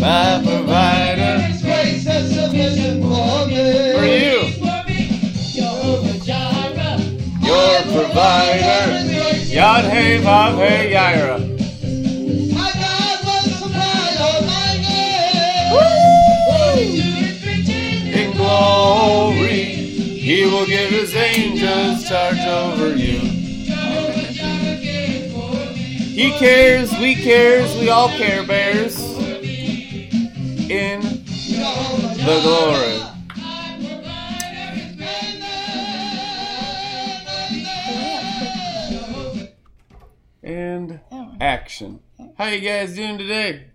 my provider. His grace is sufficient for me. For you, Jehovah Jireh. your provider. Yad Hey Vav Hey Yaira. My God will supply all. In glory, He will give His angels charge over you. He cares, we cares, we all care bears. The glory. And action. How you guys doing today?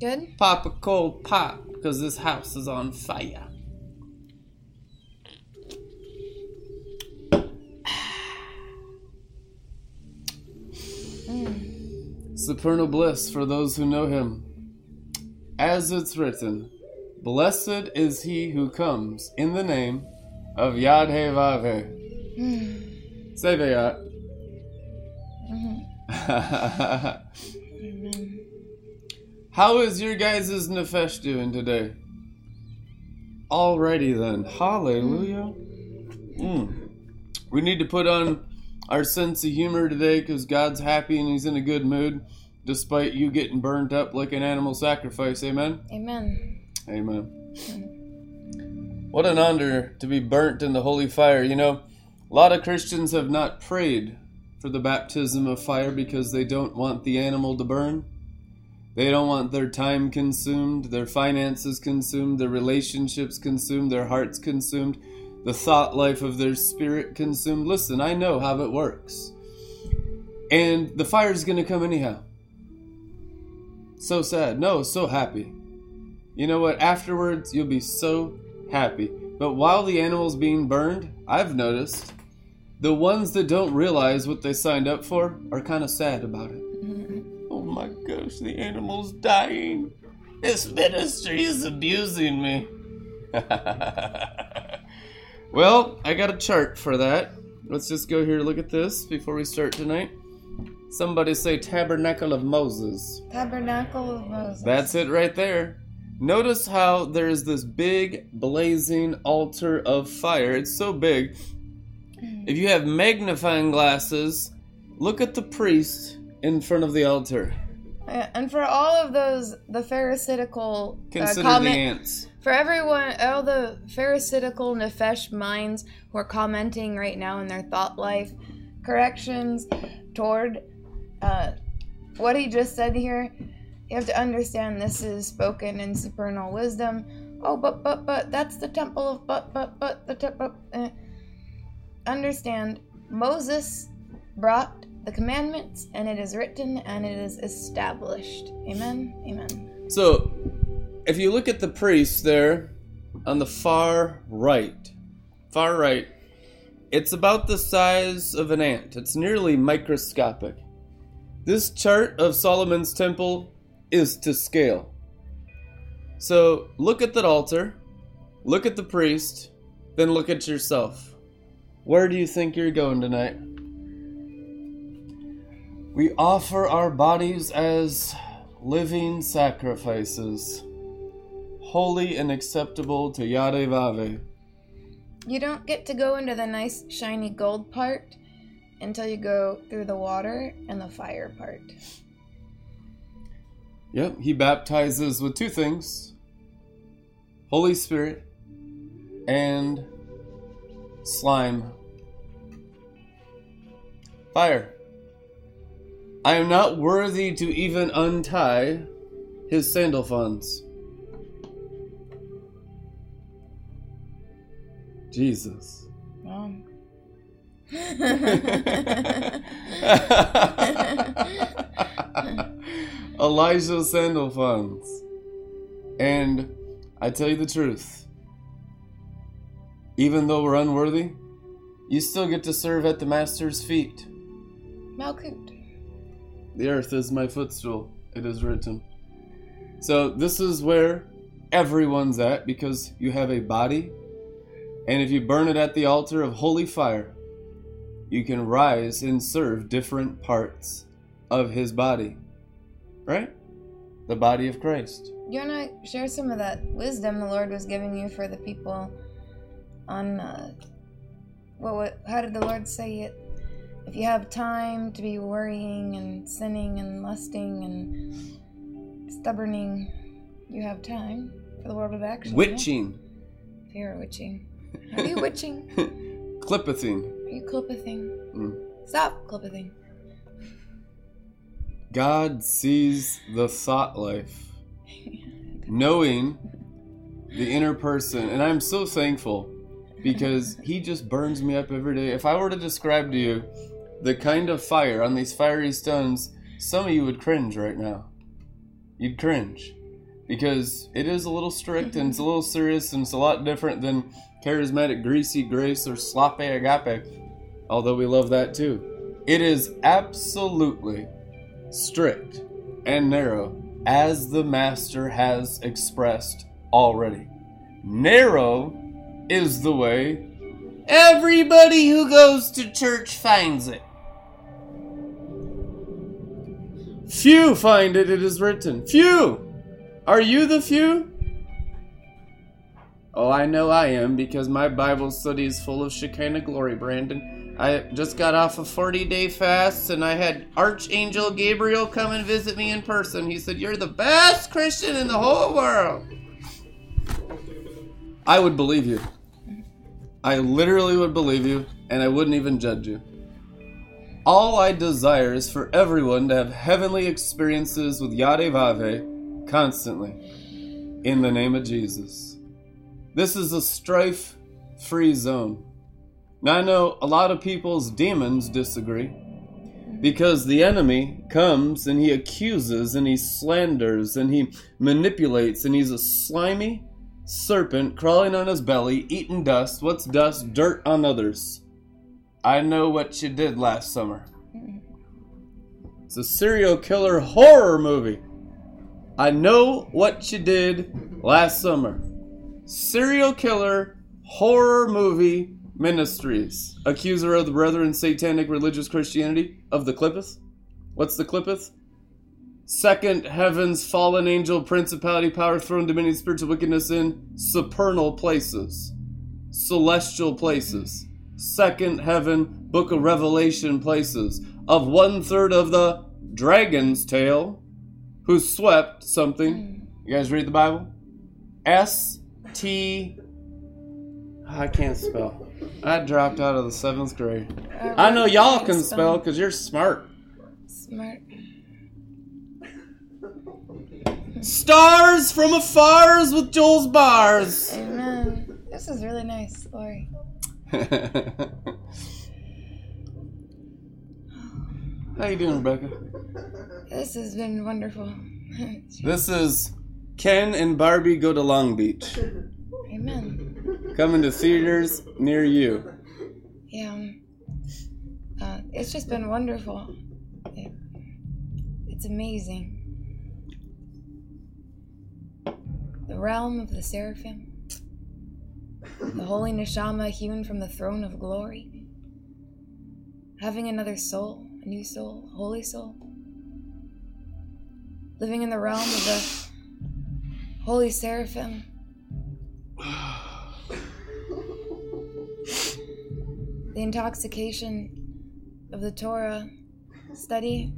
Good. Pop a cold pop, because this house is on fire. Supernal bliss for those who know him. As it's written, Blessed is he who comes in the name of Yad He Vav He. Say Vayat. How is your guys' nefesh doing today? Alrighty then. Hallelujah. Mm. We need to put on our sense of humor today because God's happy and He's in a good mood despite you getting burned up like an animal sacrifice. Amen? Amen. Amen. What an honor to be burnt in the holy fire. You know, a lot of Christians have not prayed for the baptism of fire because they don't want the animal to burn. They don't want their time consumed, their finances consumed, their relationships consumed, their hearts consumed, the thought life of their spirit consumed. Listen, I know how it works. And the fire's going to come anyhow. So sad. No, so happy. You know what? Afterwards, you'll be so happy. But while the animal's being burned, I've noticed the ones that don't realize what they signed up for are kind of sad about it. Oh my gosh, the animal's dying. This ministry is abusing me. well, I got a chart for that. Let's just go here look at this before we start tonight. Somebody say Tabernacle of Moses. Tabernacle of Moses. That's it right there. Notice how there's this big blazing altar of fire. It's so big. If you have magnifying glasses, look at the priest in front of the altar. Uh, And for all of those, the Pharisaical uh, Consider the comment, ants. for everyone, all the Pharisaical Nefesh minds who are commenting right now in their thought life, corrections toward uh, what he just said here, you have to understand this is spoken in supernal wisdom. Oh, but, but, but, that's the temple of, but, but, but, the temple. Uh. Understand, Moses brought the commandments, and it is written and it is established. Amen. Amen. So, if you look at the priest there on the far right, far right, it's about the size of an ant. It's nearly microscopic. This chart of Solomon's temple is to scale. So, look at that altar, look at the priest, then look at yourself. Where do you think you're going tonight? We offer our bodies as living sacrifices, holy and acceptable to Yahweh You don't get to go into the nice shiny gold part until you go through the water and the fire part. Yep, he baptizes with two things Holy Spirit and slime. Fire. I am not worthy to even untie his Sandalphons. Jesus. Um. Elijah Sandalphons. And I tell you the truth. Even though we're unworthy, you still get to serve at the Master's feet. Malkut. The earth is my footstool, it is written. So, this is where everyone's at because you have a body, and if you burn it at the altar of holy fire, you can rise and serve different parts of his body. right? The body of Christ. You want to share some of that wisdom the Lord was giving you for the people on uh, what, what? How did the Lord say it? If you have time to be worrying and sinning and lusting and stubborning, you have time for the world of action. Witching. Fear of witching. Are you witching? Clippething. Are you clippething? Mm. Stop clippething. God sees the thought life, knowing the inner person. And I'm so thankful because He just burns me up every day. If I were to describe to you the kind of fire on these fiery stones, some of you would cringe right now. You'd cringe because it is a little strict and it's a mm-hmm. little serious and it's a lot different than charismatic, greasy grace or sloppy agape, although we love that too. It is absolutely strict and narrow as the Master has expressed already. Narrow is the way everybody who goes to church finds it. Few find it, it is written. Few! Are you the few? Oh, I know I am because my Bible study is full of Shekinah glory, Brandon. I just got off a 40 day fast and I had Archangel Gabriel come and visit me in person. He said, You're the best Christian in the whole world. I would believe you. I literally would believe you and I wouldn't even judge you. All I desire is for everyone to have heavenly experiences with Yadevave constantly. In the name of Jesus. This is a strife free zone. Now, I know a lot of people's demons disagree because the enemy comes and he accuses and he slanders and he manipulates and he's a slimy serpent crawling on his belly, eating dust. What's dust? Dirt on others. I know what you did last summer. It's a serial killer horror movie. I know what you did last summer. Serial killer horror movie ministries. Accuser of the brethren, satanic religious Christianity of the Clippeth. What's the Clippeth? Second heavens, fallen angel, principality, power, throne, dominion, spiritual wickedness in supernal places, celestial places. Second heaven, book of Revelation places. Of one third of the dragon's tail, who swept something. Hmm. You guys read the Bible? S T. I can't spell. I dropped out of the seventh grade. Oh, I know y'all can spell because you're smart. Smart. Stars from afars with Joel's bars. Amen. This is really nice, Lori. How you doing, Rebekah? This has been wonderful. This is Ken and Barbie go to Long Beach. Amen. Coming to theaters near you. Yeah. Uh, it's just been wonderful. It, it's amazing. The realm of the seraphim. The holy neshama hewn from the throne of glory. Having another soul, a new soul, a holy soul. Living in the realm of the holy seraphim. The intoxication of the Torah study.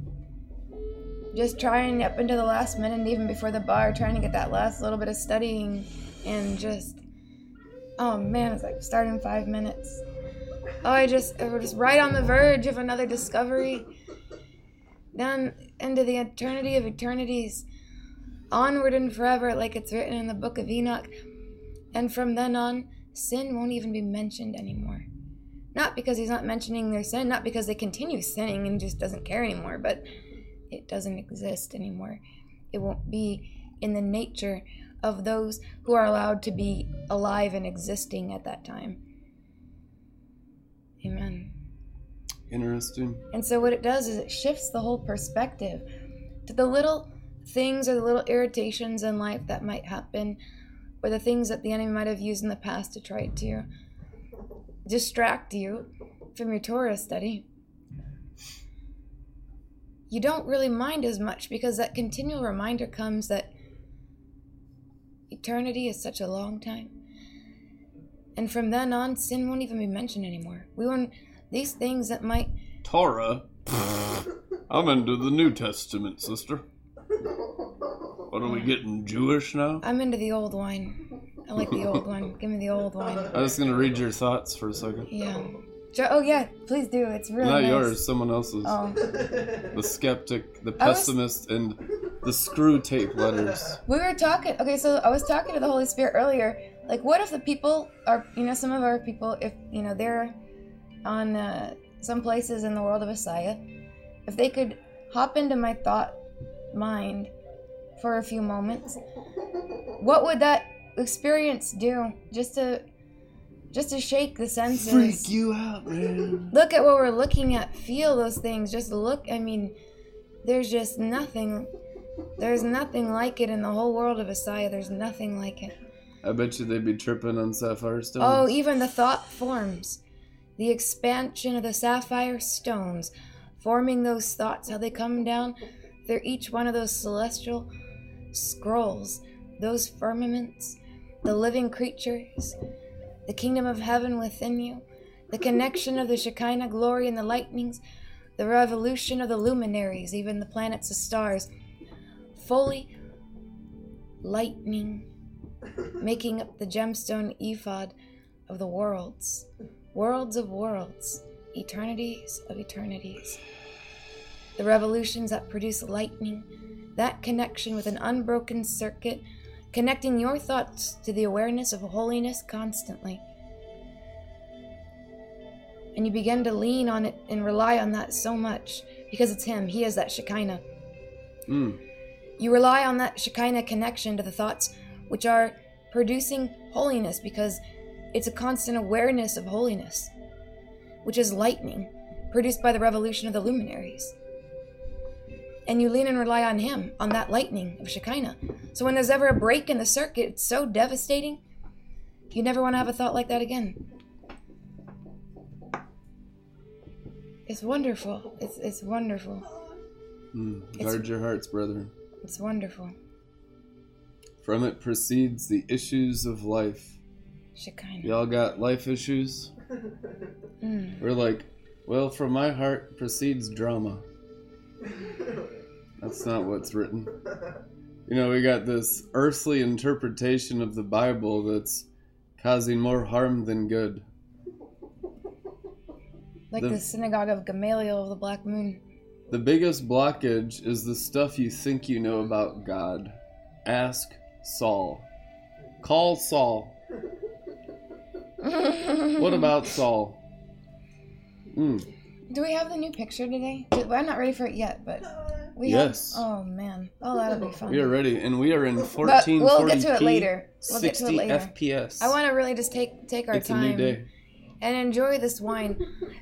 Just trying up into the last minute, even before the bar, trying to get that last little bit of studying, and just, oh man, it's like start in five minutes. Oh, I just, we're just right on the verge of another discovery. Down into the eternity of eternities, onward and forever, like it's written in the book of Enoch. And from then on, sin won't even be mentioned anymore. Not because he's not mentioning their sin, not because they continue sinning and just doesn't care anymore, but it doesn't exist anymore. It won't be in the nature of those who are allowed to be alive and existing at that time. Amen. Interesting. And so what it does is it shifts the whole perspective to the little things or the little irritations in life that might happen or the things that the enemy might have used in the past to try to distract you from your Torah study. you don't really mind as much because that continual reminder comes that eternity is such a long time. And from then on, sin won't even be mentioned anymore. We won't, these things that might, Torah? I'm into the New Testament, sister. What are we getting Jewish now? I'm into the old wine. I like the old one. Give me the old wine. I was gonna read your thoughts for a second. Yeah. Jo- Oh, yeah, please do. It's really Not nice. yours, someone else's. Oh. The skeptic, the was- pessimist, and the Screwtape Letters. We were talking. Okay, so I was talking to the Holy Spirit earlier. Like, what if the people are, you know, some of our people, if you know, they're on uh, some places in the world of Messiah, if they could hop into my thought mind for a few moments, what would that experience do? Just to, just to shake the senses. Freak you out, man. look at what we're looking at feel those things just look i mean there's just nothing there's nothing like it in the whole world of Messiah. There's nothing like it. I bet you they'd be tripping on sapphire stones. Oh, even the thought forms. The expansion of the sapphire stones, forming those thoughts, how they come down. They're each one of those celestial scrolls, those firmaments, the living creatures, the kingdom of heaven within you, the connection of the Shekinah glory and the lightnings, the revolution of the luminaries, even the planets, the stars, fully lightning, making up the gemstone ephod of the worlds, worlds of worlds, eternities of eternities. The revolutions that produce lightning, that connection with an unbroken circuit, connecting your thoughts to the awareness of holiness constantly. And you begin to lean on it and rely on that so much because it's Him. He is that Shekinah. Mm. You rely on that Shekinah connection to the thoughts which are producing holiness because it's a constant awareness of holiness, which is lightning produced by the revolution of the luminaries. And you lean and rely on Him, on that lightning of Shekinah. So when there's ever a break in the circuit, it's so devastating, you never want to have a thought like that again. It's wonderful. It's, it's wonderful. Mm. Guard your hearts, brethren. It's wonderful. From it proceeds the issues of life. Shekinah. Y'all got life issues? Mm. We're like, well, from my heart proceeds drama. That's not what's written. You know, we got this earthly interpretation of the Bible that's causing more harm than good. Like The- the, synagogue of Gamaliel of the Black Moon. The biggest blockage is the stuff you think you know about God. Ask Saul. Call Saul. What about Saul? Mm. Do we have the new picture today? I'm not ready for it yet, but we Yes. have. Oh man, oh that'll be fun. We are ready, and we are in But 1440p, we'll get to it later. We'll get to 60 it later. FPS. I want to really just take take our it's time a new day. and enjoy this wine.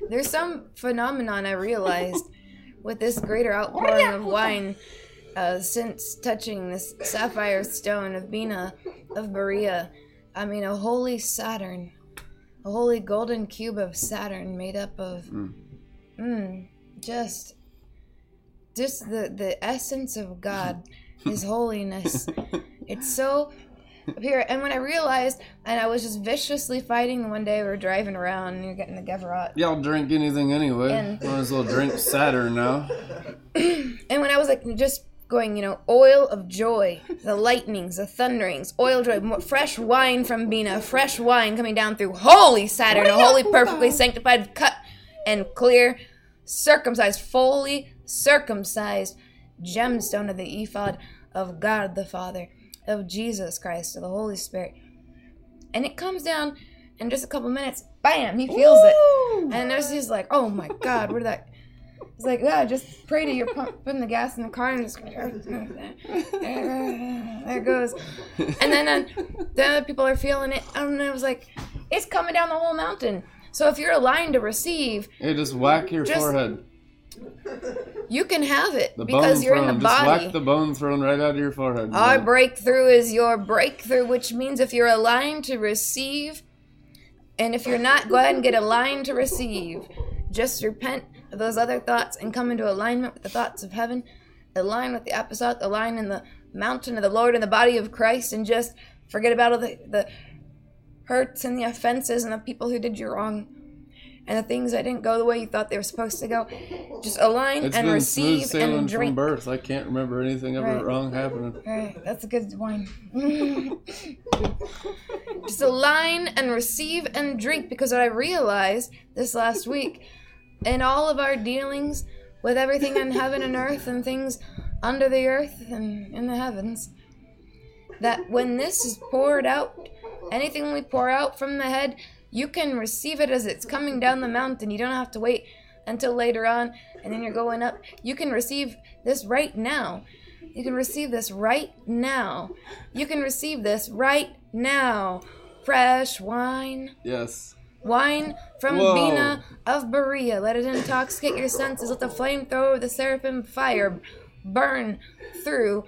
There's some phenomenon I realized with this greater outpouring of wine uh, since touching this sapphire stone of Bina of Beriah. I mean, a holy Saturn, a holy golden cube of Saturn made up of, Mm. mm, just, just the the essence of God, His holiness. It's so pure. And when I realized, and I was just viciously fighting one day we were driving around and you're getting the Geverot. Y'all drink anything anyway. And- Might as well drink Saturn now. And when I was like just going, you know, oil of joy, the lightnings, the thunderings, oil of joy, fresh wine from Bina, fresh wine coming down through holy Saturn, a holy, perfectly sanctified, cut and clear, circumcised, fully circumcised gemstone of the ephod of God the Father, of Jesus Christ, of the Holy Spirit. And it comes down in just a couple minutes, bam, he feels it. And there's he's like, oh my god, where did that? He's like, yeah, just pray to your pump, putting the gas in the car and just there it goes. And then uh, the other people are feeling it, and I was like, it's coming down the whole mountain. So if you're aligned to receive, it just whack your Just- forehead. you can have it The because you're thrown. in the just body. whack the bone thrown right out of your forehead. Our man. breakthrough is your breakthrough, which means if you're aligned to receive, and if you're not, go ahead and get aligned to receive. Just repent those other thoughts and come into alignment with the thoughts of heaven, align with the apostolic, align in the mountain of the Lord and the body of Christ, and just forget about all the, the hurts and the offenses and the people who did you wrong and the things that didn't go the way you thought they were supposed to go. Just align It's and been smooth receive sailing and from birth. I can't remember anything ever Right. wrong happening. Right, that's a good wine. Just align and receive and drink because what I realized this last week in all of our dealings with everything in heaven and earth and things under the earth and in the heavens that when this is poured out, anything we pour out from the head, you can receive it as it's coming down the mountain. You don't have to wait until later on and then you're going up. You can receive this right now. You can receive this right now. You can receive this right now. Fresh wine. Yes. Wine from Whoa. Bina of Beriah. Let it intoxicate your senses. Let the flamethrower of the seraphim fire burn through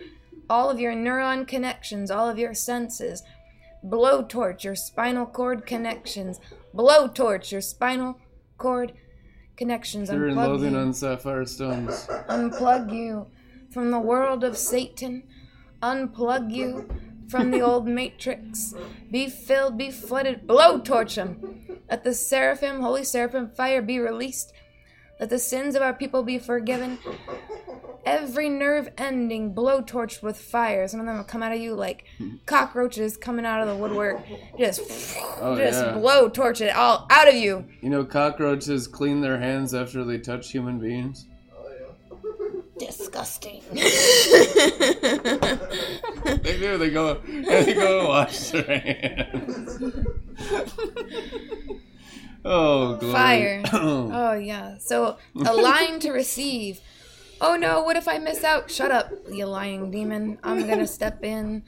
all of your neuron connections, all of your senses. Blowtorch your spinal cord connections. Blowtorch your spinal cord connections. Fear and loathing on sapphire stones. unplug you from the world of Satan, unplug you from the old matrix. Be filled, be flooded, blowtorch them. Let the seraphim, holy seraphim fire be released. Let the sins of our people be forgiven. Every nerve ending blowtorched with fire. Some of them will come out of you like cockroaches coming out of the woodwork. Just, Oh, just yeah. blowtorch it all out of you. You know, cockroaches clean their hands after they touch human beings. Disgusting. They do. They go. They go and wash their hands. oh, glory. Fire. Oh yeah. So a line to receive. Oh no, what if I miss out? Shut up, you lying demon. I'm gonna step in.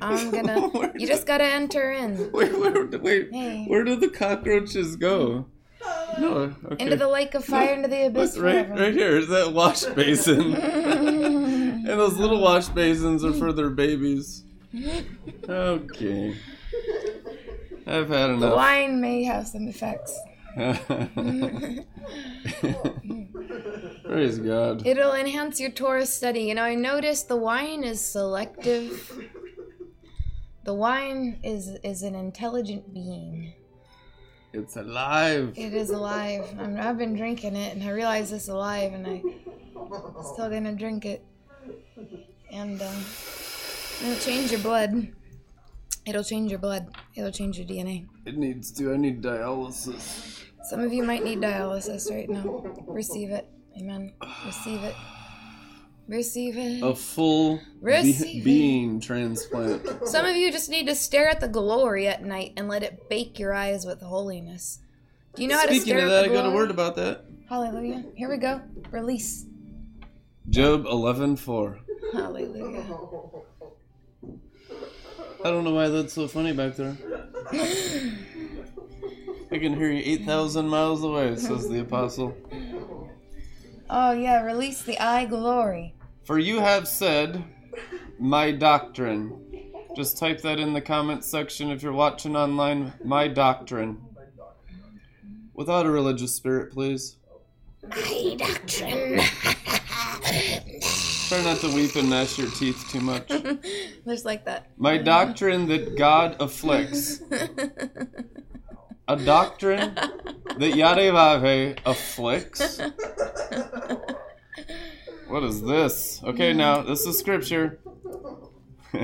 I'm gonna you just gotta enter in. Wait, wait, wait. Hey. Where do the cockroaches go? No. Okay. Into the lake of fire, into the abyss Look, right, forever. right here is that wash basin, and those little wash basins are for their babies. Okay. I've had enough. The wine may have some effects. Praise God. It'll enhance your Torah study. You know, I noticed the wine is selective. The wine is is an intelligent being. It's alive. It is alive. I'm, I've been drinking it, and I realize it's alive, and I still gonna drink it. And um, it'll change your blood. It'll change your blood. It'll change your DNA. It needs to. I need dialysis. Some of you might need dialysis right now. Receive it. Amen. Receive it. Receive it. A full be- being transplant. Some of you just need to stare at the glory at night and let it bake your eyes with holiness. Do you know how to Speaking of at that, I got a word about that. Hallelujah. Here we go. Release. Job 11:4. Hallelujah. I don't know why that's so funny back there. I can hear you 8,000 miles away, says the apostle. Oh yeah, release the eye glory. For you have said, my doctrine. Just type that in the comments section if you're watching online. My doctrine. Without a religious spirit, please. My doctrine. Try not to weep and gnash your teeth too much. Just like that. My doctrine that God afflicts. A doctrine that Yadevave afflicts? What is this? Okay, now, this is scripture.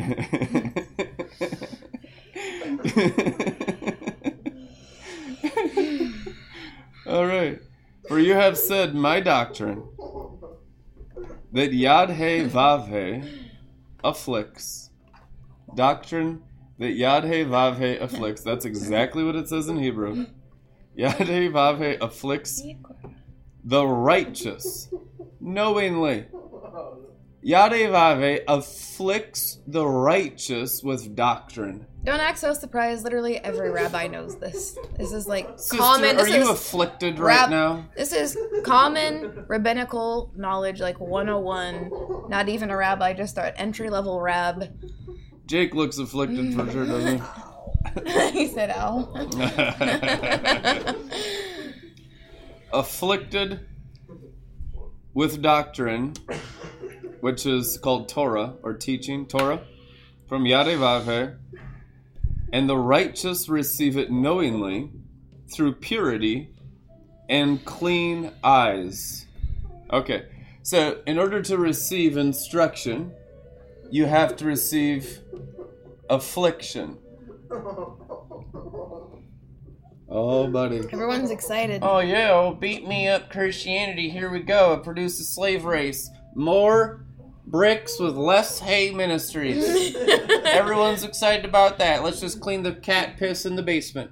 All right. For you have said my doctrine that yad Yadhe Vavhe afflicts. Doctrine that yad Yadhe Vavhe afflicts. That's exactly what it says in Hebrew. yad Yadhe Vavhe afflicts the righteous knowingly. Yadhe Vavhe afflicts the righteous with doctrine. Don't act so surprised. Literally every rabbi knows this. This is like Sister, common. are you afflicted right rab- now? This is common rabbinical knowledge, like 101. Not even a rabbi, just an entry level rab. Jake looks afflicted for sure, doesn't he? he said, "Ow." afflicted with doctrine, which is called Torah or teaching, Torah, from Yadevave, and the righteous receive it knowingly through purity and clean eyes. Okay, so in order to receive instruction, you have to receive affliction. Oh, buddy. Everyone's excited. Oh yeah, oh beat me up Christianity. Here we go. It produced a slave race. More bricks with less hay ministries. Everyone's excited about that. Let's just clean the cat piss in the basement.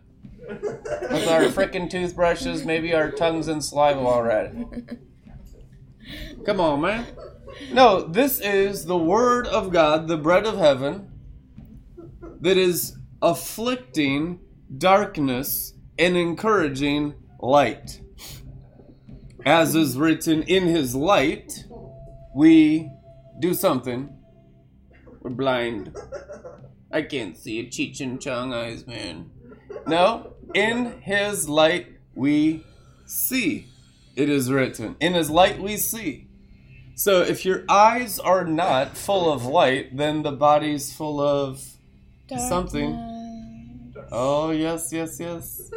With our frickin' toothbrushes, maybe our tongues and saliva while we're at it. Come on, man. No, this is the word of God, the bread of heaven, that is afflicting darkness and encouraging light. As is written in his light, we do something. We're blind. I can't see a Cheech and Chong eyes, man. No, in his light we see. It is written. In his light we see. So if your eyes are not full of light, then the body's full of something. Oh, yes, yes, yes.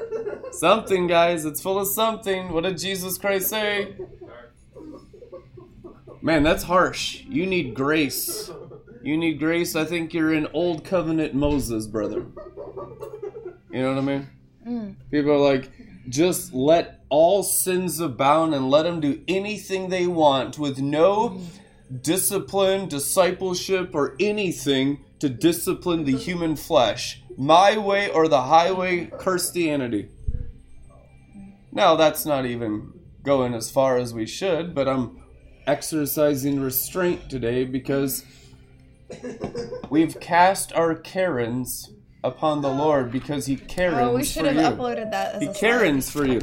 Something, guys. It's full of something. What did Jesus Christ say? Man, that's harsh. You need grace. You need grace. I think you're in Old Covenant Moses, brother. You know what I mean? Mm. People are like, just let all sins abound and let them do anything they want with no discipline, discipleship, or anything to discipline the human flesh. My way or the highway, Christianity. Now, that's not even going as far as we should, but I'm exercising restraint today because we've cast our Karens upon the Lord because He Karens Oh, we should have you. uploaded that as He. Karens for you.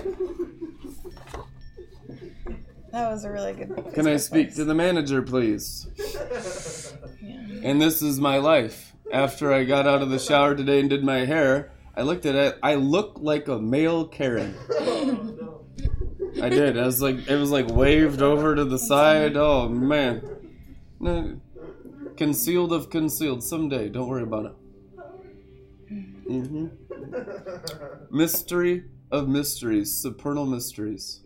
That was a really good. Can I speak to the manager, please? And this is my life. After I got out of the shower today and did my hair, I looked at it. I look like a male Karen. I did. I was like, it was like waved over to the side. Oh man, no, concealed of concealed. Someday, don't worry about it. hmm Mystery of mysteries, supernal mysteries.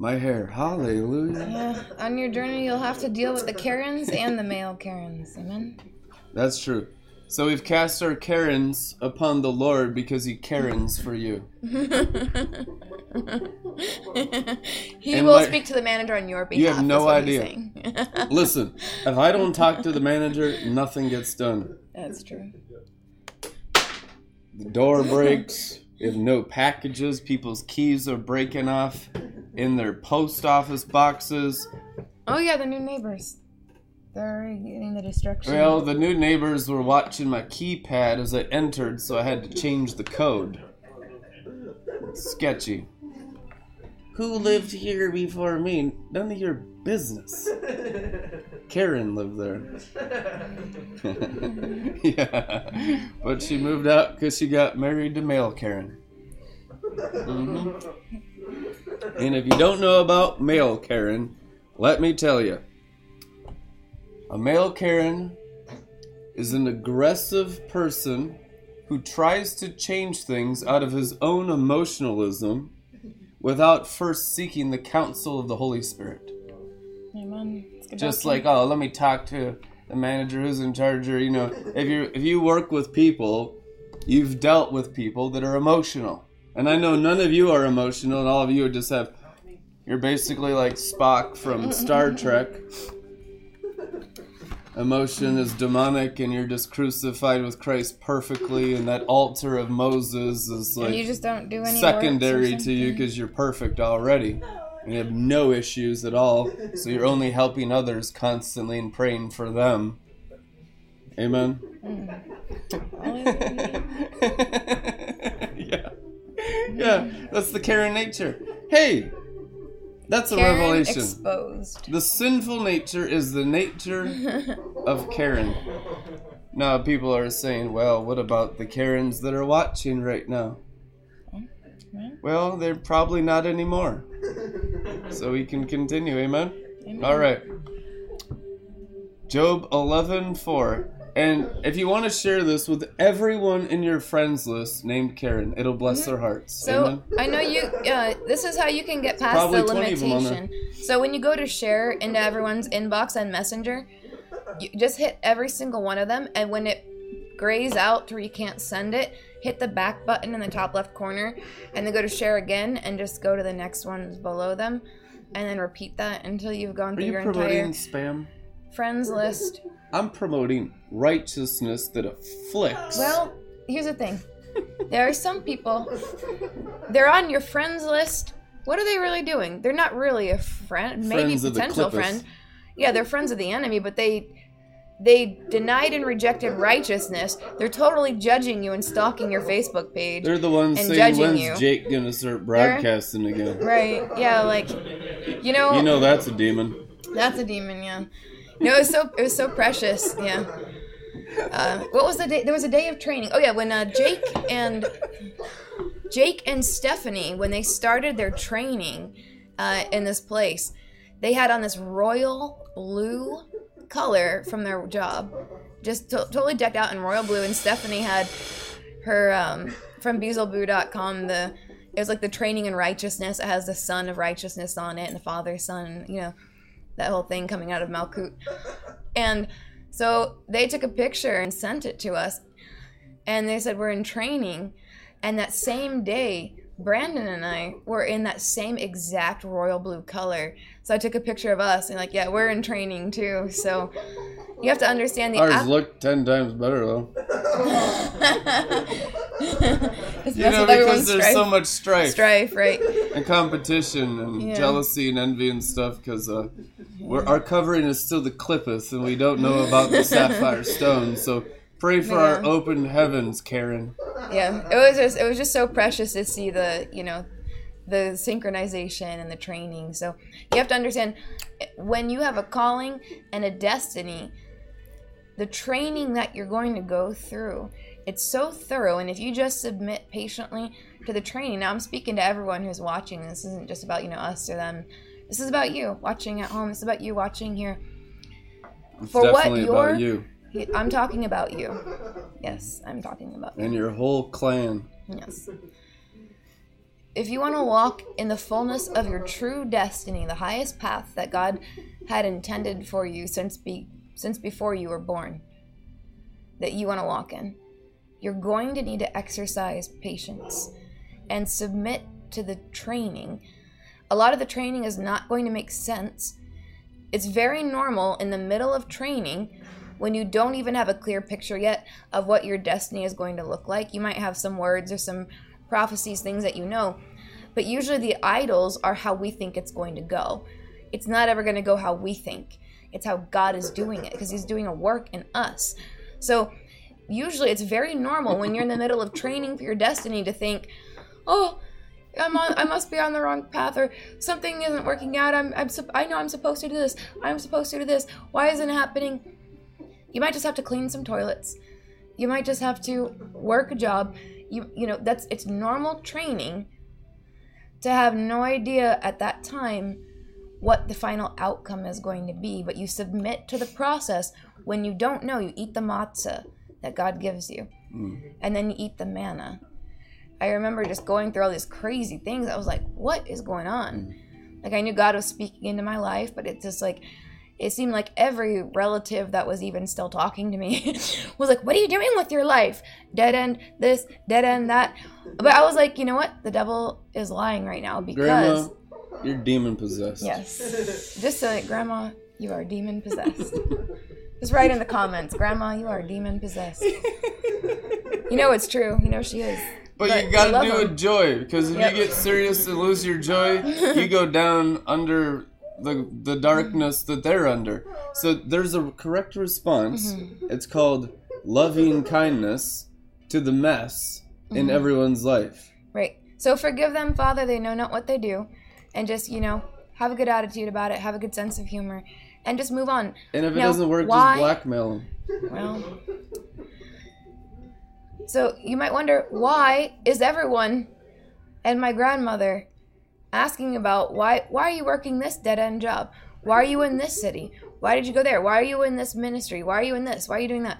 My hair, hallelujah. Yeah. On your journey, you'll have to deal with the Karens and the male Karens. Amen. That's true. So we've cast our Karens upon the Lord because He Karens for you. he And will speak to the manager on your behalf. You have no is what he's idea. Listen, if I don't talk to the manager, nothing gets done. That's true. The door breaks. Have no packages. People's keys are breaking off in their post office boxes. Oh yeah, the new neighbors. They're getting the destruction. Well, the new neighbors were watching my keypad as I entered, so I had to change the code. Sketchy. Who lived here before me? None of your business. Karen lived there. yeah. But she moved out because she got married to male Karen. Mm-hmm. And if you don't know about male Karen, let me tell you. A male Karen is an aggressive person who tries to change things out of his own emotionalism without first seeking the counsel of the Holy Spirit. Amen. Just like, oh, let me talk to the manager who's in charge, or you know, if you if you work with people, you've dealt with people that are emotional, and I know none of you are emotional, and all of you just have. You're basically like Spock from Star Trek. Emotion is demonic, and you're just crucified with Christ perfectly, and that altar of Moses is and you like just don't do any secondary to you because you're perfect already. And you have no issues at all, so you're only helping others constantly and praying for them. Amen. Mm. yeah. Yeah, that's the Karen nature. Hey, that's a Karen revelation. exposed. The sinful nature is the nature of Karen. Now, people are saying, well, what about the Karens that are watching right now? Mm-hmm. Well, they're probably not anymore. so we can continue. Amen. Amen. All right. Job 11:4. And if you want to share this with everyone in your friends list named Karen, it'll bless their hearts. So Amen. I know you. Uh, this is how you can get past Probably the 20 of them on there. limitation. So when you go to share into everyone's inbox on Messenger, you just hit every single one of them, and when it grays out to where you can't send it, hit the back button in the top left corner, and then go to share again, and just go to the next ones below them, and then repeat that until you've gone Are through you your entire spam? Friends list. I'm promoting righteousness that afflicts. Well, here's the thing. There are some people, they're on your friends list. What are they really doing? They're not really a friend, maybe Friends potential friend. Yeah, they're friends of the enemy, but they they denied and rejected righteousness. They're totally judging you and stalking your Facebook page. They're the ones and saying when's you. Jake gonna start broadcasting again. Right. Yeah, like you know, You know that's a demon. that's a demon, yeah. No, it was so it was so precious, yeah. Uh, what was the day? There was a day of training. Oh yeah, when uh, Jake and Jake and Stephanie, when they started their training uh, in this place, they had on this royal blue color from their job, just to- totally decked out in royal blue. And Stephanie had her um, from Beelzebub.com the it was like the training in righteousness. It has the son of righteousness on it and the father's son, you know, that whole thing coming out of Malkut. And so they took a picture and sent it to us. And they said, We're in training. And that same day, Brandon and I were in that same exact royal blue color. So I took a picture of us and, like, yeah, we're in training too. So you have to understand the Ours app- look ten times better though. You know, because there's strife. so much strife, strife, right? and competition and Yeah. jealousy and envy and stuff. Because uh, we're, our covering is still the clippus, and we don't know about the sapphire stone. So pray for our open heavens, Karen. yeah it was just it was just so precious to see the you know the synchronization and the training. So you have to understand when you have a calling and a destiny the training that you're going to go through it's so thorough. And if you just submit patiently to the training now i'm speaking to everyone who's watching. This isn't just about you know us or them. This is about you watching at home. It's about you watching here. It's For what about you i'm talking about you yes i'm talking about you and your whole clan. Yes. If you want to walk in the fullness of your true destiny, the highest path that God had intended for you since be since before you were born, that you want to walk in, you're going to need to exercise patience and submit to the training. A lot of the training is not going to make sense. It's very normal in the middle of training when you don't even have a clear picture yet of what your destiny is going to look like. You might have some words or some prophecies, things that you know, but usually the idols are how we think it's going to go. It's not ever going to go how we think. It's how God is doing it because He's doing a work in us. So usually it's very normal when you're in the middle of training for your destiny to think, oh, I'm on, I must be on the wrong path, or something isn't working out. I'm, I'm, I know I'm supposed to do this. I'm supposed to do this. Why isn't it happening? You might just have to clean some toilets. You might just have to work a job. You, you know, that's it's normal training to have no idea at that time what the final outcome is going to be, but you submit to the process. When you don't know, you eat the matzah that God gives you, mm. and then you eat the manna. I remember just going through all these crazy things. I was like, what is going on? Mm. Like, I knew God was speaking into my life, but it's just like, it seemed like every relative that was even still talking to me was like, what are you doing with your life? Dead end this, dead end that. But I was like, you know what? The devil is lying right now because. Grandma, you're demon possessed. Yes. Just so that, Grandma, you are demon possessed. Just write in the comments, Grandma, you are demon possessed. You know it's true. You know she is. But, But you gotta do it them. with joy because if Yep. you get serious and lose your joy, you go down under the the darkness that they're under. So there's a correct response. Mm-hmm. It's called loving kindness to the mess Mm-hmm. in everyone's life. Right. So forgive them, Father. They know not what they do, and just you know have a good attitude about it. Have a good sense of humor, and just move on. And if it Now, doesn't work, why- just blackmail them. Well. So you might wonder why is everyone and my grandmother asking about why why are you working this dead end job? Why are you in this city? Why did you go there? Why are you in this ministry? Why are you in this? Why are you doing that?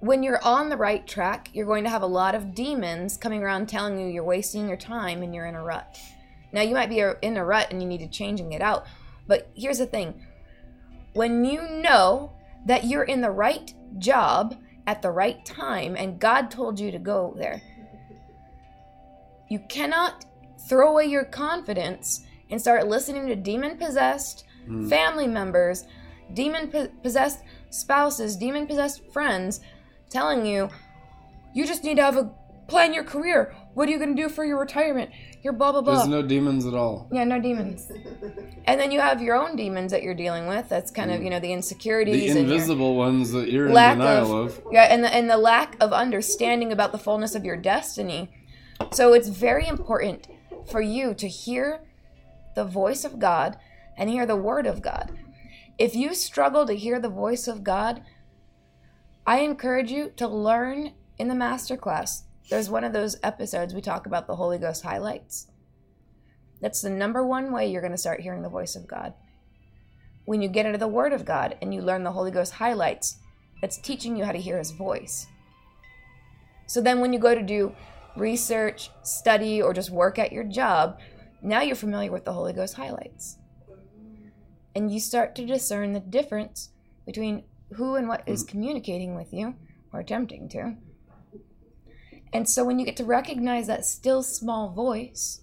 When you're on the right track, you're going to have a lot of demons coming around telling you you're wasting your time and you're in a rut. Now, you might be in a rut and you need to change and get out. But here's the thing when you know that you're in the right job at the right time and God told you to go there, you cannot throw away your confidence and start listening to demon possessed Hmm. family members, demon possessed spouses, demon possessed friends telling you, you just need to have a plan your career. What are you going to do for your retirement? You're blah, blah, blah. There's no demons at all. yeah, no demons. And then you have your own demons that you're dealing with. That's kind of, you know, the insecurities Hmm. The invisible ones that you're in denial of, of. yeah, and the, and the lack of understanding about the fullness of your destiny. So it's very important for you to hear the voice of God and hear the word of God. If you struggle to hear the voice of God, I encourage you to learn in the masterclass. There's one of those episodes we talk about the Holy Ghost highlights. That's the number one way you're going to start hearing the voice of God. When you get into the Word of God and you learn the Holy Ghost highlights, that's teaching you how to hear His voice. So then when you go to do research, study, or just work at your job, now you're familiar with the Holy Ghost highlights. And you start to discern the difference between who and what is communicating with you or attempting to. And so when you get to recognize that still small voice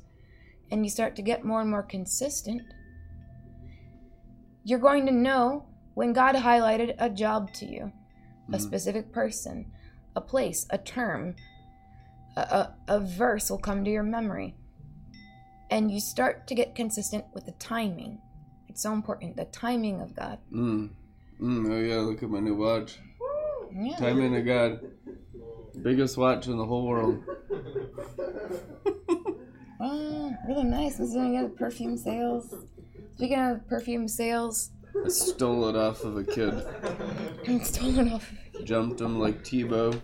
and you start to get more and more consistent, you're going to know when God highlighted a job to you, a Mhm. specific person, a place, a term, a, a, a verse will come to your memory. And you start to get consistent with the timing. It's so important, the timing of God. Mm. Mm, oh yeah, look at my new watch. Yeah. Timing of God. Biggest watch in the whole world. Oh, really nice. This is doing good perfume sales. Speaking of perfume sales, I stole it off of a kid. I'm stolen off. Jumped him like Tebow.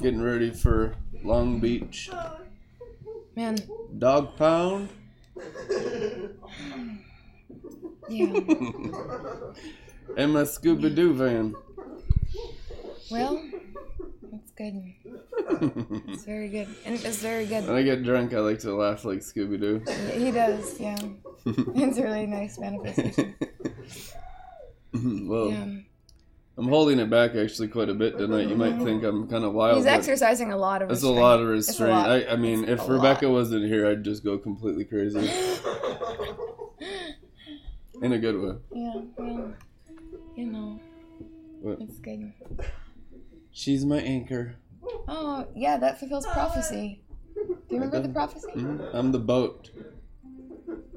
Getting ready for Long Beach. Man, Dog pound. yeah. and my Scooby Doo van. Well, that's good. It's very good. And it's very good. when. I get drunk, I like to laugh like Scooby Doo. He does, yeah. It's a really nice manifestation. well, Yeah. I'm holding it back actually quite a bit tonight. You might think I'm kind of wild. He's exercising a lot of That's a lot of restraint. lot. I, I mean, It's if Rebekah lot. wasn't here, I'd just go completely crazy in a good way. Yeah, well, you know, What? it's good. She's my anchor. Oh, yeah, that fulfills prophecy. Do you remember the prophecy? Mhm. I'm the boat.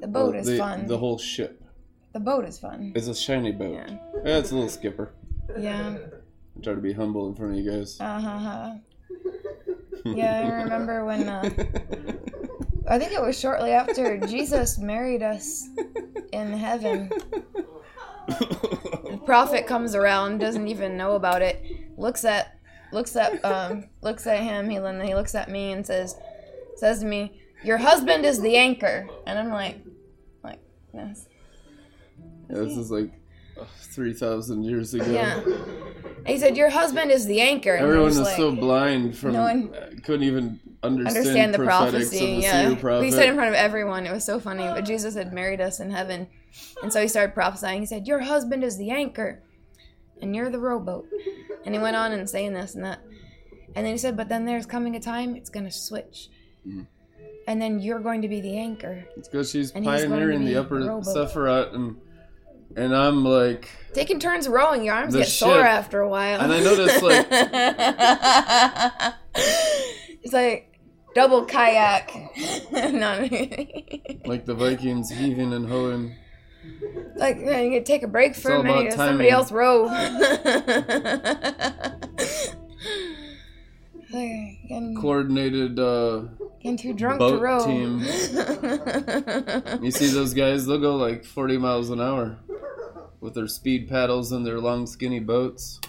The boat Well, is the, fun. The whole ship. The boat is fun. It's a shiny boat. Yeah. Yeah, it's a little skipper. Yeah. I try to be humble in front of you guys. Uh huh. Yeah, I remember when. Uh, I think it was shortly after Jesus married us in heaven. The prophet comes around, doesn't even know about it. Looks at, looks at, um, looks at him. He then he looks at me and says, says to me, "Your husband is the anchor." And I'm like, like this. Yeah, this is like uh, 3,000 years ago. Yeah. And he said, "Your husband is the anchor." And Everyone was like, so blind from No one- couldn't even understand, understand the prophecy. the Yeah, we said in front of everyone. It was so funny. But Jesus had married us in heaven, and so he started prophesying. He said, "Your husband is the anchor, and you're the rowboat." And he went on and saying this and that, and then he said, "But then there's coming a time it's going to switch, Mm. and then you're going to be the anchor." It's because she's And he's going to pioneering be the upper. Sephiroth, and and I'm like, Taking turns rowing, your arms get sore after a while. And I noticed, like- it's like double kayak. no, like the Vikings heaving and hoeing. like man, you could take a break for a minute. Somebody else row. like, getting, Coordinated. uh getting too drunk to boat row. team. You see those guys? They'll go like 40 miles an hour with their speed paddles and their long, skinny boats.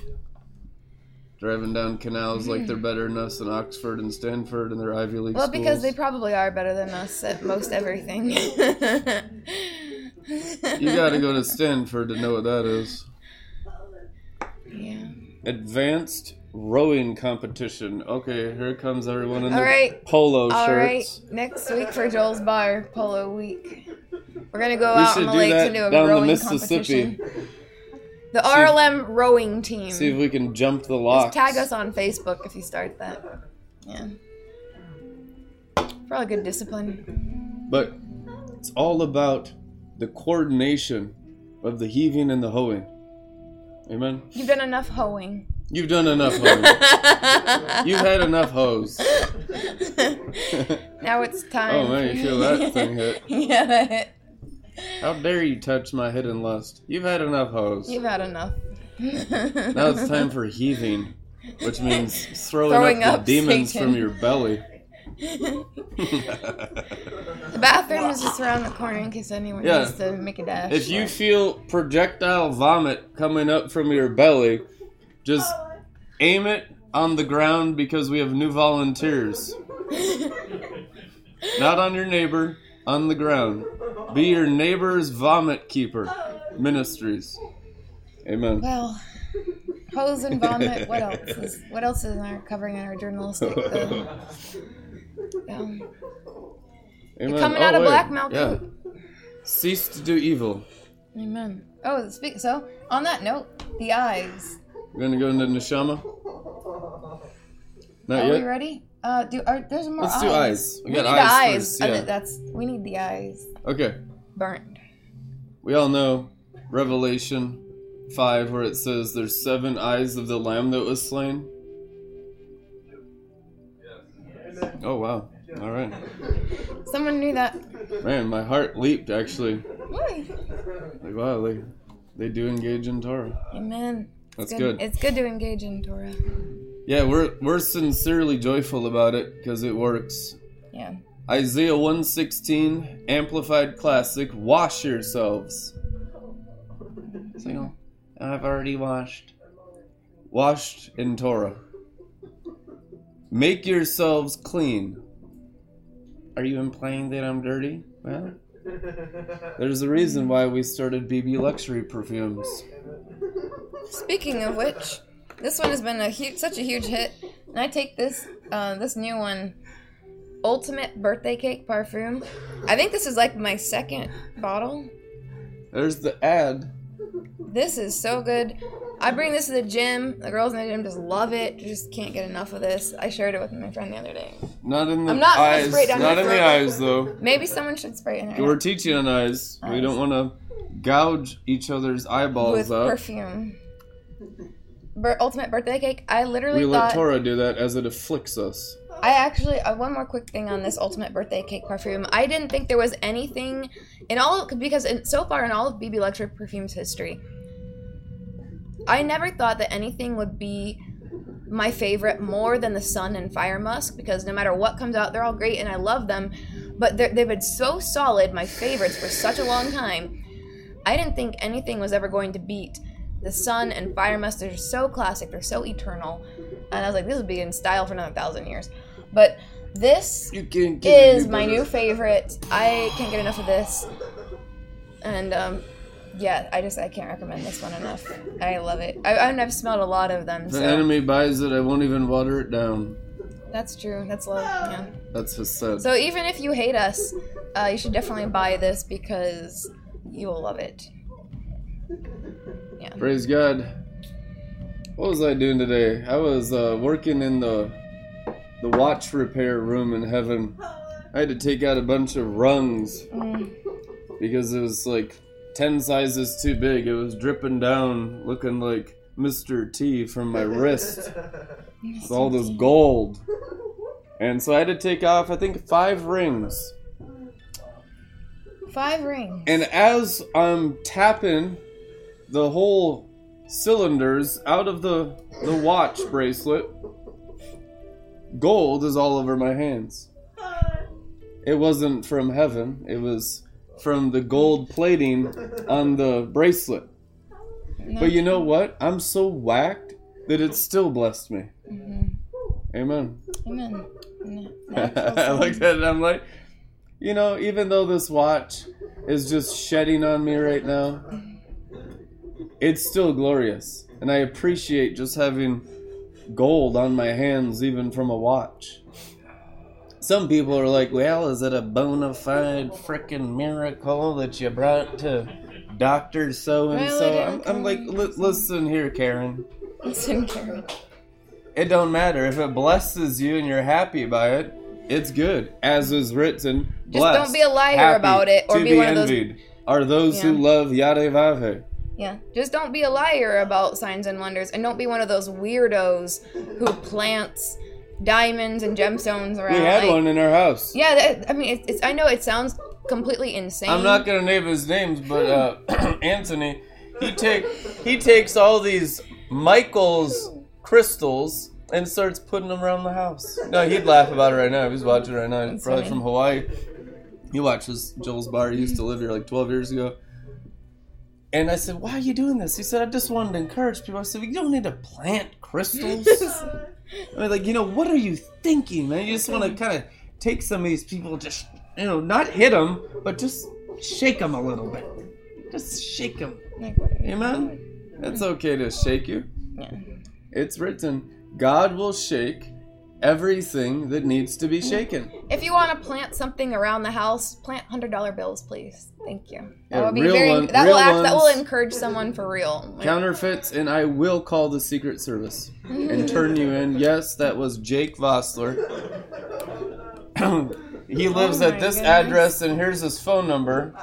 driving down canals like they're hmm. better than us in Oxford and Stanford and their Ivy League Well, schools. because they probably are better than us at most everything. you gotta go to Stanford to know what that is. Yeah. Advanced rowing competition. Okay, here comes everyone in All their right. polo All right. shirts. Next week for Joel's Bar Polo Week. We're gonna go We out on the lake that and do a down the rowing Mississippi. competition. The RLM rowing team. See if we can jump the Just locks. tag us on Facebook if you start that. Yeah. Probably good discipline. But it's all about the coordination of the heaving and the hoeing. Amen. You've done enough hoeing. You've done enough hoeing. You've had enough hoes. now it's oh, time. Oh man, you feel that thing hit. yeah. How dare you touch my hidden lust? You've had enough hoes. You've had enough. Now it's time for heaving, which means throwing, Throwing up, up, the demons Satan. from your belly. The bathroom is just around the corner in case anyone Yeah. needs to make a dash. if you feel projectile vomit coming up from your belly, just aim it on the ground because we have new volunteers. Not on your neighbor, on the ground. Be your neighbor's vomit keeper. Ministries. Amen. Well, hose and vomit. What else is what else is our covering in our journalistic? Um, Amen. coming Oh, out of wait. Black Malcolm. Yeah. Cease to do evil. amen. Oh, speak. So on that note, the eyes. We're gonna go into Neshama. Not Are yet. we ready? Uh, do are there's more Let's eyes. do eyes. We We, got need eyes the eyes. first, Uh. That's we need the eyes Okay. Burned. We all know Revelation 5, where it says there's seven eyes of the Lamb that was slain. Oh, wow. All right. Someone knew that. Man, my heart leaped actually. Why? Like, wow, they, they do engage in Torah. Amen. It's That's good. It's good to engage in Torah. Yeah, we're, we're sincerely joyful about it because it works. Yeah. Isaiah 116, Amplified Classic, wash yourselves. So, I've already washed. Washed in Torah. Make yourselves clean. Are you implying that I'm dirty? Well, there's a reason why we started BB Luxury Perfumes. Speaking of which, this one has been a huge, such a huge hit, and I take this, uh, this new one, Ultimate Birthday Cake Parfum. I think this is like my second bottle. There's the ad. This is so good. I bring this to the gym. The girls in the gym just love it. Just can't get enough of this. I shared it with my friend the other day. Not in the I'm not eyes. spray down Not in the eyes, though. Maybe someone should spray it in We're teaching on eyes. We don't want to gouge each other's eyeballs up with out. perfume. Bir- Ultimate Birthday Cake. I literally We let thought. Torah do that as it afflicts us. I actually uh, one more quick thing on this ultimate birthday cake perfume. I didn't think there was anything in all because in, so far in all of BB Luxury perfumes history, I never thought that anything would be my favorite more than the Sun and Fire Musk because no matter what comes out, they're all great and I love them, but they've been so solid, my favorites for such a long time. I didn't think anything was ever going to beat the Sun and Fire Musk. They're so classic, they're so eternal, and I was like, this would be in style for another thousand years. But this You can't get any is my new favorite. I can't get enough of this, and um, yeah, I just I can't recommend this one enough. I love it. I, and I've smelled a lot of them. If So the enemy buys it, I won't even water it down. that's true. That's love. Yeah. That's his said. So even if you hate us, uh, you should definitely buy this because you will love it. Yeah. Praise God. What was I doing today? I was uh, working in the the watch repair room in heaven. I had to take out a bunch of rungs Mm. because it was like ten sizes too big. It was dripping down, looking like Mr. T from my wrist with all this gold. And so I had to take off, I think, five rings. Five rings. And as I'm tapping the whole cylinders out of the the watch bracelet, gold is all over my hands. It wasn't from heaven. It was from the gold plating on the bracelet. But you know what? I'm so whacked that it still blessed me. Mhm. Amen. Amen. I looked at it. I'm like, you know, even though this watch is just shedding on me right now, it's still glorious, and I appreciate just having gold on my hands, even from a watch. Some people are like, well, is it a bona fide freaking miracle that you brought to Doctor So and so? I'm. I'm like, "Li- listen here, Karen. Listen, Karen. It don't matter if it blesses you and you're happy by it. It's good, as is written. Just don't be a liar happy, about it, or to be be one of those- envied are those who love Yadevave. Yeah. Just don't be a liar about signs and wonders, and don't be one of those weirdos who plants diamonds and gemstones around. We had like- one in our house. Yeah, that, I mean, it's, it's. I know it sounds completely insane. I'm not gonna name his names, but uh, Anthony, he take he takes all these Michael's crystals and starts putting them around the house. No, he'd laugh about it right now. If he's watching right now. He's probably funny. from Hawaii. He watches Joel's Bar. He used to live here like 12 years ago. And I said, "Why are you doing this?" He said, "I just wanted to encourage people." I said, "You don't need to plant crystals." I mean, like, you know, what are you thinking, man? You just want to kind of take some of these people, just you know, not hit them, but just shake them a little bit. Just shake them. Amen. It's okay to shake you. Yeah. It's written, God will shake everything that needs to be shaken. If you want to plant something around the house, plant hundred dollar bills, please. Thank you. That Yeah, would be very. one- that will act, that will encourage someone for real. Counterfeits, and I will call the Secret Service and turn you in. Yes, that was Jake Vossler. he lives Oh at this goodness. address, and here's his phone number.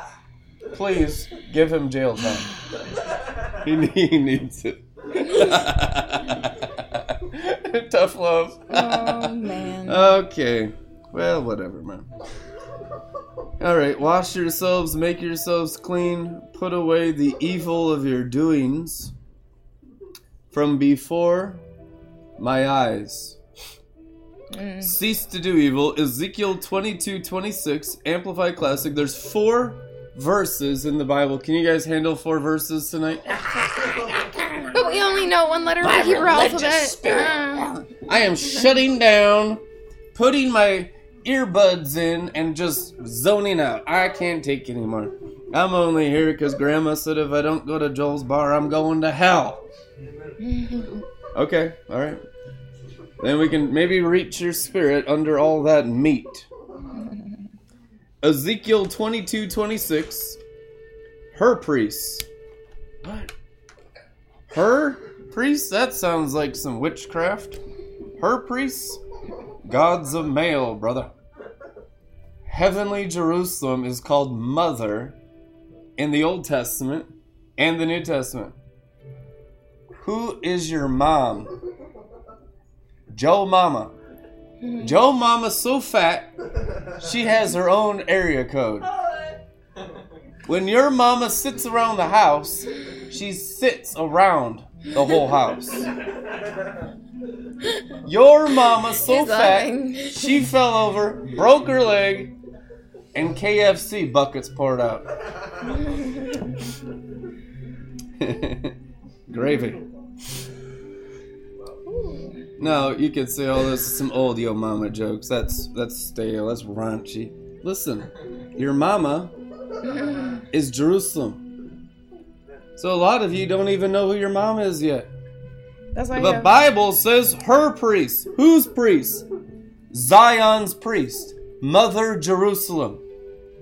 Please give him jail time. he, he needs it. Tough love. oh man. Okay. Well, whatever, man. All right. Wash yourselves, make yourselves clean, put away the evil of your doings from before my eyes. Mm. Cease to do evil. Ezekiel 22 26, Amplified Classic. There's four verses in the Bible. Can you guys handle four verses tonight? We only know one letter of the Hebrew alphabet. Uh, I am shutting down, putting my earbuds in, and just zoning out. I can't take anymore. I'm only here because Grandma said if I don't go to Joel's bar, I'm going to hell. Okay, all right. Then we can maybe reach your spirit under all that meat. Ezekiel 22 26. Her priests. What? Her priests? That sounds like some witchcraft. Her priests? Gods of male, brother. Heavenly Jerusalem is called Mother in the Old Testament and the New Testament. Who is your mom? Joe Mama. Joe Mama's so fat, she has her own area code. When your mama sits around the house, she sits around the whole house. Your mama's so He's fat, laughing. she fell over, broke her leg, and KFC buckets poured out. Gravy. No, you could say, "Oh, this is some old yo mama jokes. That's that's stale. That's raunchy." Listen, your mama is Jerusalem. So a lot of you don't even know who your mom is yet. That's why. The Bible says her priest. Whose priest? Zion's priest. Mother Jerusalem.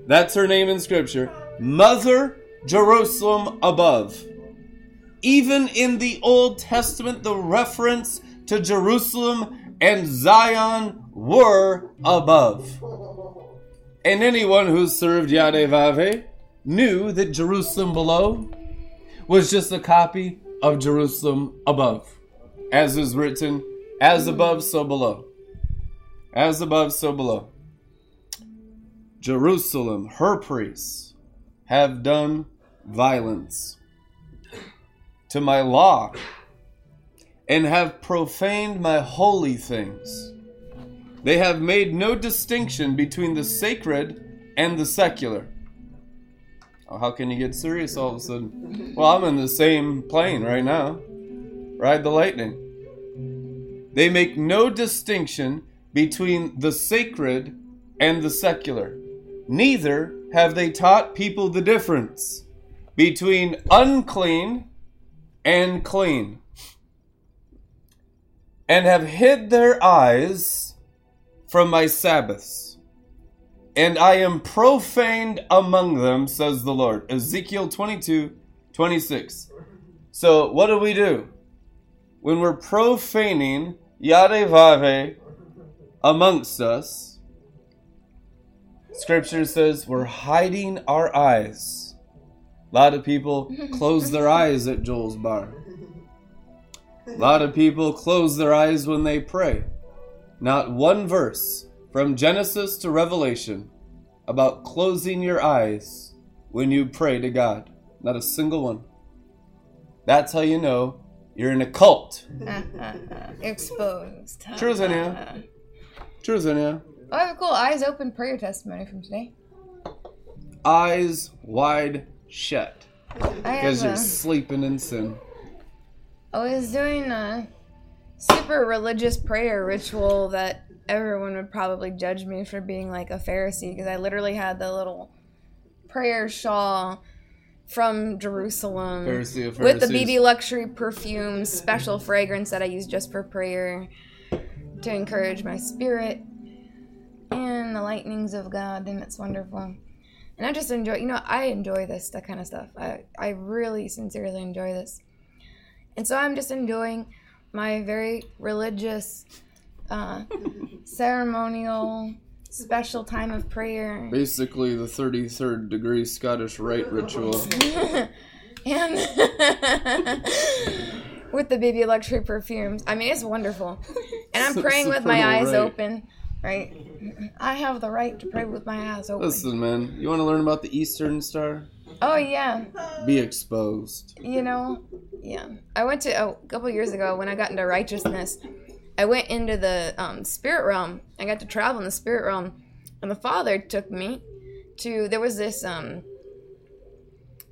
That's her name in Scripture. Mother Jerusalem above. Even in the Old Testament, the reference to Jerusalem and Zion were above. And anyone who served Yadevave knew that Jerusalem below was just a copy of Jerusalem above. As is written, as above, so below. As above, so below. Jerusalem, her priests, have done violence to my law and have profaned my holy things. They have made no distinction between the sacred and the secular. Oh, how can you get serious all of a sudden? Well, I'm in the same plane right now. Ride the lightning. They make no distinction between the sacred and the secular. Neither have they taught people the difference between unclean and clean, and have hid their eyes from my Sabbaths. And I am profaned among them, says the Lord. Ezekiel 22 26. So, what do we do? When we're profaning Yadevave amongst us, Scripture says we're hiding our eyes. A lot of people close their eyes at Joel's bar. A lot of people close their eyes when they pray. Not one verse from Genesis to Revelation about closing your eyes when you pray to God. Not a single one. That's how you know you're in a cult. Exposed. You. Truth in you. Oh, I have a cool eyes open prayer testimony from today. Eyes wide shut. Because you're a, sleeping in sin. I was doing a super religious prayer ritual that everyone would probably judge me for being like a Pharisee because I literally had the little prayer shawl from Jerusalem Pharisee with the BB luxury perfume special fragrance that I use just for prayer to encourage my spirit and the lightnings of God and it's wonderful. And I just enjoy, you know, I enjoy this, that kind of stuff. I, I really sincerely enjoy this. And so I'm just enjoying my very religious, uh, ceremonial, special time of prayer. Basically, the 33rd degree Scottish Rite ritual. and with the baby luxury perfumes. I mean, it's wonderful. And I'm praying with my eyes right. open, right? I have the right to pray with my eyes open. Listen, man, you want to learn about the Eastern Star? Oh, yeah. Be exposed. You know, yeah. I went to oh, a couple years ago when I got into righteousness. I went into the um, spirit realm. I got to travel in the spirit realm, and the Father took me to. There was this um.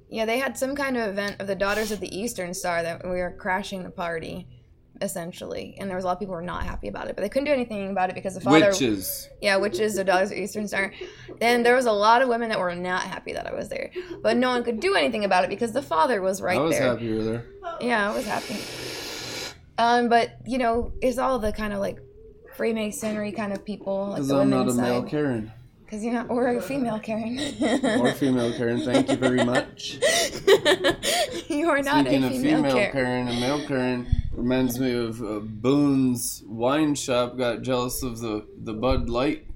Yeah, they had some kind of event of the Daughters of the Eastern Star that we were crashing the party, essentially, and there was a lot of people who were not happy about it, but they couldn't do anything about it because the Father. Witches. Yeah, which is the Daughters of Eastern Star. Then there was a lot of women that were not happy that I was there, but no one could do anything about it because the Father was right there. I was there. happy you were there. Yeah, I was happy. Um, but you know, it's all the kind of like Freemasonry kind of people, like Because the I'm not a women's male. Karen. Because you're not, or a female Karen. Or female Karen, thank you very much. you are not Speaking a of female, female Karen. Karen and male Karen, reminds me of uh, Boone's Wine Shop got jealous of the, the Bud Light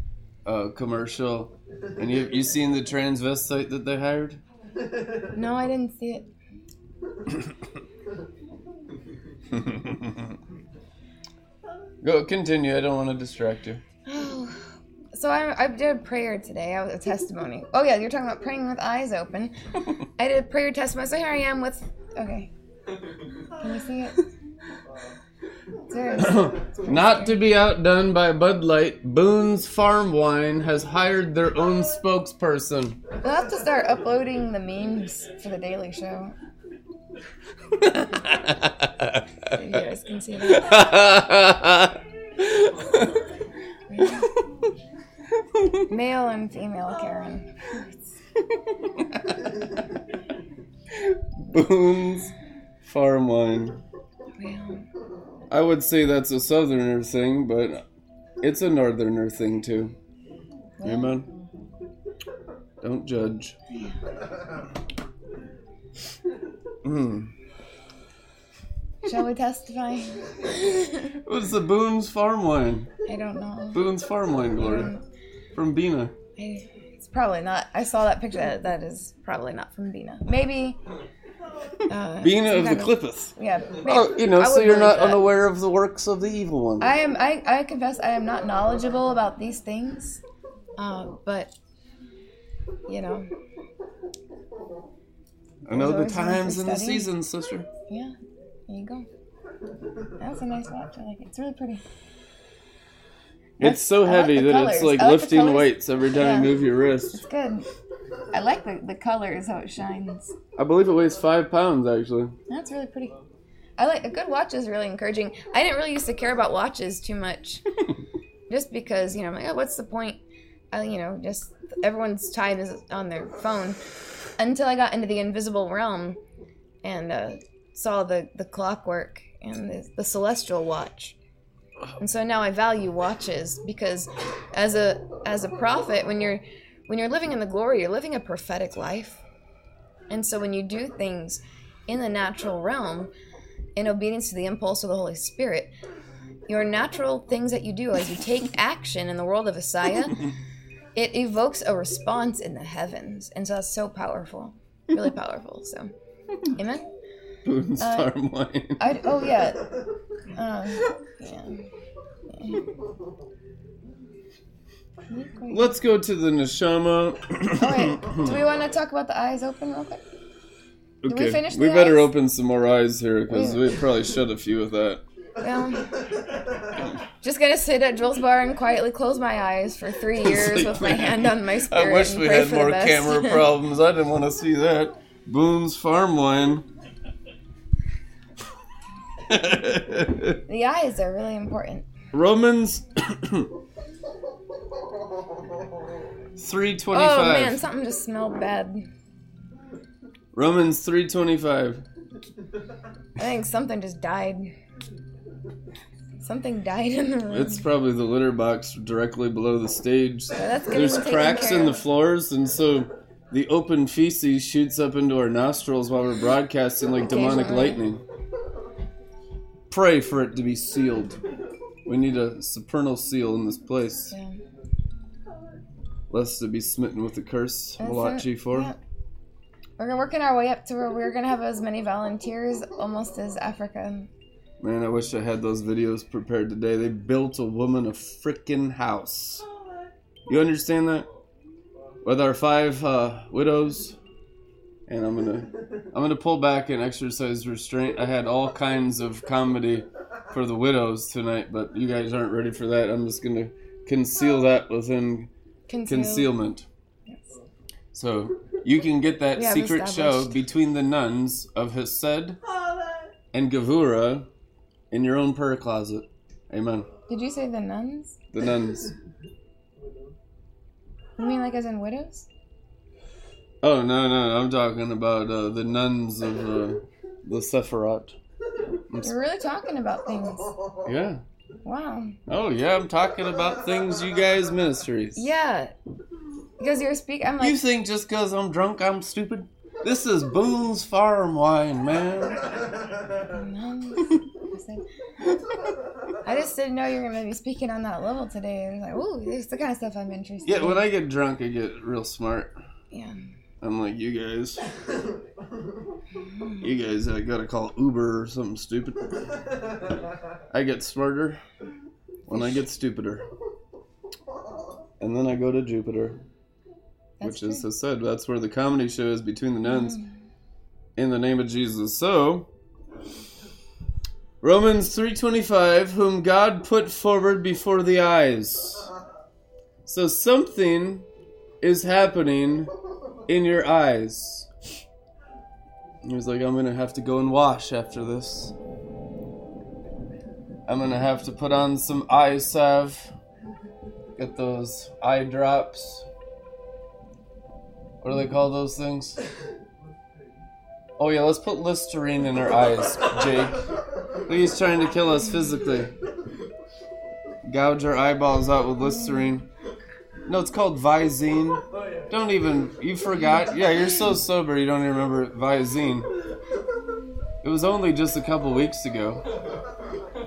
uh, commercial. And you you seen the transvestite that they hired? No, I didn't see it. Go continue. I don't want to distract you. So I, I did a prayer today. I was a testimony. Oh yeah, you're talking about praying with eyes open. I did a prayer testimony. So here I am with. Okay. Can you see it? Seriously. Not to be outdone by Bud Light, Boone's Farm Wine has hired their own spokesperson. We'll have to start uploading the memes for the Daily Show. You guys can see that. Male and female Karen. Boone's Farm Wine. Well, I would say that's a southerner thing, but it's a northerner thing too. Amen. Don't judge. Hmm. Shall we testify? What's the Boone's Farm Wine? I don't know. Boone's Farm Wine, Gloria. From Binah. I, it's probably not. I saw that picture. That, that is probably not from Binah. Maybe. Uh, some of the Qliphoth. Yeah. Oh, you know, so you're not that. unaware of the works of the evil one. I am. I, I confess I am not knowledgeable about these things, uh, but you know, I know the always room for times and the seasons, sister. yeah. There you go. That's a nice watch. I like it. It's really pretty. It's so like heavy the that it's like like lifting weights every time Yeah. you move your wrist. It's good. I like the, the colors how it shines. I believe it weighs five pounds, actually. That's really pretty. I like a good watch is really encouraging. I didn't really used to care about watches too much, just because you know, I'm like, oh, what's the point? I, you know, just everyone's time is on their phone. Until I got into the invisible realm, and uh, saw the the clockwork and the, the celestial watch. And so now I value watches because as a as a prophet, when you're when you're living in the glory, you're living a prophetic life. And so when you do things in the natural realm, in obedience to the impulse of the Holy Spirit, your natural things that you do as you take action in the world of Assiah, it evokes a response in the heavens. And so that's so powerful. Really powerful. So Amen. Boone's Uh, Farm Wine. I oh yeah. Um, yeah. Let's go to the neshama. Oh wait, do we want to talk about the eyes open real quick? Did we okay, finish we better eyes? open some more eyes here because we probably should a few of that. Yeah. Just gonna sit at Joel's bar and quietly close my eyes for three years with my hand on my I wish we had more camera problems. I didn't want to see that. Boone's Farm Wine. the eyes are really important. Romans Oh, three twenty Oh man, something just smelled bad. Romans three twenty five. I think something just died. Something died in the room. It's probably the litter box directly below the stage. There's cracks in the floors, and so the open feces shoots up into our nostrils while we're broadcasting like demonic lightning. Pray for it to be sealed. We need a supernal seal in this place, Yeah. lest it be smitten with the curse. Malachi it. 4. Yeah. We're working our way up to where we're gonna have as many volunteers almost as Africa. Man, I wish I had those videos prepared today. They built a woman a frickin' house. You understand that? With our five uh, widows, and I'm gonna, I'm gonna pull back and exercise restraint. I had all kinds of comedy for the widows tonight, but you guys aren't ready for that. I'm just gonna conceal that within Conceal. concealment. So you can get that We secret show established. between the nuns of Hesed and Gevurah in your own prayer closet. Amen. Did you say the nuns? The nuns. You mean like as in widows? Oh no no! I'm talking about uh, the nuns of uh, the Sephiroth. You're really talking about things. Yeah. Wow. Oh yeah, I'm talking about things you guys ministries. Yeah. Because you're speak. I'm You think just because I'm drunk I'm stupid? This is Boone's Farm Wine, man. I just didn't know you were gonna be speaking on that level today. I was like, ooh, this is the kind of stuff I'm interested. In. Yeah, in. when I get drunk, I get real smart. Yeah. I'm like, you guys. You guys uh, gotta call Uber or something stupid. I get smarter when I get stupider. And then I go to Jupiter, That's which is, true. as said, that's where the comedy show is between the nuns. In the name of Jesus. So, Romans 3.25, whom God put forward before the eyes. So something is happening in your eyes. He was like, I'm gonna have to go and wash after this. I'm gonna have to put on some eye salve. Get those eye drops. What do they call those things? Oh yeah, let's put Listerine in her eyes, Jake. He's trying to kill us physically. Gouge our eyeballs out with Listerine. No, it's called Visine. Don't even. You forgot. Yeah, you're so sober you don't even remember Visine. It was only just a couple weeks ago.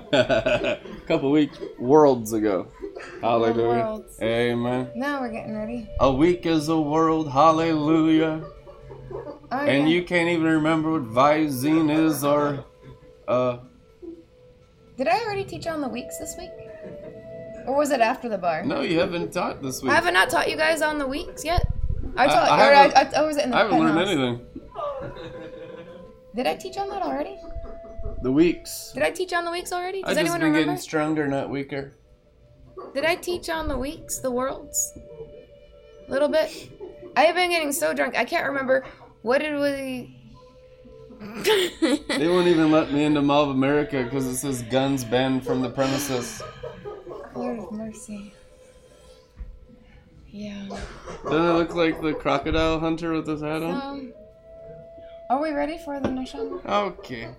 a couple weeks, worlds ago. Hallelujah. Amen. Now we're getting ready. A week is a world. Hallelujah. Oh, And yeah. you can't even remember what Visine is or. Uh, Did I already teach on the weeks this week? Or was it after the bar? no, you haven't taught this week. I haven't not taught you guys on the weeks yet. I I- taught, I or I, I, or was it in the I haven't learned penthouse? anything. Did I teach on that already? The weeks. Did I teach on the weeks already? Does I just anyone been remember? getting stronger, not weaker. Did I teach on the weeks, the worlds? A little bit. I have been getting so drunk. I can't remember. What did we? They won't even let me into Mall of America because it says guns banned from the premises. Lord of mercy. Yeah. Doesn't it look like the crocodile hunter with his hat on? Um, are we ready for the Neshama? Okay.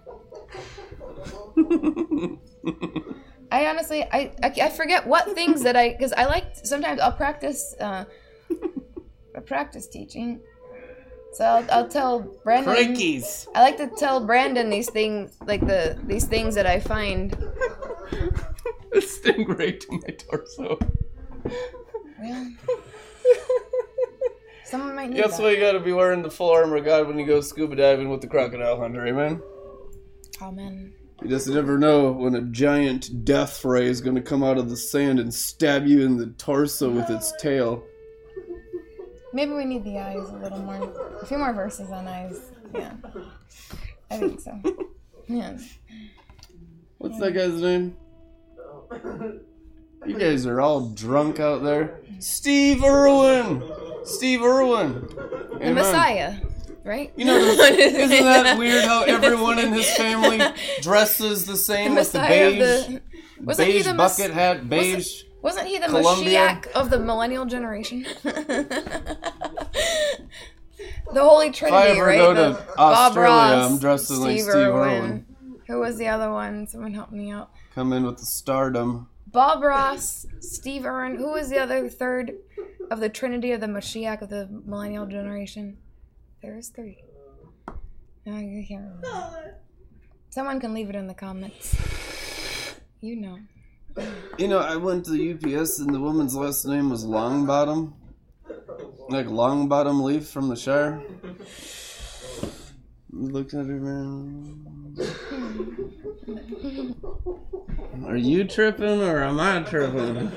I honestly, I, I, I forget what things that I, because I like, sometimes I'll practice, uh, I practice teaching. So I'll, I'll tell Brandon. Crikeys. I like to tell Brandon these things, like the these things that I find. A stingray to my torso. Well, someone might need That's that. why you gotta be wearing the full armor of God when you go scuba diving with the crocodile hunter, amen? Amen. You just never know when a giant death ray is gonna come out of the sand and stab you in the torso with its tail. Maybe we need the eyes a little more. A few more verses on eyes. Yeah. I think so. Yeah. What's that guy's name? You guys are all drunk out there. Steve Irwin! Steve Irwin! The Messiah, right? You know, isn't that weird how everyone in his family dresses the the same with the beige, the. Beige the Mess- bucket hat, beige. Wasn't he the Columbia? Mashiach of the millennial generation? the Holy If I Trinity, ever right? go The to Australia, Ross, I'm dressing like Steve Irwin. Irwin. Who was the other one? Someone help me out. Come in with the stardom. Bob Ross, Steve Irwin. Who was the other third of the Trinity of the Mashiach of the millennial generation? There's three. No, I can't remember. Someone can leave it in the comments. You know. You know, I went to the UPS and the woman's last name was Longbottom. Like Longbottom Leaf from the Shire. Looked at her, man. Are you tripping or am I tripping?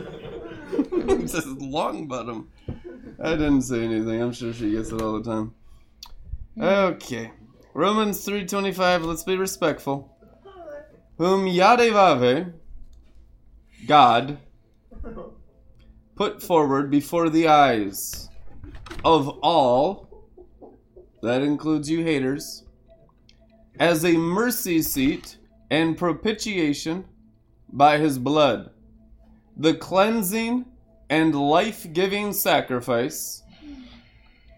it says Longbottom. I didn't say anything. I'm sure she gets it all the time. Okay. Romans 3.25, let's be respectful. Whom Yadevave, God, put forward before the eyes of all, that includes you haters, as a mercy seat and propitiation by his blood, the cleansing and life giving sacrifice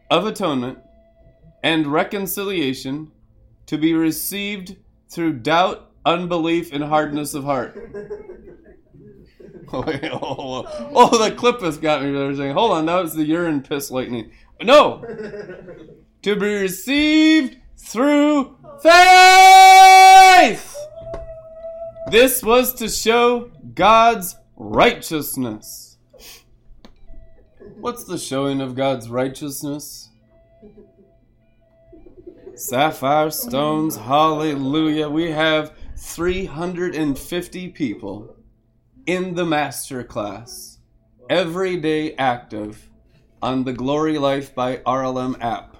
of atonement and reconciliation to be received through doubt, unbelief, and hardness of heart. Oh, oh, oh, oh, oh, the clip has got me there saying, hold on, that was the urine piss lightning. No! to be received through faith! This was to show God's righteousness. What's the showing of God's righteousness? Sapphire stones, hallelujah. We have 350 people in the master class, every day active on the Glory Life by RLM app.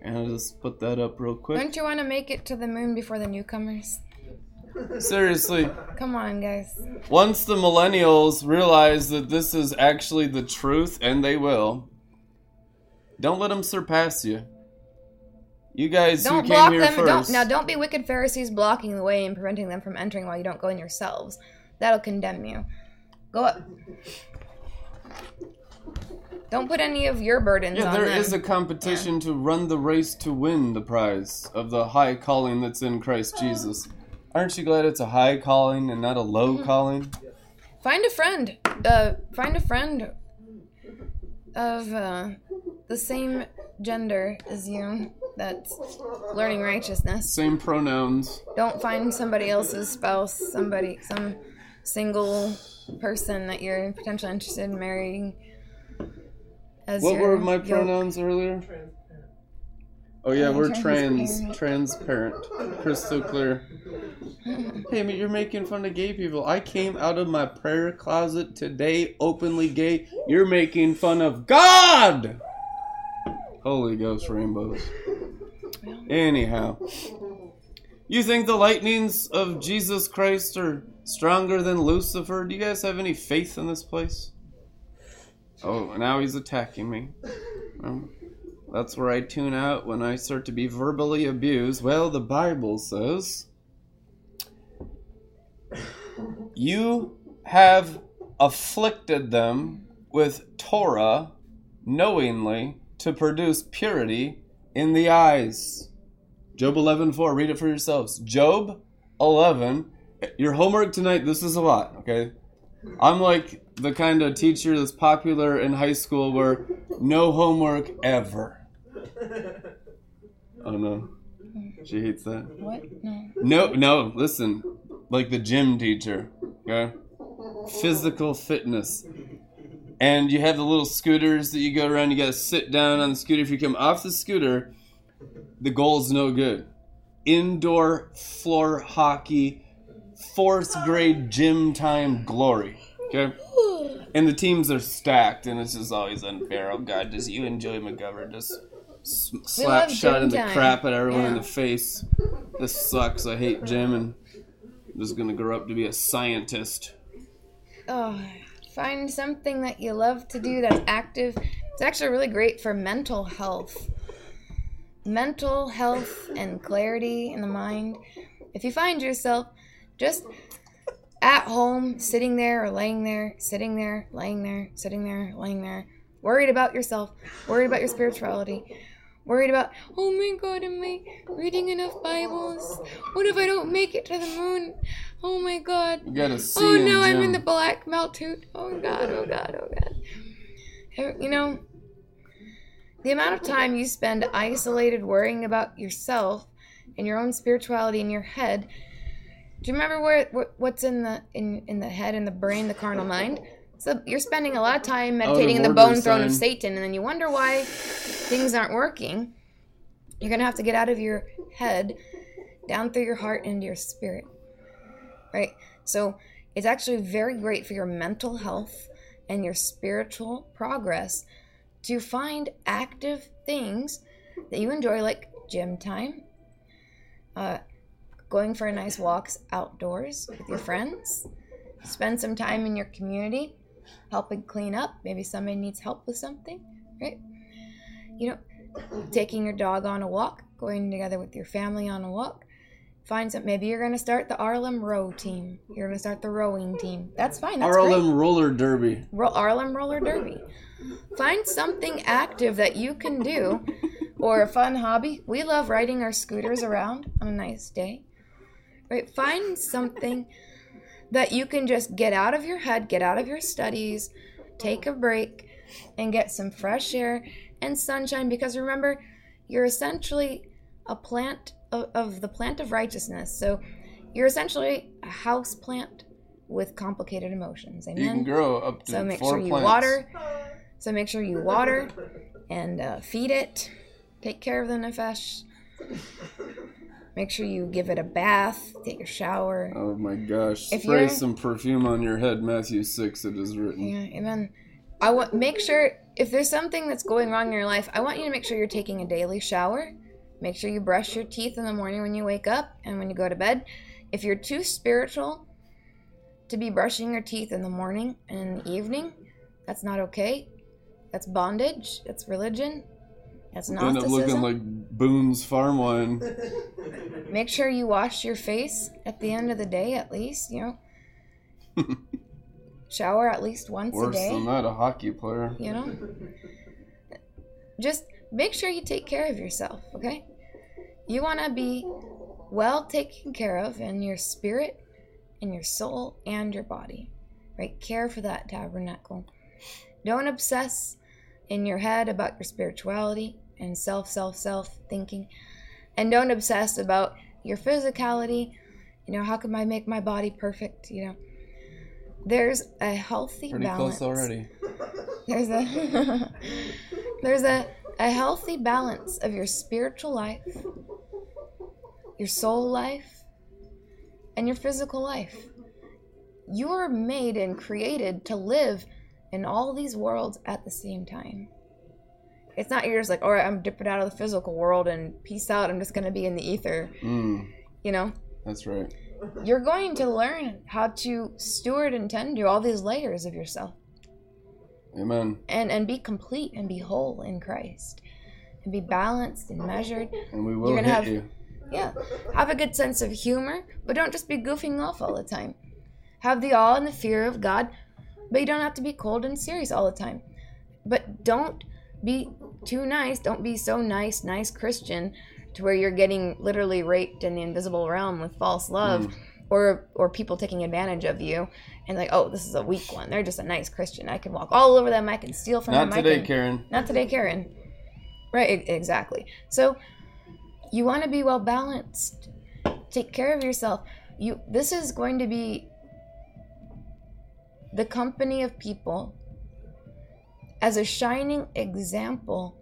And I'll just put that up real quick. Don't you want to make it to the moon before the newcomers? Seriously, Come on, guys. once the millennials realize that this is actually the truth, and they will, don't let them surpass you. You guys Don't who block came here them. Don't, first. now, don't be wicked Pharisees blocking the way and preventing them from entering while you don't go in yourselves. That'll condemn you. Go up. Don't put any of your burdens Yeah, on there them. is a competition to run the race to win the prize of the high calling that's in Christ Jesus. Aren't you glad it's a high calling and not a low Mm-hmm. calling? Find a friend. Uh, find a friend of uh, the same gender as you that's learning righteousness. Same pronouns. Don't find somebody else's spouse, somebody, some single person that you're potentially interested in marrying. As What were my yoke. pronouns earlier? Oh yeah, we're trans, Transparent. transparent, crystal clear. Hey, but you're making fun of gay people. I came out of my prayer closet today, openly gay. You're making fun of God. Holy Ghost rainbows. Anyhow, you think the lightnings of Jesus Christ are stronger than Lucifer? Do you guys have any faith in this place? Oh, now he's attacking me. Um, That's where I tune out when I start to be verbally abused. Well, the Bible says you have afflicted them with Torah knowingly to produce purity in the eyes. Job 11:4 read it for yourselves. Job 11 your homework tonight this is a lot, okay? I'm like the kind of teacher that's popular in high school where no homework ever. Oh no. She hates that. What? No. No, no, listen. Like the gym teacher, okay? Physical fitness. And you have the little scooters that you go around, you gotta sit down on the scooter. If you come off the scooter, the goal's no good. Indoor floor hockey, fourth grade gym time glory, okay? And the teams are stacked, and it's just always unfair. Oh God, does you and enjoy McGovern just s- slap shot in the time. crap at everyone in the face? This sucks. I hate gym, and I'm just gonna grow up to be a scientist. Oh, find something that you love to do that's active. It's actually really great for mental health. Mental health and clarity in the mind. If you find yourself just at home, sitting there or laying there, sitting there, laying there, sitting there, laying there, worried about yourself, worried about your spirituality, worried about, oh my god, am I reading enough Bibles? What if I don't make it to the moon? Oh my god. You gotta oh, see. Oh no, I'm in the black Malkut. Oh god, oh god, oh god. You know, the amount of time you spend isolated worrying about yourself and your own spirituality in your head. Do you remember where what, what's in the in in the head and the brain, the carnal mind? So you're spending a lot of time meditating in the bone throne of. Satan, and then you wonder why things aren't working. You're gonna have to get out of your head, down through your heart into your spirit right? So it's actually very great for your mental health and your spiritual progress to find active things that you enjoy, like gym time, uh, going for a nice walks outdoors with your friends, spend some time in your community, helping clean up. Maybe somebody needs help with something, right? You know, taking your dog on a walk, going together with your family on a walk. Find some maybe you're going to start the RLM row team. You're going to start the rowing team. That's fine that's RLM great roller derby. Ro- RLM roller derby. Find something active that you can do or a fun hobby. We love riding our scooters around on a nice day right? Find something that you can just get out of your head get out of your studies take a break and get some fresh air and sunshine. Because remember you're essentially a plant of, of the plant of righteousness. So you're essentially a house plant with complicated emotions. Amen. You can grow up to so make four sure you plants. water. So make sure you water and uh, feed it. Take care of the nefesh make sure you give it a bath take a shower Oh my gosh! If Spray some perfume on your head. Matthew six. It is written. Yeah, and then I want make sure if there's something that's going wrong in your life, I want you to make sure you're taking a daily shower. Make sure you brush your teeth in the morning when you wake up and when you go to bed. If you're too spiritual to be brushing your teeth in the morning and in the evening, that's not okay. That's bondage. That's religion. That's End up looking like Boone's farm wine. Make sure you wash your face at the end of the day, at least. You know, shower at least once a day. Worse day. than that, a hockey player. you know just make sure you take care of yourself okay you want to be well taken care of in your spirit in your soul and your body right care for that tabernacle don't obsess in your head about your spirituality and self self self thinking. And don't obsess about your physicality. You know how can i make my body perfect you know? There's a healthy Pretty balance. close already. there's a there's a, a healthy balance of your spiritual life your soul life and your physical life. You're made and created to live in all these worlds at the same time it's not you're just like all right i'm dipping out of the physical world and peace out i'm just going to be in the ether Mm, you know that's right. you're going to learn how to steward and tend to all these layers of yourself Amen. and and be complete and be whole in Christ. and be balanced and measured. And we will You're gonna have- you. Yeah. Have a good sense of humor, but don't just be goofing off all the time. Have the awe and the fear of God, but you don't have to be cold and serious all the time. But don't be too nice. Don't be so nice, nice Christian to where you're getting literally raped in the invisible realm with false love Hmm. or or people taking advantage of you and like, oh, this is a weak one. They're just a nice Christian. I can walk all over them. I can steal from Not them. I today, can, Karen. not today, Karen. Right, exactly. So you want to be well balanced. Take care of yourself. You this is going to be the company of people as a shining example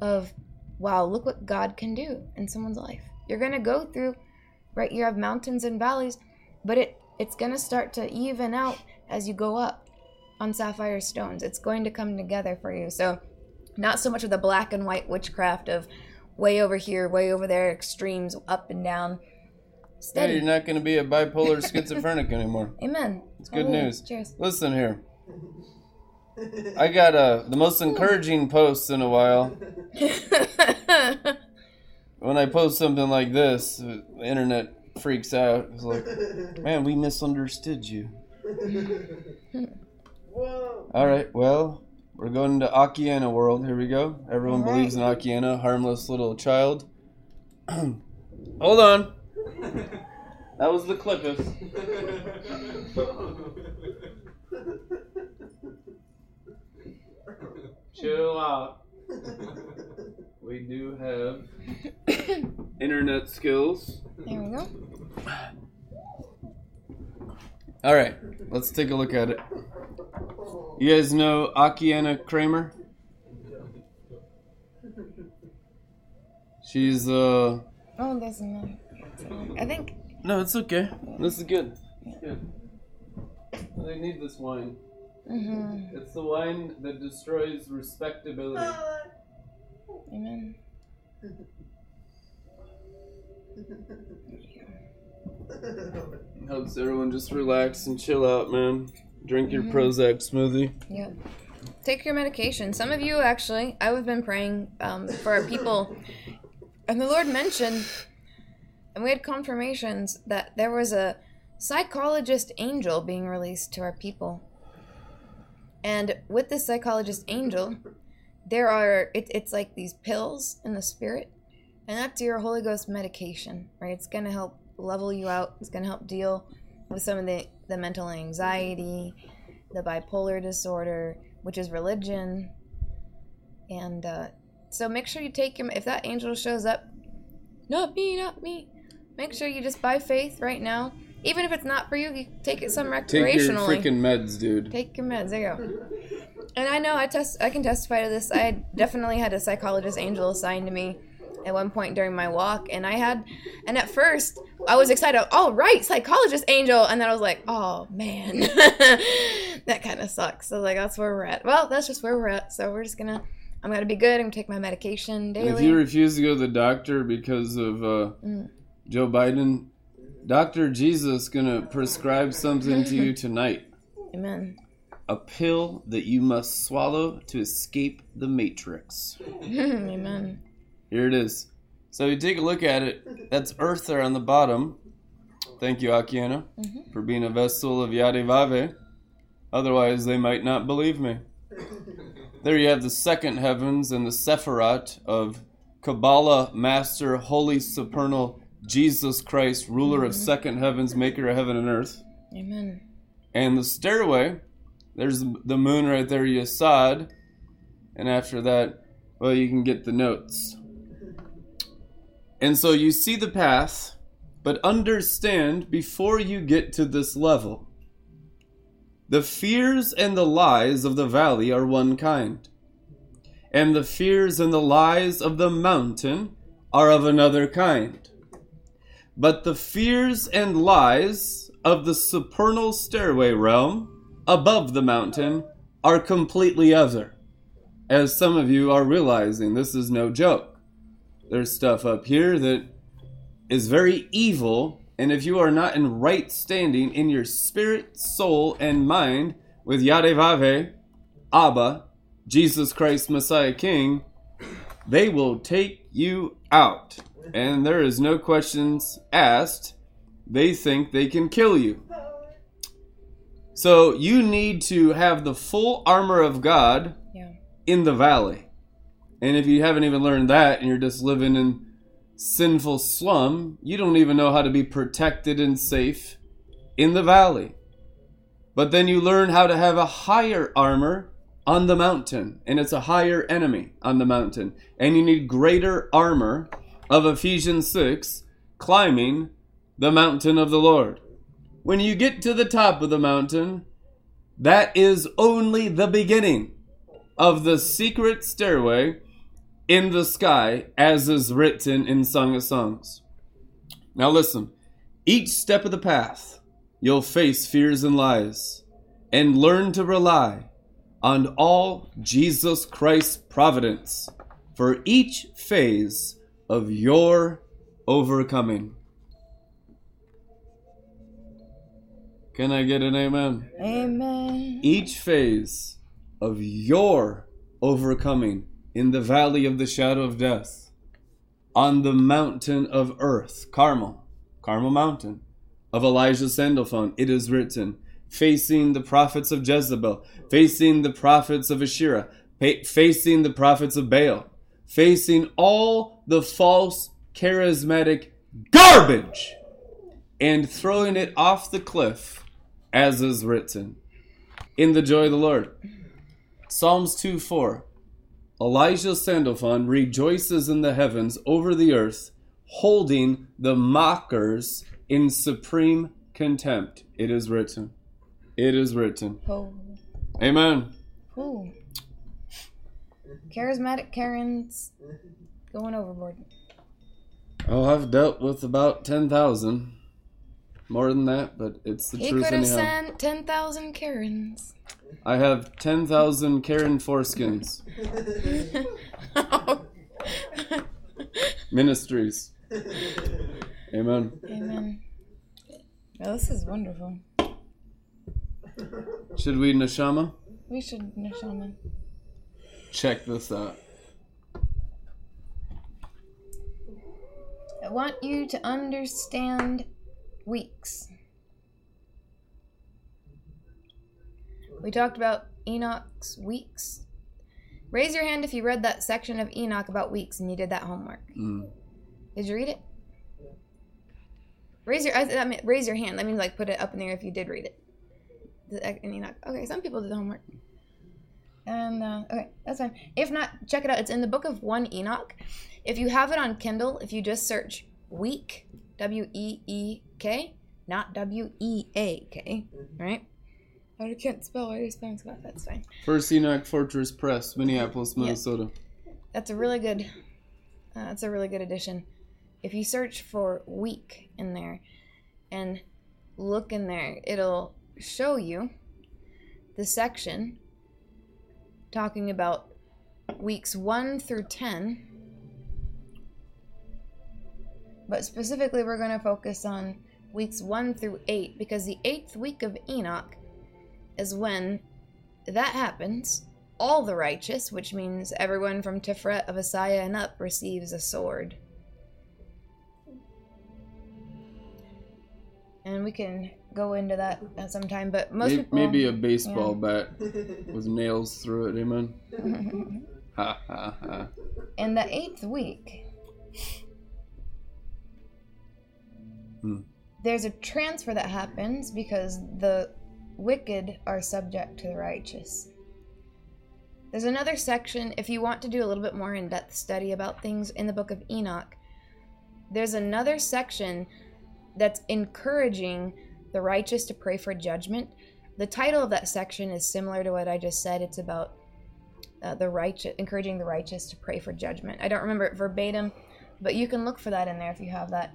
of wow, look what God can do in someone's life. You're going to go through right you have mountains and valleys, but it it's going to start to even out as you go up on sapphire stones. It's going to come together for you. So not so much of the black and white witchcraft of way over here, way over there, extremes up and down. Yeah, Steady. you're not going to be a bipolar schizophrenic anymore. Amen. It's good Hallelujah. news. Cheers. Listen here. I got uh, the most encouraging post in a while. When I post something like this, the internet freaks out. It's like, man, we misunderstood you. All right, well, we're going to Akiane world. Here we go. Everyone All right. believes in Akiane, harmless little child. Hold on. That was the Qliphoth. Chill out. We do have internet skills. there we go. All right, let's take a look at it. You guys know Akiane Kramer? She's uh Oh, there's another. I think. no, it's okay. This is good. It's good. They need this wine. Hmm It's the wine that destroys respectability. Amen. Helps everyone just relax and chill out, man. Drink your Mhm. Prozac smoothie. Yep. Take your medication. Some of you actually, I've been praying um, for our people, and the Lord mentioned, and we had confirmations that there was a psychologist angel being released to our people. And with this psychologist angel, there are it, it's like these pills in the spirit, and that's your Holy Ghost medication, right? It's gonna help level you out. It's gonna help deal with some of the the mental anxiety, the bipolar disorder, which is religion. And uh, so make sure you take him. If that angel shows up, not me, not me. Make sure you just by faith right now. Even if it's not for you, you take it some recreational. Take your freaking meds, dude. Take your meds. There you go. And I know I test. I can testify to this. I definitely had a psychologist angel assigned to me at one point during my walk, and I had. And at first, I was excited. All right, psychologist angel, and then I was like, oh man, that kind of sucks. So like that's where we're at. Well, that's just where we're at. So we're just gonna. I'm gonna be good. I'm gonna take my medication daily. If you refuse to go to the doctor because of uh, Mm. Joe Biden, Doctor Jesus gonna prescribe something to you tonight. Amen. A pill that you must swallow to escape the matrix. Amen. Here it is. So you take a look at it. That's Earth there on the bottom. Thank you, Akiane, Mhm. for being a vessel of Yadivave. Otherwise, they might not believe me. There you have the second heavens and the Sephiroth of Kabbalah, Master, Holy Supernal, Jesus Christ, ruler of mm-hmm. second heavens, maker of heaven and earth. Amen. And the stairway, there's the moon right there, Yesod. And after that, well, you can get the notes. And so you see the path, but understand before you get to this level. The fears and the lies of the valley are one kind, and the fears and the lies of the mountain are of another kind. But the fears and lies of the supernal stairway realm above the mountain are completely other. As some of you are realizing, this is no joke. There's stuff up here that is very evil, and if you are not in right standing in your spirit, soul, and mind with Yadevave, Abba, Jesus Christ, Messiah King, they will take you out. And there is no questions asked. They think they can kill you. So you need to have the full armor of God Yeah. in the valley. And if you haven't even learned that and you're just living in sinful slum, you don't even know how to be protected and safe in the valley. But then you learn how to have a higher armor on the mountain, and it's a higher enemy on the mountain. And you need greater armor of Ephesians 6, climbing the mountain of the Lord. When you get to the top of the mountain, that is only the beginning of the secret stairway in the sky, as is written in Song of Songs. Now listen, each step of the path, you'll face fears and lies, and learn to rely on all Jesus Christ's providence for each phase of your overcoming. Can I get an amen? Amen. each phase of your overcoming in the valley of the shadow of death, on the mountain of earth, Carmel, Carmel Mountain, of Elijah Sandalphon, it is written, facing the prophets of Jezebel, facing the prophets of Asherah, facing the prophets of Baal, facing all the false charismatic garbage, and throwing it off the cliff, as is written in the joy of the Lord. Psalms 2 4. Elijah Sandalphon rejoices in the heavens over the earth, holding the mockers in supreme contempt. It is written. It is written. Oh. Amen. Ooh. Charismatic Karens mm-hmm. going overboard. Oh, I've dealt with about 10,000. More than that, but it's the He truth could have anyhow. sent 10,000 Karens. I have 10,000 Karen foreskins. Ministries. Amen. Amen. Well, this is wonderful. Should we Neshama? We should Neshama. Check this out. I want you to understand weeks. We talked about Enoch's weeks. Raise your hand if you read that section of Enoch about weeks and you did that homework. Mm. Did you read it? Raise your I, mean, raise your hand. That means like put it up in there if you did read it. In Enoch. Okay, some people did the homework. And uh, okay, that's fine. If not, check it out. It's in the book of one Enoch. If you have it on Kindle, if you just search week, W E E K, not W E A K, right? I can't spell. I spelling Scott? That's fine. First Enoch Fortress Press, Minneapolis, Yeah. Minnesota. That's a really good. Uh, that's a really good addition. If you search for week in there, and look in there, it'll show you the section talking about weeks one through ten. But specifically, we're going to focus on weeks one through eight because the eighth week of Enoch is when that happens all the righteous, which means everyone from Tiferet of Assiah and up receives a sword. And we can go into that at some time, but most Maybe, people maybe a baseball bat with nails through it. Amen. Ha ha ha. in the eighth week, Hmm. there's a transfer that happens because the wicked are subject to the righteous. There's another section, if you want to do a little bit more in depth study about things in the book of Enoch, there's another section that's encouraging the righteous to pray for judgment. The title of that section is similar to what I just said. It's about uh, the righteous, encouraging the righteous to pray for judgment. I don't remember it verbatim, but you can look for that in there if you have that.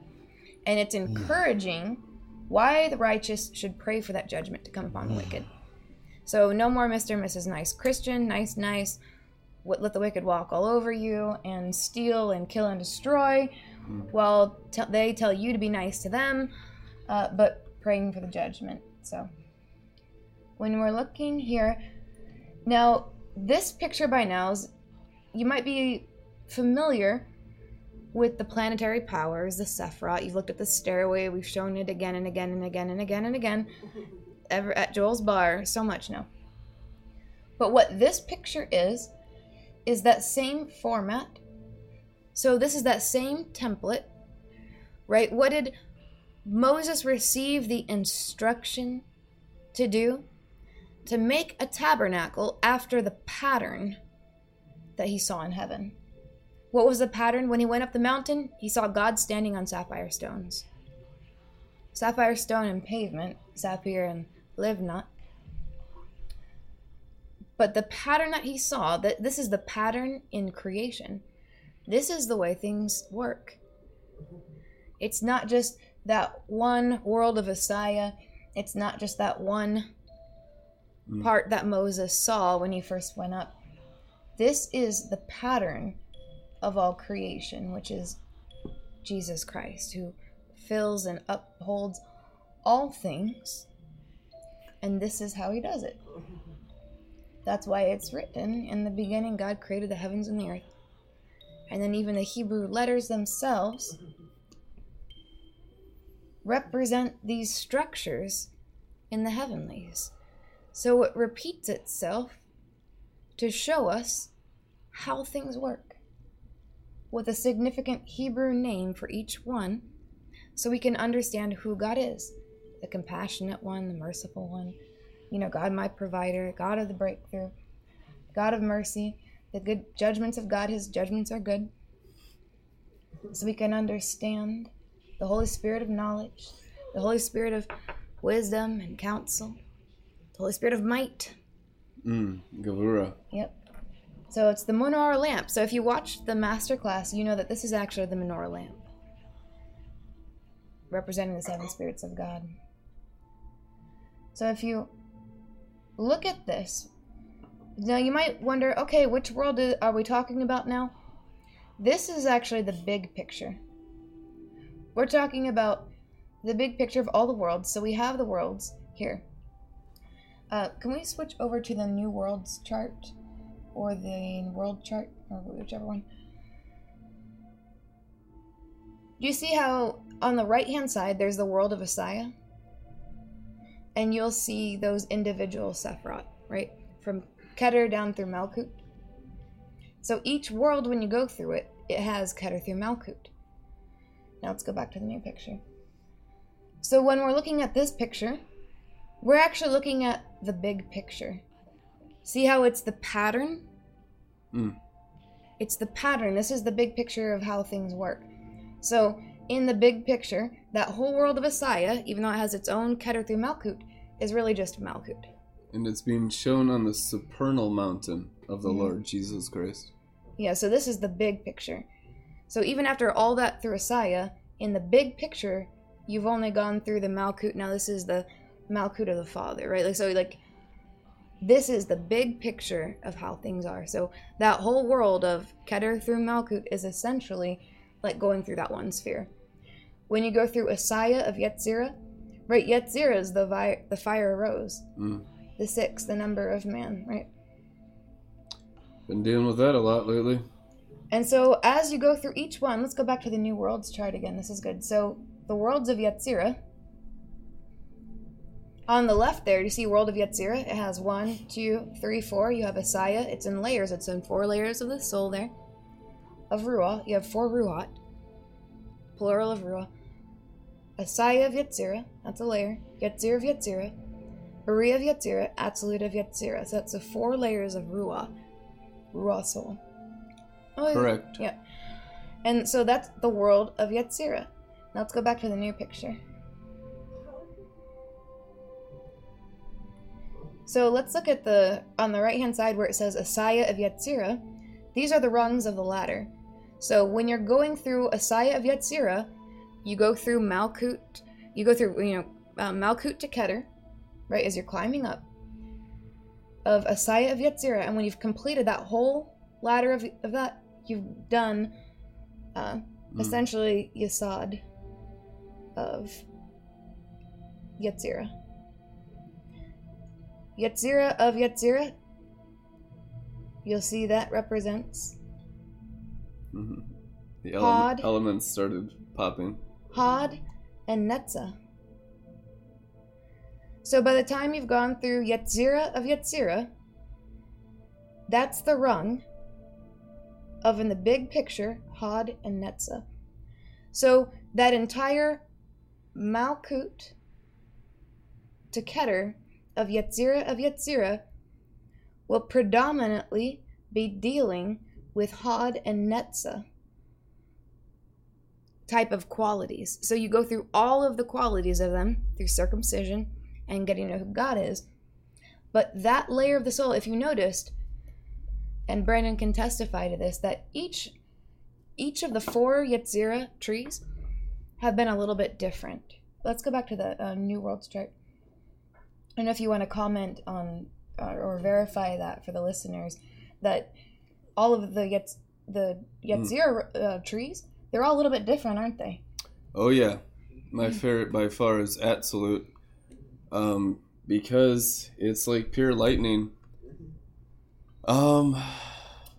And it's encouraging why the righteous should pray for that judgment to come upon the wicked. So no more Mr. and Mrs. Nice Christian, nice, nice. What, let the wicked walk all over you and steal and kill and destroy. Well, te- they tell you to be nice to them, uh, but praying for the judgment. So when we're looking here, now this picture by now is you might be familiar with the planetary powers, the Sephiroth. You've looked at the stairway. We've shown it again and again and again and again and again. Ever at Joel's bar, so much now. But what this picture is, is that same format. So this is that same template, right? What did Moses received the instruction to do? To make a tabernacle after the pattern that he saw in heaven. What was the pattern? When he went up the mountain, he saw God standing on sapphire stones. Sapphire stone and pavement, sapphire and livnat. But the pattern that he saw, that this is the pattern in creation. This is the way things work. It's not just that one world of Assiah. It's not just that one mm. part that Moses saw when he first went up. This is the pattern of all creation, which is Jesus Christ, who fills and upholds all things. And this is how he does it. That's why it's written in the beginning, God created the heavens and the earth. And then even the Hebrew letters themselves represent these structures in the heavenlies. So it repeats itself to show us how things work with a significant Hebrew name for each one so we can understand who God is the compassionate one, the merciful one, you know, God, my provider, God of the breakthrough, God of mercy, the good judgments of God, his judgments are good. So we can understand the Holy Spirit of knowledge, the Holy Spirit of wisdom and counsel, the Holy Spirit of might. Mm, Gevurah. Yep. So it's the menorah lamp. So if you watch the master class, you know that this is actually the menorah lamp, representing the seven spirits of God. So if you look at this, now you might wonder, okay, which world is, are we talking about now? This is actually the big picture. We're talking about the big picture of all the worlds. So we have the worlds here. Uh, can we switch over to the new worlds chart or the world chart or whichever one? Do you see how on the right hand side there's the world of Assiah? And you'll see those individual Sephiroth, right? From Keter down through Malkut. So each world, when you go through it, it has Keter through Malkut. Now let's go back to the new picture. So when we're looking at this picture, we're actually looking at the big picture. See how it's the pattern? Mm. It's the pattern. This is the big picture of how things work. So, in the big picture, that whole world of Assiah, even though it has its own Keter through Malkut, is really just Malkut. And it's being shown on the supernal mountain of the Mhm. Lord Jesus Christ. Yeah, so this is the big picture. So even after all that through Assiah, in the big picture, you've only gone through the Malkut. Now this is the Malkut of the Father, right? Like so, like this is the big picture of how things are. So that whole world of Keter through Malkut is essentially like going through that one sphere. When you go through Assiah of Yetzirah, right? Yetzirah is the vi- the fire rose, Mm. the six, the number of man, right? Been dealing with that a lot lately. And so as you go through each one, let's go back to the new worlds chart again. This is good. So the worlds of Yetzirah. On the left there, you see World of Yetzirah. It has one, two, three, four. You have Assiah. It's in layers. It's in four layers of the soul there. Of Ruah. You have four Ruhat. Plural of Ruah. Assiah of Yetzirah. That's a layer. Yetzirah of Yetzirah. Uri of Yetzirah. Atziluth of Yetzirah. So that's the four layers of Ruah. Ruah soul. Oh. Correct. Yeah. And so that's the world of Yetzirah. Now let's go back to the new picture. So let's look at the on the right hand side where it says Assiah of Yetzirah. These are the rungs of the ladder. So when you're going through Assiah of Yetzirah, you go through Malkut, you go through you know uh, Malkut to Keter, right? As you're climbing up of Assiah of Yetzirah, and when you've completed that whole ladder of, of that, you've done uh, Mm. essentially Yesod of Yetzira. Yetzira of Yetzira, you'll see that represents Mhm. The ele- elements started popping. Hod, and Netzah. So by the time you've gone through Yetzira of Yetzira, that's the rung of, in the big picture, Hod and Netzah. So that entire Malkut to Keter of Yetzirah of Yetzirah will predominantly be dealing with Hod and Netzah type of qualities. So you go through all of the qualities of them through circumcision and getting to know who God is. But that layer of the soul, if you noticed, and Brandon can testify to this, that each each of the four Yetzira trees have been a little bit different. Let's go back to the uh, New World chart. I don't know if you want to comment on uh, or verify that for the listeners that all of the Yetz, the Yetzirah uh, trees they're all a little bit different, aren't they? Oh yeah, my favorite by far is Atziluth, um, because it's like pure lightning. Um,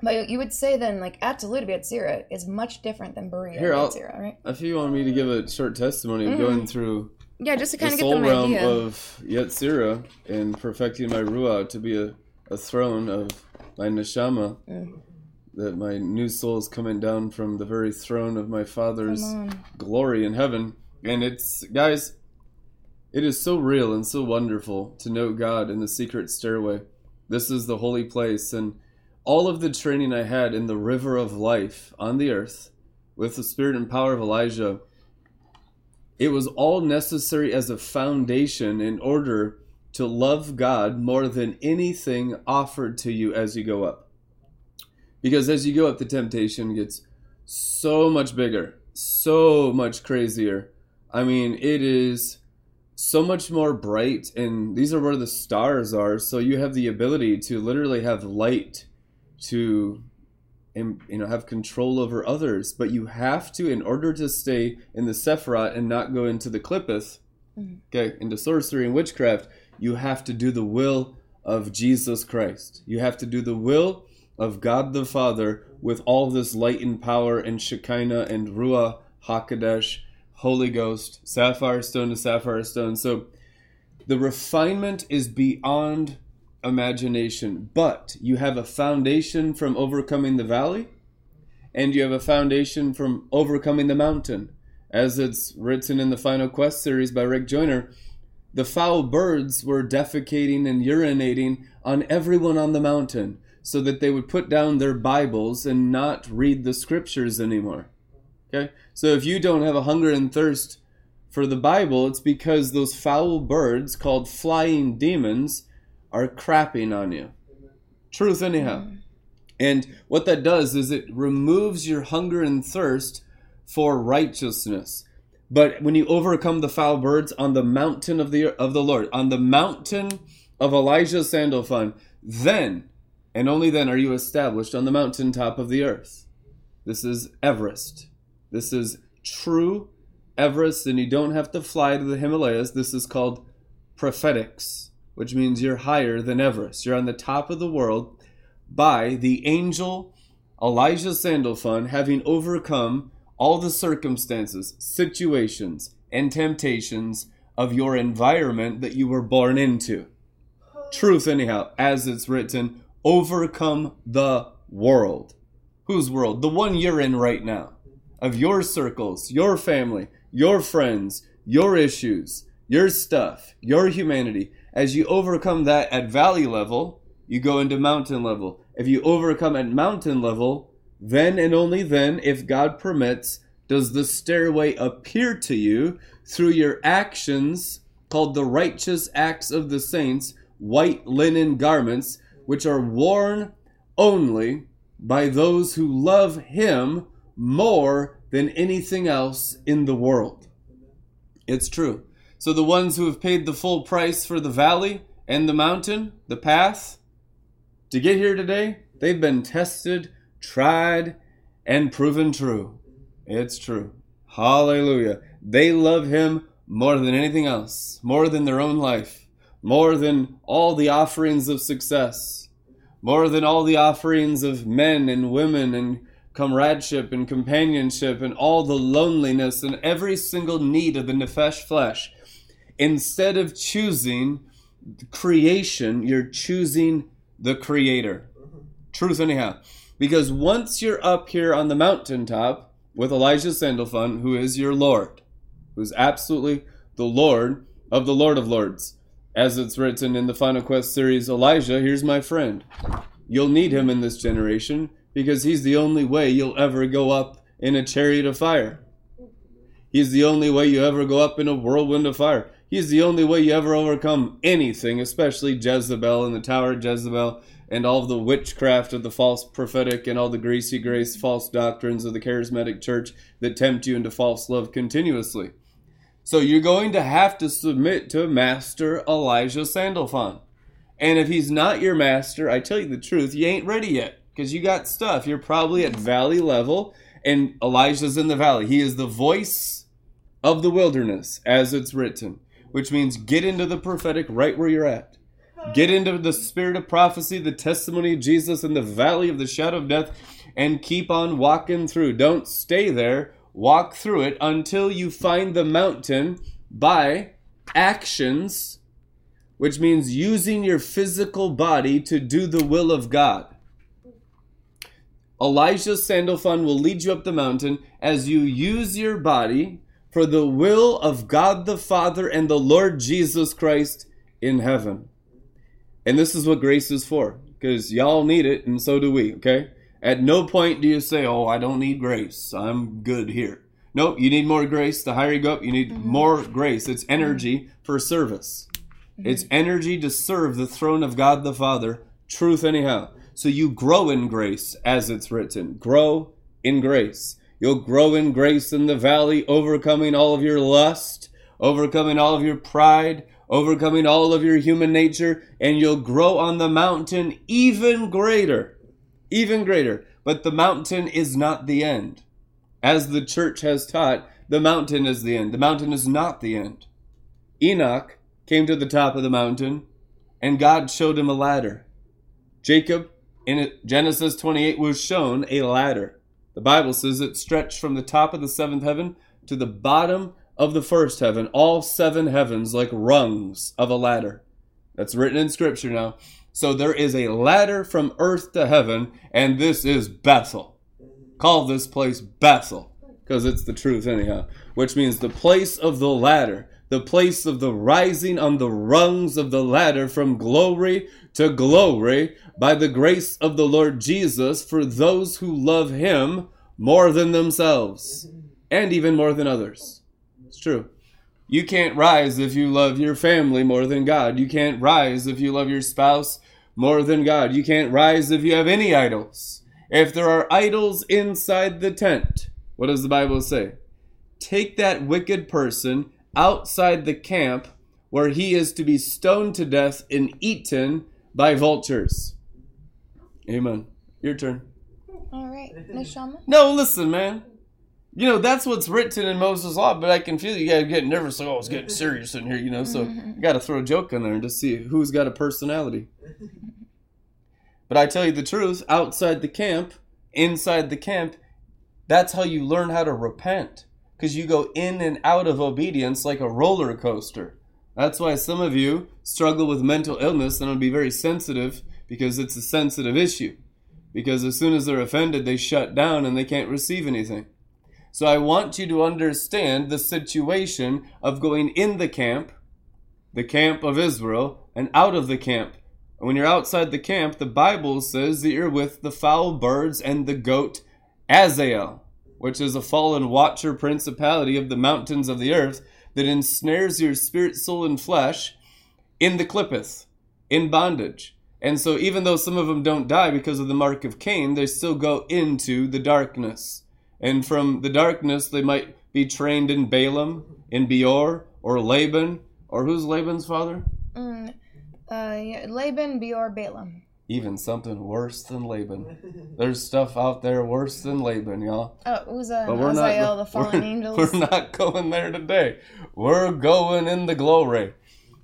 But you would say then, like, Atziluth Yetzirah is much different than Beriah Here, I'll- Yetzirah, right? if you want me to give a short testimony of Mhm. going through Yeah, just to kind the of get the them realm idea. of Yetzirah and perfecting my Ruah to be a, a throne of my Neshama, Mm. that my new soul is coming down from the very throne of my Father's glory in heaven. And it's, guys, it is so real and so wonderful to know God in the secret stairway. This is the holy place. And all of the training I had in the river of life on the earth with the spirit and power of Elijah, it was all necessary as a foundation in order to love God more than anything offered to you as you go up. Because as you go up, the temptation gets so much bigger, so much crazier. I mean, it is so much more bright, and these are where the stars are. So you have the ability to literally have light to, you know, have control over others. But you have to, in order to stay in the Sephiroth and not go into the Qliphoth, Mhm. okay, into sorcery and witchcraft, you have to do the will of Jesus Christ. You have to do the will of God the Father with all this light and power and Shekinah and Ruah Hakadesh, Holy Ghost, sapphire stone to sapphire stone. So the refinement is beyond imagination, but you have a foundation from overcoming the valley, and you have a foundation from overcoming the mountain. As it's written in the Final Quest series by Rick Joyner, the foul birds were defecating and urinating on everyone on the mountain so that they would put down their Bibles and not read the scriptures anymore. Okay? So if you don't have a hunger and thirst for the Bible, it's because those foul birds called flying demons are crapping on you. Truth, anyhow. Mm-hmm. And what that does is it removes your hunger and thirst for righteousness. But when you overcome the foul birds on the mountain of the of the Lord, on the mountain of Elijah Sandalphon, then and only then are you established on the mountaintop of the earth. This is Everest. This is true Everest, and you don't have to fly to the Himalayas. This is called prophetics, which means you're higher than Everest. You're on the top of the world by the angel Elijah Sandalphon having overcome all the circumstances, situations, and temptations of your environment that you were born into. Truth, anyhow, as it's written, overcome the world. Whose world? The one you're in right now. Of your circles, your family, your friends, your issues, your stuff, your humanity. As you overcome that at valley level, you go into mountain level. If you overcome at mountain level, then and only then, if God permits, does the stairway appear to you through your actions called the righteous acts of the saints, white linen garments, which are worn only by those who love Him more than anything else in the world. It's true. So the ones who have paid the full price for the valley and the mountain, the path, to get here today, they've been tested, tried, and proven true. It's true. Hallelujah. They love Him more than anything else, more than their own life, more than all the offerings of success, more than all the offerings of men and women and comradeship and companionship and all the loneliness and every single need of the nefesh flesh. Instead of choosing creation, you're choosing the creator. Truth, anyhow. Because once you're up here on the mountaintop with Elijah Sandalphon, who is your Lord, who's absolutely the Lord of the Lord of Lords, as it's written in the Final Quest series, Elijah, here's my friend. You'll need him in this generation because he's the only way you'll ever go up in a chariot of fire. He's the only way you ever go up in a whirlwind of fire. He's the only way you ever overcome anything, especially Jezebel and the Tower of Jezebel and all the witchcraft of the false prophetic and all the greasy grace false doctrines of the charismatic church that tempt you into false love continuously. So you're going to have to submit to Master Elijah Sandalphon. And if he's not your master, I tell you the truth, you ain't ready yet because you got stuff. You're probably at valley level, and Elijah's in the valley. He is the voice of the wilderness, as it's written, which means get into the prophetic right where you're at. Get into the spirit of prophecy, the testimony of Jesus in the valley of the shadow of death, and keep on walking through. Don't stay there. Walk through it until you find the mountain by actions, which means using your physical body to do the will of God. Elijah's Sandalphon will lead you up the mountain as you use your body for the will of God the Father and the Lord Jesus Christ in heaven. And this is what grace is for, because y'all need it, and so do we, okay? At no point do you say, Oh, I don't need grace. I'm good here. Nope, you need more grace. The higher you go you need mm-hmm. more grace. It's energy for service, mm-hmm. it's energy to serve the throne of God the Father. Truth, anyhow. So you grow in grace, as it's written. Grow in grace. You'll grow in grace in the valley, overcoming all of your lust, overcoming all of your pride, overcoming all of your human nature, and you'll grow on the mountain even greater. Even greater. But the mountain is not the end. As the church has taught, the mountain is the end. The mountain is not the end. Enoch came to the top of the mountain, and God showed him a ladder. Jacob in Genesis 28 was shown a ladder. The Bible says it stretched from the top of the seventh heaven to the bottom of the first heaven, all seven heavens like rungs of a ladder. That's written in Scripture now. So there is a ladder from earth to heaven, and this is Bethel. Call this place Bethel, because it's the truth, anyhow, which means the place of the ladder, the place of the rising on the rungs of the ladder from glory to glory by the grace of the Lord Jesus for those who love him more than themselves and even more than others. It's true. You can't rise if you love your family more than God. You can't rise if you love your spouse more than God. You can't rise if you have any idols. If there are idols inside the tent, what does the Bible say? Take that wicked person outside the camp where he is to be stoned to death and eaten by vultures. Amen. Your turn. All right, Neshama. No, listen, man. You know, that's what's written in Moses' law, but I can feel you guys getting nervous. Like, oh, it's getting serious in here, you know, so you got to throw a joke in there and just see who's got a personality. But I tell you the truth, outside the camp, inside the camp, that's how you learn how to repent. Because you go in and out of obedience like a roller coaster. That's why some of you struggle with mental illness and will be very sensitive because it's a sensitive issue. Because as soon as they're offended, they shut down and they can't receive anything. So I want you to understand the situation of going in the camp, the camp of Israel, and out of the camp. And when you're outside the camp, the Bible says that you're with the foul birds and the goat Azael, which is a fallen watcher principality of the mountains of the earth that ensnares your spirit, soul, and flesh in the Qliphoth, in bondage. And so, even though some of them don't die because of the mark of Cain, they still go into the darkness. And from the darkness, they might be trained in Balaam, in Beor, or Laban, or who's Laban's father? Mm, uh, Laban, Beor, Balaam. Even something worse than Laban. There's stuff out there worse than Laban, y'all. Oh, Uzzah but we're Azael, not, the fallen we're, angels. We're not going there today. We're going in the glory.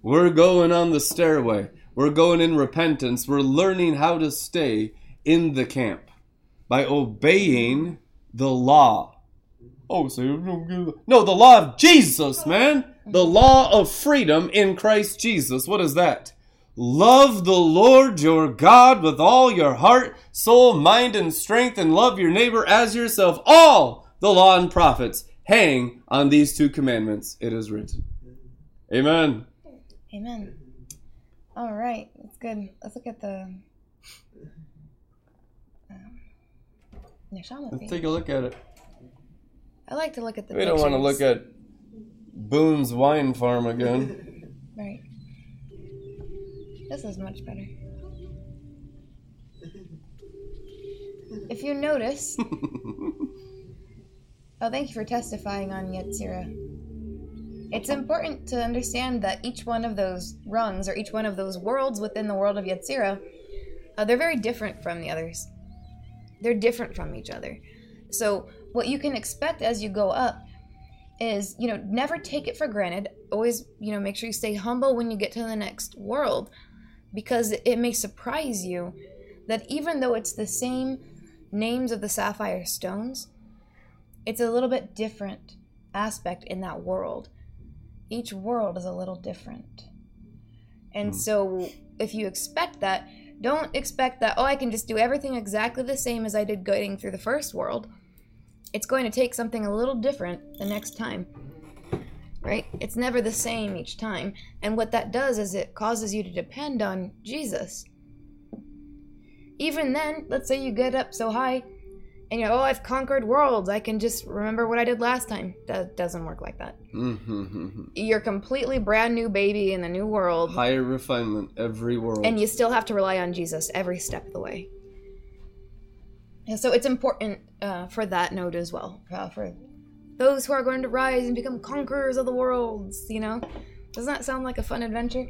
We're going on the stairway. We're going in repentance. We're learning how to stay in the camp. by obeying the law. Oh, so no, the law of Jesus, man. The law of freedom in Christ Jesus. What is that? Love the Lord your God with all your heart, soul, mind, and strength, and love your neighbor as yourself. All the law and prophets hang on these two commandments. It is written. Amen. Amen. All right, that's good. Let's look at the. Um, Neshama Let's take a look at it. I like to look at the. We don't want to look at Boone's wine farm again. Right. This is much better. If you notice, oh, thank you for testifying on Yetzira. It's important to understand that each one of those rungs, or each one of those worlds within the world of Yetzira, uh, they're very different from the others. They're different from each other. So, what you can expect as you go up is, you know, never take it for granted. Always, you know, make sure you stay humble when you get to the next world because it may surprise you that even though it's the same names of the sapphire stones, it's a little bit different aspect in that world. Each world is a little different. And hmm. so if you expect that, don't expect that, oh, I can just do everything exactly the same as I did going through the first world. It's going to take something a little different the next time. Right? It's never the same each time. And what that does is it causes you to depend on Jesus. Even then, let's say you get up so high and you're, oh, I've conquered worlds. I can just remember what I did last time. That doesn't work like that. Mhm. You're completely brand new baby in the new world. Higher refinement every world. and you still have to rely on Jesus every step of the way. And so it's important uh, for that note as well, uh, for those who are going to rise and become conquerors of the worlds. You know, doesn't that sound like a fun adventure?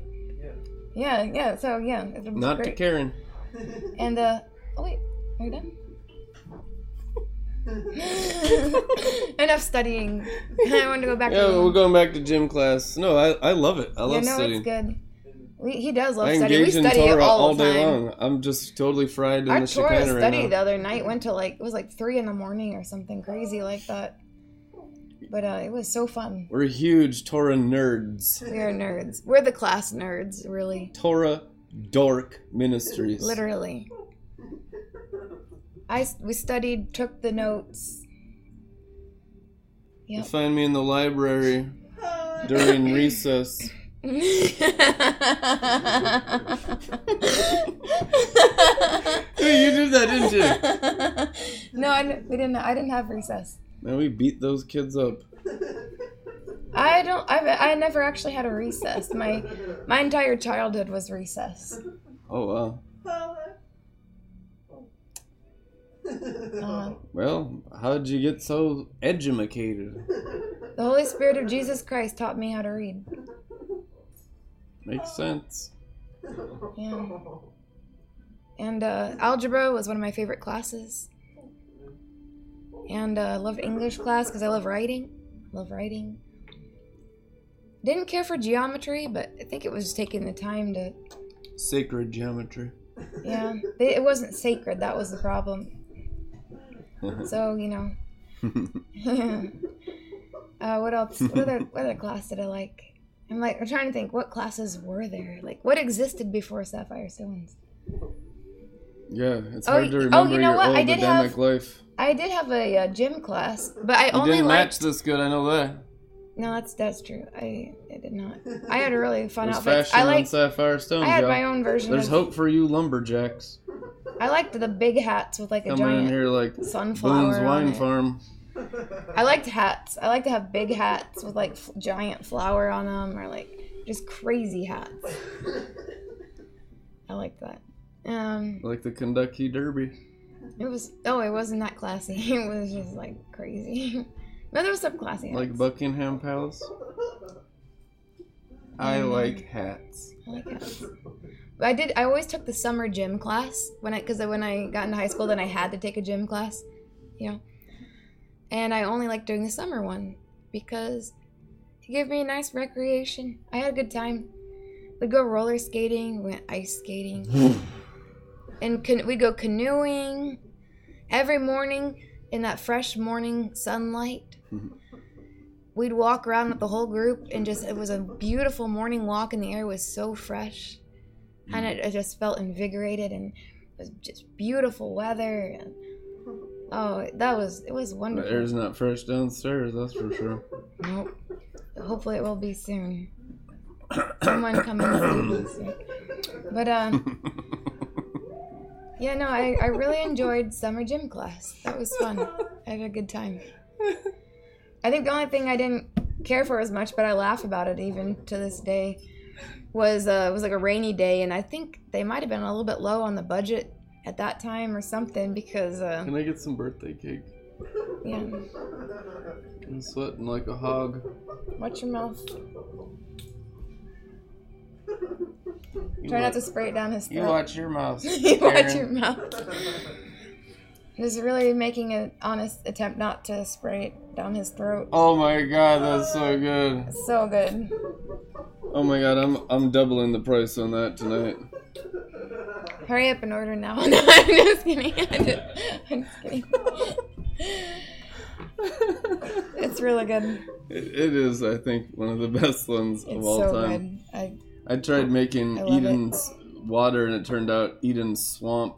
Yeah, yeah. So yeah, it's Not to. Karen. And uh, oh wait, are you done? Enough studying. I want to go back Yeah, to. we're going back to gym class. No, I, I love it. I love yeah, love no, studying. it's good. We, he does love I studying. We in study Torah all, all day long. I'm just totally fried in Our the Torah Shekinah right study now. the other night went to like it was like three in the morning or something crazy like that. But uh, it was so fun. We're huge Torah nerds. We are nerds. We're the class nerds, really, Torah Dork Ministries. literally. I s- we studied, took the notes. You find me in the library during recess. Hey, you did that, didn't you? I didn't, we didn't. I didn't have recess. Man, we beat those kids up. I don't. I I never actually had a recess. My my entire childhood was recess. Oh wow. Uh, Well, how'd you get so educated? the Holy Spirit of Jesus Christ taught me how to read. Makes sense. Yeah. And uh, algebra was one of my favorite classes. And uh, I loved English class because I love writing. Love writing. Didn't care for geometry, but I think it was taking the time to. Sacred geometry. Yeah, it it wasn't sacred. That was the problem. So you know. uh, what else? What other what other class did I like? I'm like I'm trying to think. What classes were there? Like what existed before Sapphire Stones? yeah, it's Oh, hard to y- oh, remember you know your what? old I did have- life. I did have a, uh gym class, but I You only didn't match this good, I know that. No, that's that's true. I I did not. I had a really fun There's outfit. fashion I like. Sapphire Stones, I had y'all. my own version. Of There's of, hope for you lumberjacks. I liked the big hats with like a Coming in giant here like sunflower. Boone's on Wine. Farm. I liked hats. I like to have big hats with like f- giant flower on them, or like just crazy hats. I like that. Um, Like the Kentucky Derby. It was oh, it wasn't that classy. It was just like crazy. no, there was some classy. Hats. Like Buckingham Palace. I Mm. like hats. I like hats. But I did. I always took the summer gym class when I because when I got into high school, then I had to take a gym class, you know. And I only liked doing the summer one because it gave me a nice recreation. I had a good time. We'd go roller skating, we went ice skating, and can, we'd go canoeing. every morning in that fresh morning sunlight, Mhm. we'd walk around with the whole group and just it was a beautiful morning walk and the air was so fresh. And it, I just felt invigorated and it was just beautiful weather and oh that was it was The wonderful. air's not fresh downstairs, that's for sure. Nope. Hopefully it will be soon. Someone come in and leave me soon. But uh yeah, no, I, I really enjoyed summer gym class. That was fun. I had a good time. I think the only thing I didn't care for as much, but I laugh about it even to this day, was uh it was like a rainy day and I think they might have been a little bit low on the budget at that time or something because uh Can I get some birthday cake? yeah. I'm sweating like a hog. Watch your mouth. You Try not to spray it down his throat. You watch your mouth. you watch your mouth. He's really making an honest attempt not to spray it down his throat. Oh my god, that's so good. So good. Oh my god, I'm I'm doubling the price on that tonight. Hurry up and order now. No, I'm just kidding. I'm just, I'm just kidding. It's really good. It, it is, I think, one of the best ones of It's all so time. good. I, I tried making I love it. Eden's water and it turned out Eden's swamp.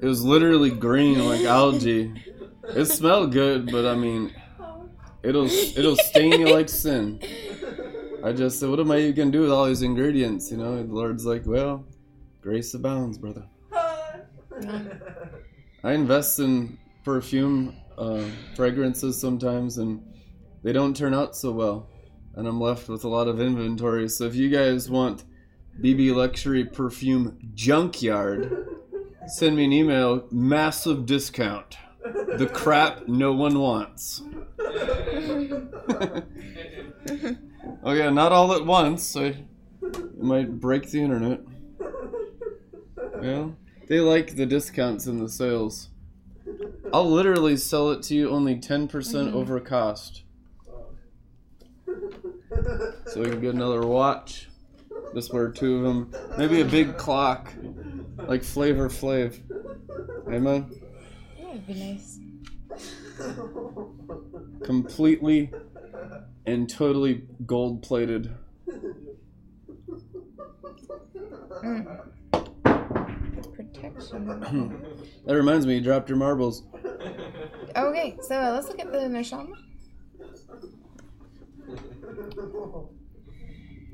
It was literally green like algae. It smelled good, but I mean, it'll it'll stain you like sin. I just said, what am I even gonna do with all these ingredients? You know, and the Lord's like, well, grace abounds, brother. I invest in perfume uh, fragrances sometimes, and they don't turn out so well, and I'm left with a lot of inventory. So if you guys want BB Luxury Perfume Junkyard, send me an email. Massive discount. The crap no one wants. oh yeah, not all at once. I might break the internet. Well, they like the discounts and the sales. I'll literally sell it to you only 10% mm-hmm. over cost. So we can get another watch. Just wear two of them. Maybe a big clock. Like Flavor Flav. Amen? that would be nice. Completely and totally gold plated. Protection. That reminds me, you dropped your marbles. Okay, so let's look at the Neshama.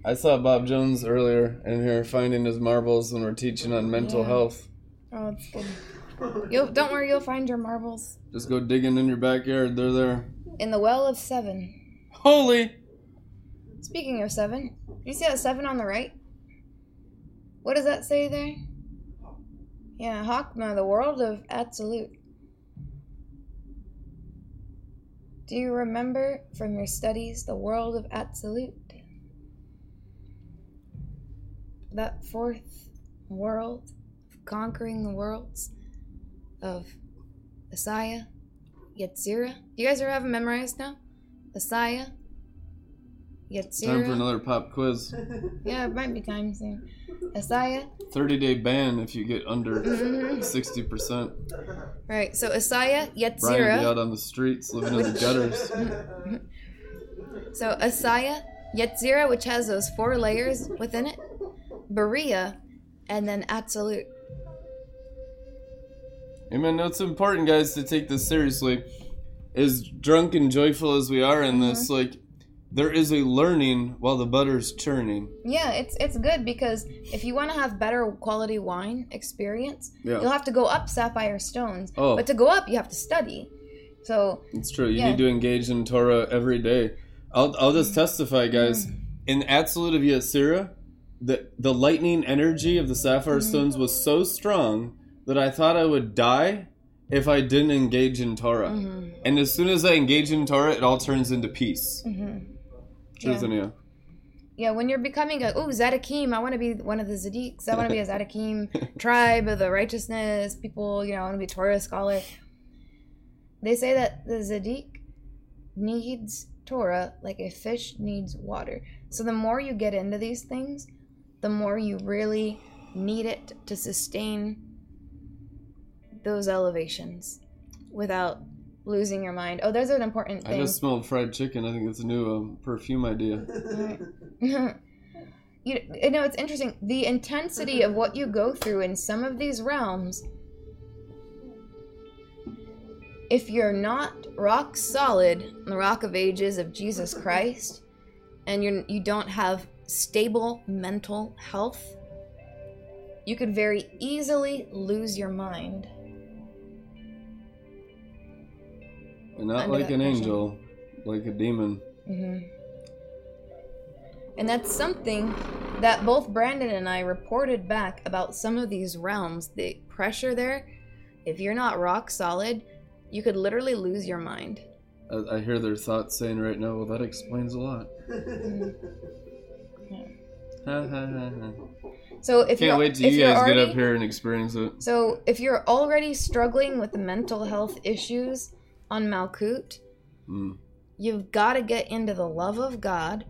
I saw Bob Jones earlier in here finding his marbles when we're teaching on mental Yeah. health. Oh, it's good. You'll don't worry, you'll find your marbles Just go digging in your backyard. They're there. in the well of seven. Holy! Speaking of seven, you see that seven on the right? What does that say there? Yeah, Hakma, the world of Absolute. Do you remember from your studies the world of Absolute? That fourth world, conquering the worlds of Assiah, Yetzira. Do you guys ever have them memorized now? Assiah, Yetzira. Time for another pop quiz. Yeah, it might be time soon. Assiah. 30 day ban if you get under Mhm. 60%. Right, so Assiah, Brian be Yetzira. out on the streets living in the gutters. So Assiah, Yetzira, which has those four layers within it, Beriah, and then Absolute. Amen. No, it's important, guys, to take this seriously. As drunk and joyful as we are in this, Mm-hmm. like, there is a learning while the butter's churning. Yeah, it's it's good because if you want to have better quality wine experience, Yeah. you'll have to go up sapphire stones. Oh. But to go up, you have to study. So It's true. You Yeah. need to engage in Torah every day. I'll, I'll just mm. testify, guys. Mm. In Absolute of Yetzirah, the, the lightning energy of the sapphire mm-hmm. stones was so strong that I thought I would die if I didn't engage in Torah. Mm-hmm. And as soon as I engage in Torah, it all turns into peace. mhm. Yeah. when you're becoming a oh Zaddikim, I want to be one of the Zaddiks. I want to be a Zaddikim tribe of the righteousness people. You know, I want to be a Torah scholar. They say that the Zaddik needs Torah like a fish needs water. So the more you get into these things, the more you really need it to sustain those elevations without losing your mind. Oh, there's an important I just smelled fried chicken. I think it's a new um, perfume idea. you, you know, it's interesting. The intensity of what you go through in some of these realms, if you're not rock solid on the rock of ages of Jesus Christ, and you're, you don't have stable mental health, you could very easily lose your mind. And not like an angel, like a demon. hmm And that's something that both Brandon and I reported back about some of these realms. The pressure there, if you're not rock solid, you could literally lose your mind. I, I hear their thoughts saying right now, well, that explains a lot. Ha, ha, ha, ha. So if Can't wait till you guys already, get up here and experience it. So if you're already struggling with the mental health issues on Malkut, Mm. you've got to get into the love of God,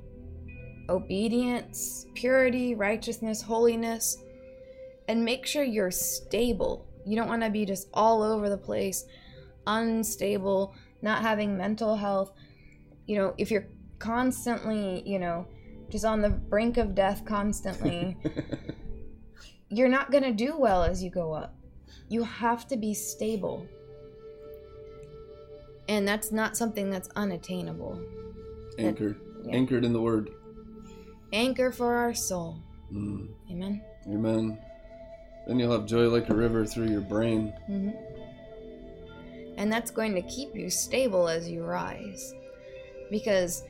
obedience, purity, righteousness, holiness, and make sure you're stable. You don't want to be just all over the place, unstable, not having mental health. You know, if you're constantly, you know, just on the brink of death constantly, you're not going to do well as you go up. You have to be stable. And that's not something that's unattainable. Anchored. Yeah. Anchored in the word. Anchor for our soul. Mm. Amen. Amen. Then you'll have joy like a river through your brain. hmm And that's going to keep you stable as you rise. Because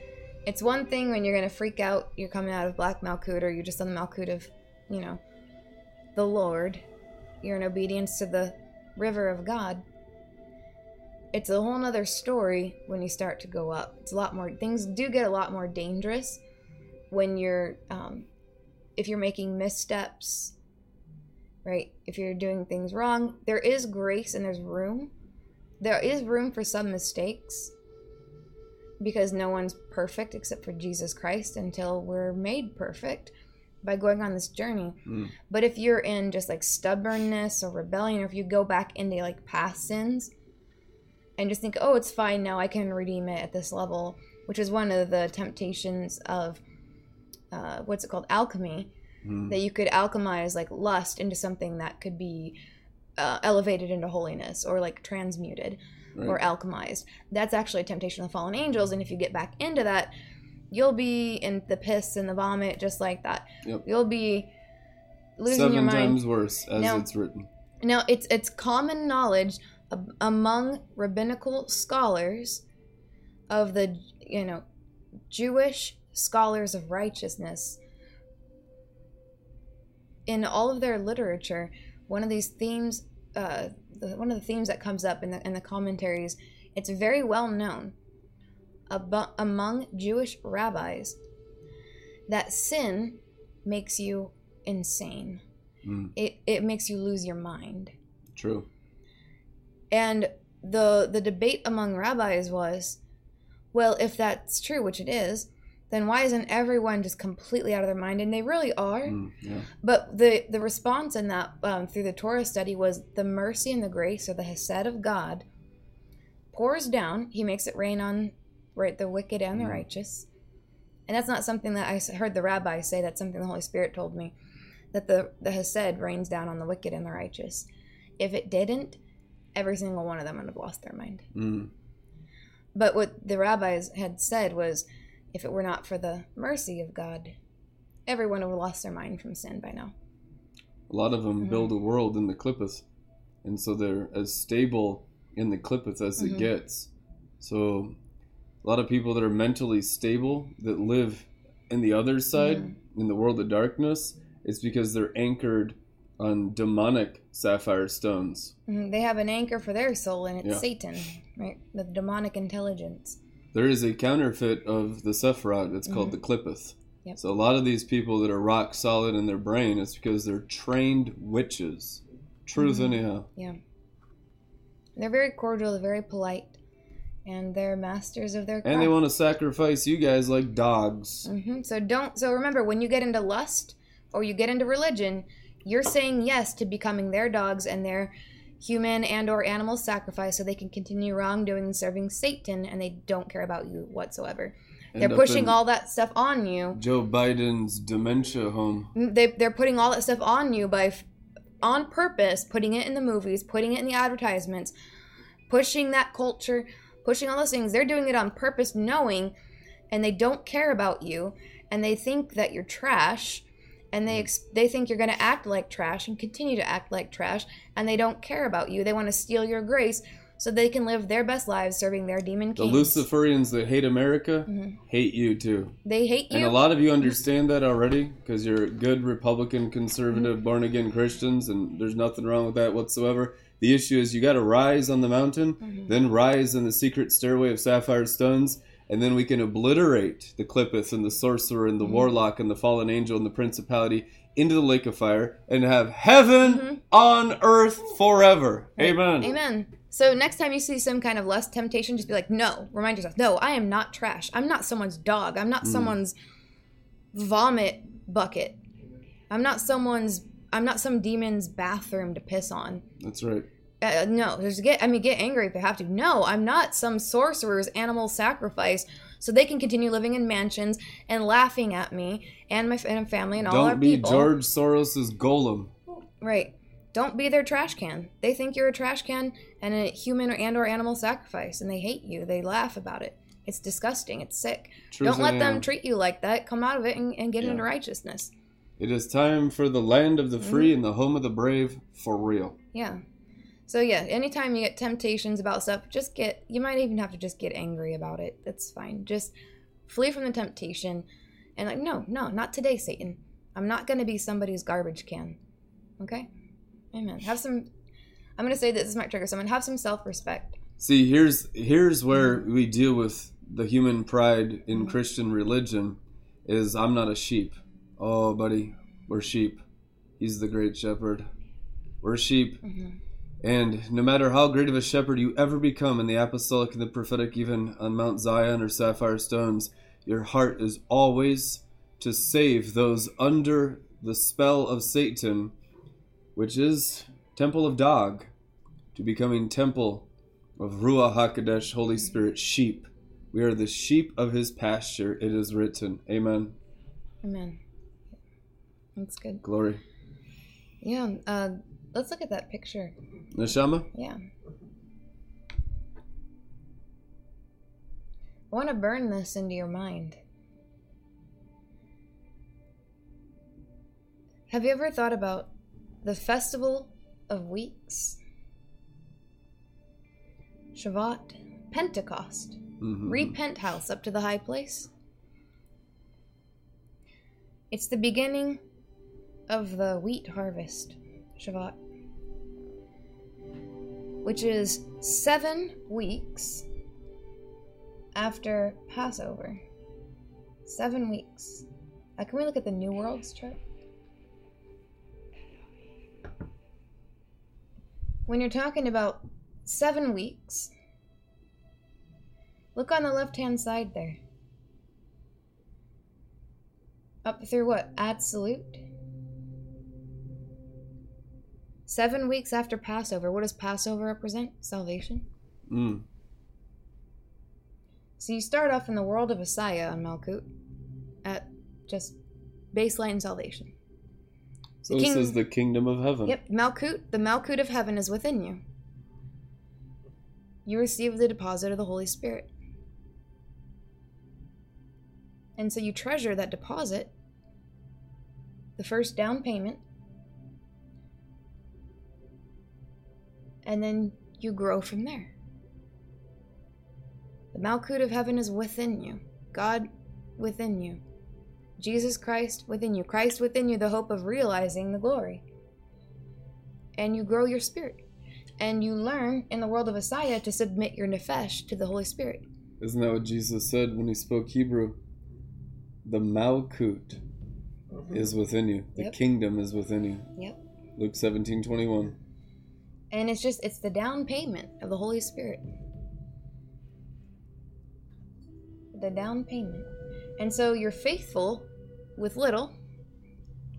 it's one thing when you're going to freak out, you're coming out of Black Malkut, or you're just on the Malkut of, you know, the Lord. You're in obedience to the river of God. It's a whole nother story when you start to go up. It's a lot more, things do get a lot more dangerous when you're, um, if you're making missteps, right? If you're doing things wrong, there is grace and there's room. There is room for some mistakes because no one's perfect except for Jesus Christ until we're made perfect by going on this journey. Mm. But if you're in just like stubbornness or rebellion, or if you go back into like past sins and just think, oh, it's fine now, I can redeem it at this level, which is one of the temptations of uh, what's it called? Alchemy Mm. that you could alchemize like lust into something that could be uh, elevated into holiness or like transmuted or alchemized. That's actually a temptation of the fallen angels, and if you get back into that, you'll be in the piss and the vomit just like that. Yep. You'll be losing Seven your mind. times worse, as Now- it's written. Now, it's it's common knowledge among rabbinical scholars of the you know Jewish scholars of righteousness in all of their literature. One of these themes, uh, the, one of the themes that comes up in the in the commentaries, it's very well known among Jewish rabbis that sin makes you insane. Mm. It it makes you lose your mind. True. And the the debate among rabbis was, well, if that's true, which it is, then why isn't everyone just completely out of their mind? And they really are. Mm. Yeah. But the the response in that um, through the Torah study was the mercy and the grace or the hesed of God pours down. He makes it rain on right the wicked and the Mm. righteous. And that's not something that I heard the rabbi say. That's something the Holy Spirit told me that the the hesed rains down on the wicked and the righteous. If it didn't, every single one of them would have lost their mind. Mm. But what the rabbis had said was, if it were not for the mercy of God, everyone would have lost their mind from sin by now. A lot of them Mhm. build a world in the Qliphoth, and so they're as stable in the Qliphoth as Mhm. it gets. So, a lot of people that are mentally stable that live in the other side Mm-hmm. in the world of darkness, it's because they're anchored on demonic sapphire stones. Mhm, They have an anchor for their soul, and it's Yeah. Satan, right? The demonic intelligence. There is a counterfeit of the Sephiroth. It's called Mhm. the Qliphoth. Yep. So a lot of these people that are rock solid in their brain, it's because they're trained witches. Truth, Mhm. anyhow. Yeah. They're very cordial, they're very polite, and they're masters of their craft. And they want to sacrifice you guys like dogs. hmm So don't. So remember, when you get into lust or you get into religion, you're saying yes to becoming their dogs and their human and or animal sacrifice so they can continue wrongdoing and serving Satan and they don't care about you whatsoever. End They're pushing all that stuff on you. Joe Biden's dementia home. Mm, they they're putting all that stuff on you by f- on purpose, putting it in the movies, putting it in the advertisements, pushing that culture, pushing all those things. They're doing it on purpose knowing and they don't care about you and they think that you're trash and they ex- they think you're going to act like trash and continue to act like trash and they don't care about you. They want to steal your grace so they can live their best lives serving their demon king. The. Luciferians that hate America Mhm. hate you too. They hate you. And a lot of you understand that already because you're good Republican, conservative, Mm-hmm. born again Christians, and there's nothing wrong with that whatsoever. The issue is you got to rise on the mountain, Mm-hmm. then rise in the secret stairway of sapphire stones, and then we can obliterate the Qliphoth and the sorcerer and the Mm-hmm. warlock and the fallen angel and the principality into the lake of fire and have heaven on earth forever. Amen. Mm-hmm. Amen. So next time you see some kind of lust temptation, just be like, no. Remind yourself, no, I am not trash. I'm not someone's dog. I'm Mm. not someone's vomit bucket. I'm not someone's. I'm not some demon's bathroom to piss on. That's right. Uh, no, there's get. I mean, get angry if you have to. No, I'm not some sorcerer's animal sacrifice, so they can continue living in mansions and laughing at me and my and family and all our people. Don't be. George Soros's golem. Right. Don't be their trash can. They think you're a trash can and a human or and or animal sacrifice, and they hate you. They laugh about it. It's disgusting. It's sick. Don't let them treat you like that. Come out of it and, and get Yeah. into righteousness. It is time for the land of the free Mm-hmm. and the home of the brave for real. Yeah. So yeah, anytime you get temptations about stuff, just get. You might even have to just get angry about it. That's fine. Just flee from the temptation, and like, no, no, not today, Satan. I'm not gonna be somebody's garbage can. Okay. Amen. Have some. I'm gonna say that this might trigger someone. Have some self-respect. See, here's here's where Mm-hmm. we deal with the human pride in Christian religion is I'm not a sheep. Oh, buddy, we're sheep. He's the great shepherd. We're sheep. Mhm. And no matter how great of a shepherd you ever become in the apostolic and the prophetic, even on Mount Zion or Sapphire Stones, your heart is always to save those under the spell of Satan, which is Temple of Dog, to becoming Temple of Ruach HaKodesh, Holy Spirit, sheep. We are the sheep of his pasture, it is written. Amen. Amen. That's good. Glory. Yeah. Uh, let's look at that picture. Neshama? Yeah. I want to burn this into your mind. Have you ever thought about the festival of weeks? Shavuot, Pentecost, Mhm. repent house up to the high place. It's the beginning of the wheat harvest, Shavuot, which is seven weeks after Passover. Seven weeks. Uh, can we look at the New World's chart? When you're talking about seven weeks, look on the left hand side there. Up through what? Absolute? Seven weeks after Passover. What does Passover represent? Salvation. Mm. So you start off in the world of Assiah on Malkut at just baseline salvation. So this is the kingdom of heaven. Yep, Malkut, the Malkut of heaven is within you. You receive the deposit of the Holy Spirit. And so you treasure that deposit, the first down payment, and then you grow from there. The Malkut of heaven is within you, God within you, Jesus Christ within you, Christ within you, the hope of realizing the glory. And you grow your spirit. And you learn in the world of Assiah to submit your nefesh to the Holy Spirit. Isn't that what Jesus said when he spoke Hebrew? The Malkut mm-hmm. is within you. The Yep. kingdom is within you. Yep. Luke seventeen twenty one. And it's just, it's the down payment of the Holy Spirit. The down payment. And so you're faithful with little,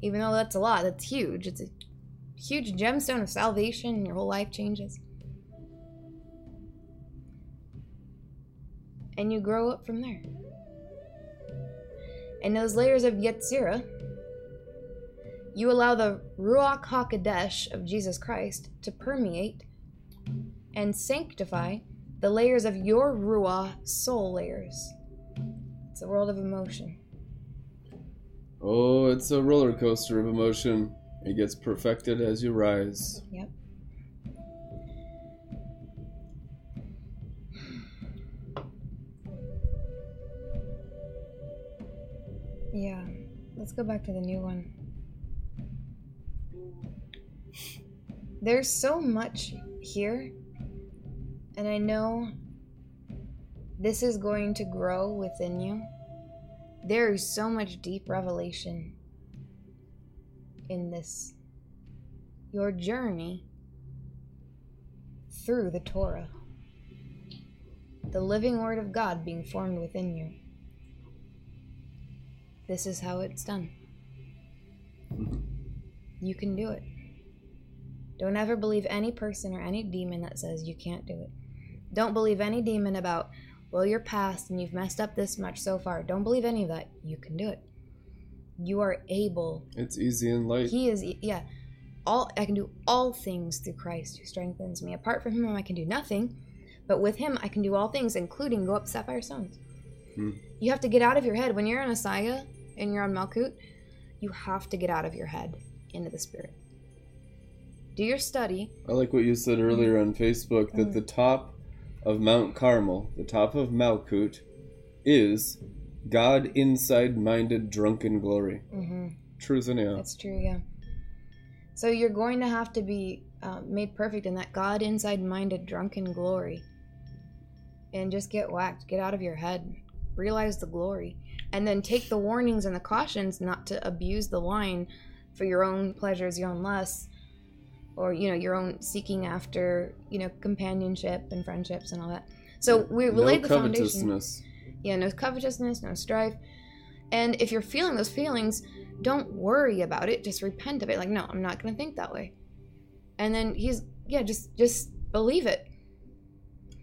even though that's a lot, that's huge. It's a huge gemstone of salvation, and your whole life changes. And you grow up from there. And those layers of Yetzirah, you allow the Ruach HaKodesh of Jesus Christ to permeate and sanctify the layers of your Ruach soul layers. It's a world of emotion. Oh, it's a roller coaster of emotion. It gets perfected as you rise. Yep. Yeah. Let's go back to the new one. There's so much here, and I know this is going to grow within you. There is so much deep revelation in this. Your journey through the Torah, the living Word of God being formed within you. This is how it's done. You can do it. Don't ever believe any person or any demon that says you can't do it. Don't believe any demon about, well, you're past and you've messed up this much so far. Don't believe any of that. You can do it. You are able. It's easy and light. He is, yeah. All I can do all things through Christ who strengthens me. Apart from him, I can do nothing. But with him, I can do all things, including go up sapphire stones. Hmm. You have to get out of your head when you're on Assiah and you're on Malkut. You have to get out of your head into the spirit. Do your study. I like what you said earlier on Facebook that Mm. the top of Mount Carmel, the top of Malkut, is God inside minded drunken glory. Mm-hmm. Truth and yeah. That's true, yeah. So you're going to have to be uh, made perfect in that God inside minded drunken glory. And just get whacked. Get out of your head. Realize the glory. And then take the warnings and the cautions not to abuse the wine for your own pleasures, your own lusts, or, you know, your own seeking after, you know, companionship and friendships and all that. So we no laid the foundation. covetousness. Yeah, no covetousness, no strife. And if you're feeling those feelings, don't worry about it. Just repent of it. Like, no, I'm not gonna think that way. And then he's yeah, just just believe it.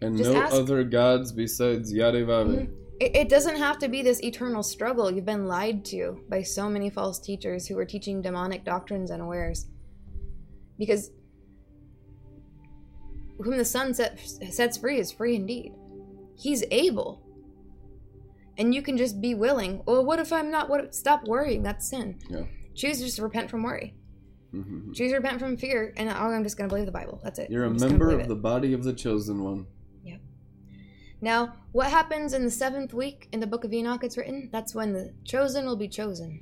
And Just no ask- other gods besides Yadevave. Mm-hmm. it. It doesn't have to be this eternal struggle. You've been lied to by so many false teachers who are teaching demonic doctrines unawares. Because whom the Son set, sets free is free indeed. He's able. And you can just be willing. Well, what if I'm not? What? Stop worrying. That's sin. Yeah. Choose just to repent from worry. Mhm. Choose to repent from fear, and oh, I'm just going to believe the Bible. That's it. You're a I'm just gonna member of it. the body of the chosen one. Now, what happens in the seventh week in the book of Enoch? It's written that's when the chosen will be chosen.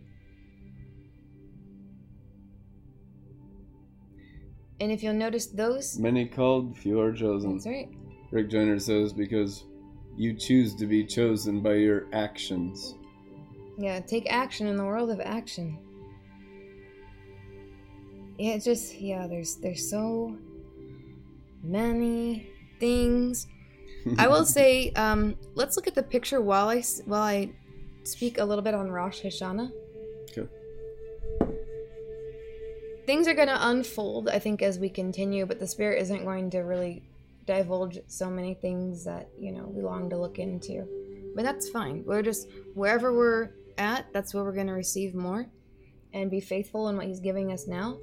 And if you'll notice those, Many called, few are chosen. that's right. Rick Joyner says because you choose to be chosen by your actions. Yeah, take action in the world of action. Yeah, it's just yeah. There's there's so many things. I will say, um, let's look at the picture while I while I speak a little bit on Rosh Hashanah. Things are going to unfold, I think, as we continue, but the spirit isn't going to really divulge so many things that you know we long to look into. But that's fine. We're just wherever we're at, that's where we're going to receive more, and be faithful in what He's giving us now,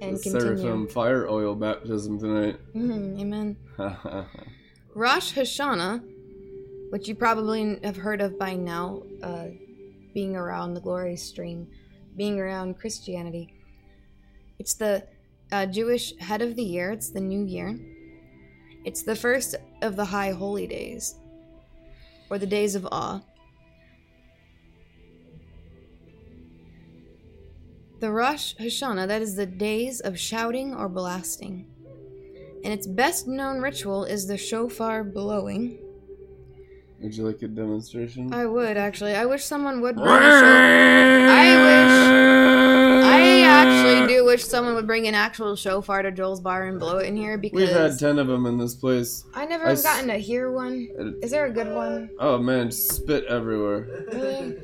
and the continue. Seraphim fire oil baptism tonight. Mhm, amen. Rosh Hashanah, which you probably have heard of by now, uh, being around the glory stream, being around Christianity. It's the uh, Jewish head of the year, it's the new year. It's the first of the high holy days, or the days of awe. The Rosh Hashanah, that is the days of shouting or blasting and its best known ritual is the shofar blowing. Would you like a demonstration? I would actually. I wish someone would bring a shofar. I wish. I actually do wish someone would bring an actual shofar to Joel's bar and blow it in here because We've had ten of them in this place. I never I have s- gotten to hear one. Is there a good one? Oh man, spit everywhere. Really?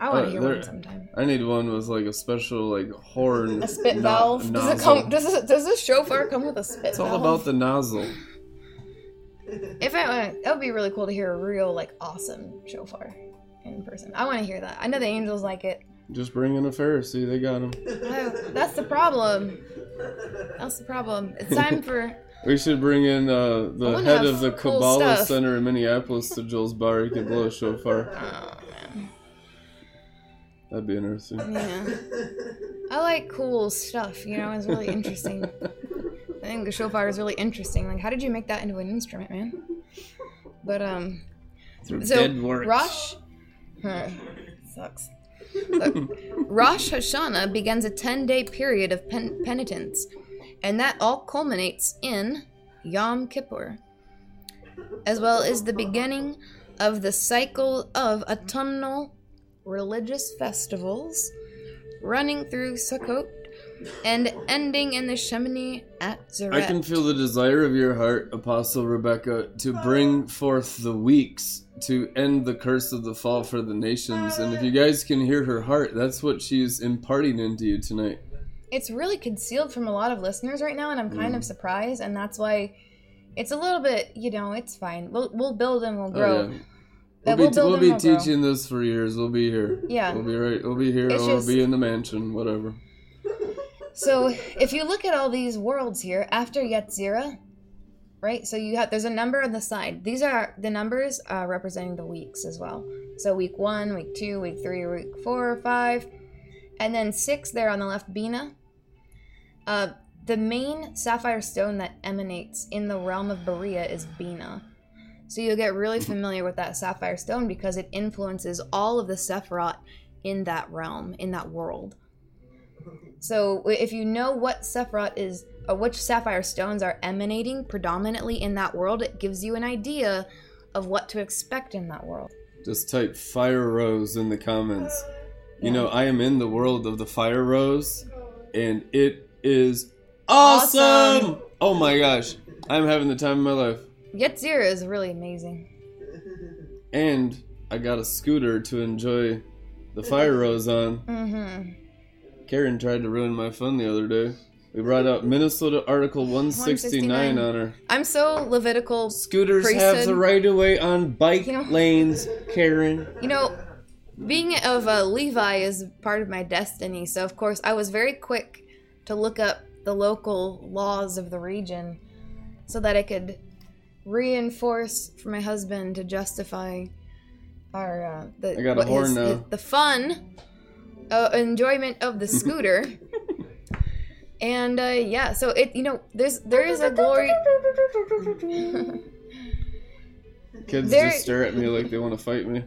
I want Uh, to hear there- one sometime. I need one with like a special like horn. A spit no- valve. Does it nozzle. come? Does it, does this shofar come with a spit It's all valve? about the nozzle. If I, that would be really cool to hear a real like awesome shofar in person. I want to hear that. I know the angels like it. Just bring in a Pharisee. They got him. Oh, that's the problem. That's the problem. It's time for. We should bring in uh, the head of the cool Kabbalah stuff. Center in Minneapolis to Joel's bar. He could blow a shofar. Oh man. That'd be interesting. Yeah. I like cool stuff. You know, it's really interesting. I think the shofar is really interesting. Like, how did you make that into an instrument, man? But um, Through so dead works. Rosh, huh, sucks. Rosh Hashanah begins a ten-day period of pen- penitence, and that all culminates in Yom Kippur, as well as the beginning of the cycle of autumnal religious festivals running through Sukkot and ending in the Shemini Atzeret. I can feel the desire of your heart, Apostle Rebekah, to bring forth the weeks to end the curse of the fall for the nations. And if you guys can hear her heart, that's what she's imparting into you tonight. It's really concealed from a lot of listeners right now, and I'm kind Mm. of surprised, and that's why it's a little bit, you know, it's fine. We'll we'll build and we'll grow. Oh, yeah. We'll be, we'll we'll be we'll grow. teaching this for years. We'll be here. Yeah. We'll be right. We'll be here. It's or just- we'll be in the mansion. Whatever. So if you look at all these worlds here after Yetzirah, right? So you have there's a number on the side. These are the numbers uh, representing the weeks as well. So week one, week two, week three, week four, five, and then six there on the left. Binah. Uh, the main sapphire stone that emanates in the realm of Beriah is Binah. So you'll get really familiar with that sapphire stone because it influences all of the Sephiroth in that realm, in that world. So if you know what Sephiroth is, or which sapphire stones are emanating predominantly in that world, it gives you an idea of what to expect in that world. Just type fire rose in the comments. You know, I am in the world of the fire rose, and it is awesome. Awesome. Oh my gosh, I'm having the time of my life. Yetzirah is really amazing. And I got a scooter to enjoy the fire rose on. Mm-hmm. Karen tried to ruin my fun the other day. We brought out Minnesota Article 169, 169. on her. I'm so Levitical. Scooters have the right of way on bike You know- lanes, Karen. You know, being of a Levi is part of my destiny. So of course, I was very quick to look up the local laws of the region, so that I could reinforce for my husband to justify our uh, the I got a horn his- now. his- the fun uh, enjoyment of the scooter. and uh, yeah, so it you know there's there is a glory. Kids There- just stare at me like they want to fight me.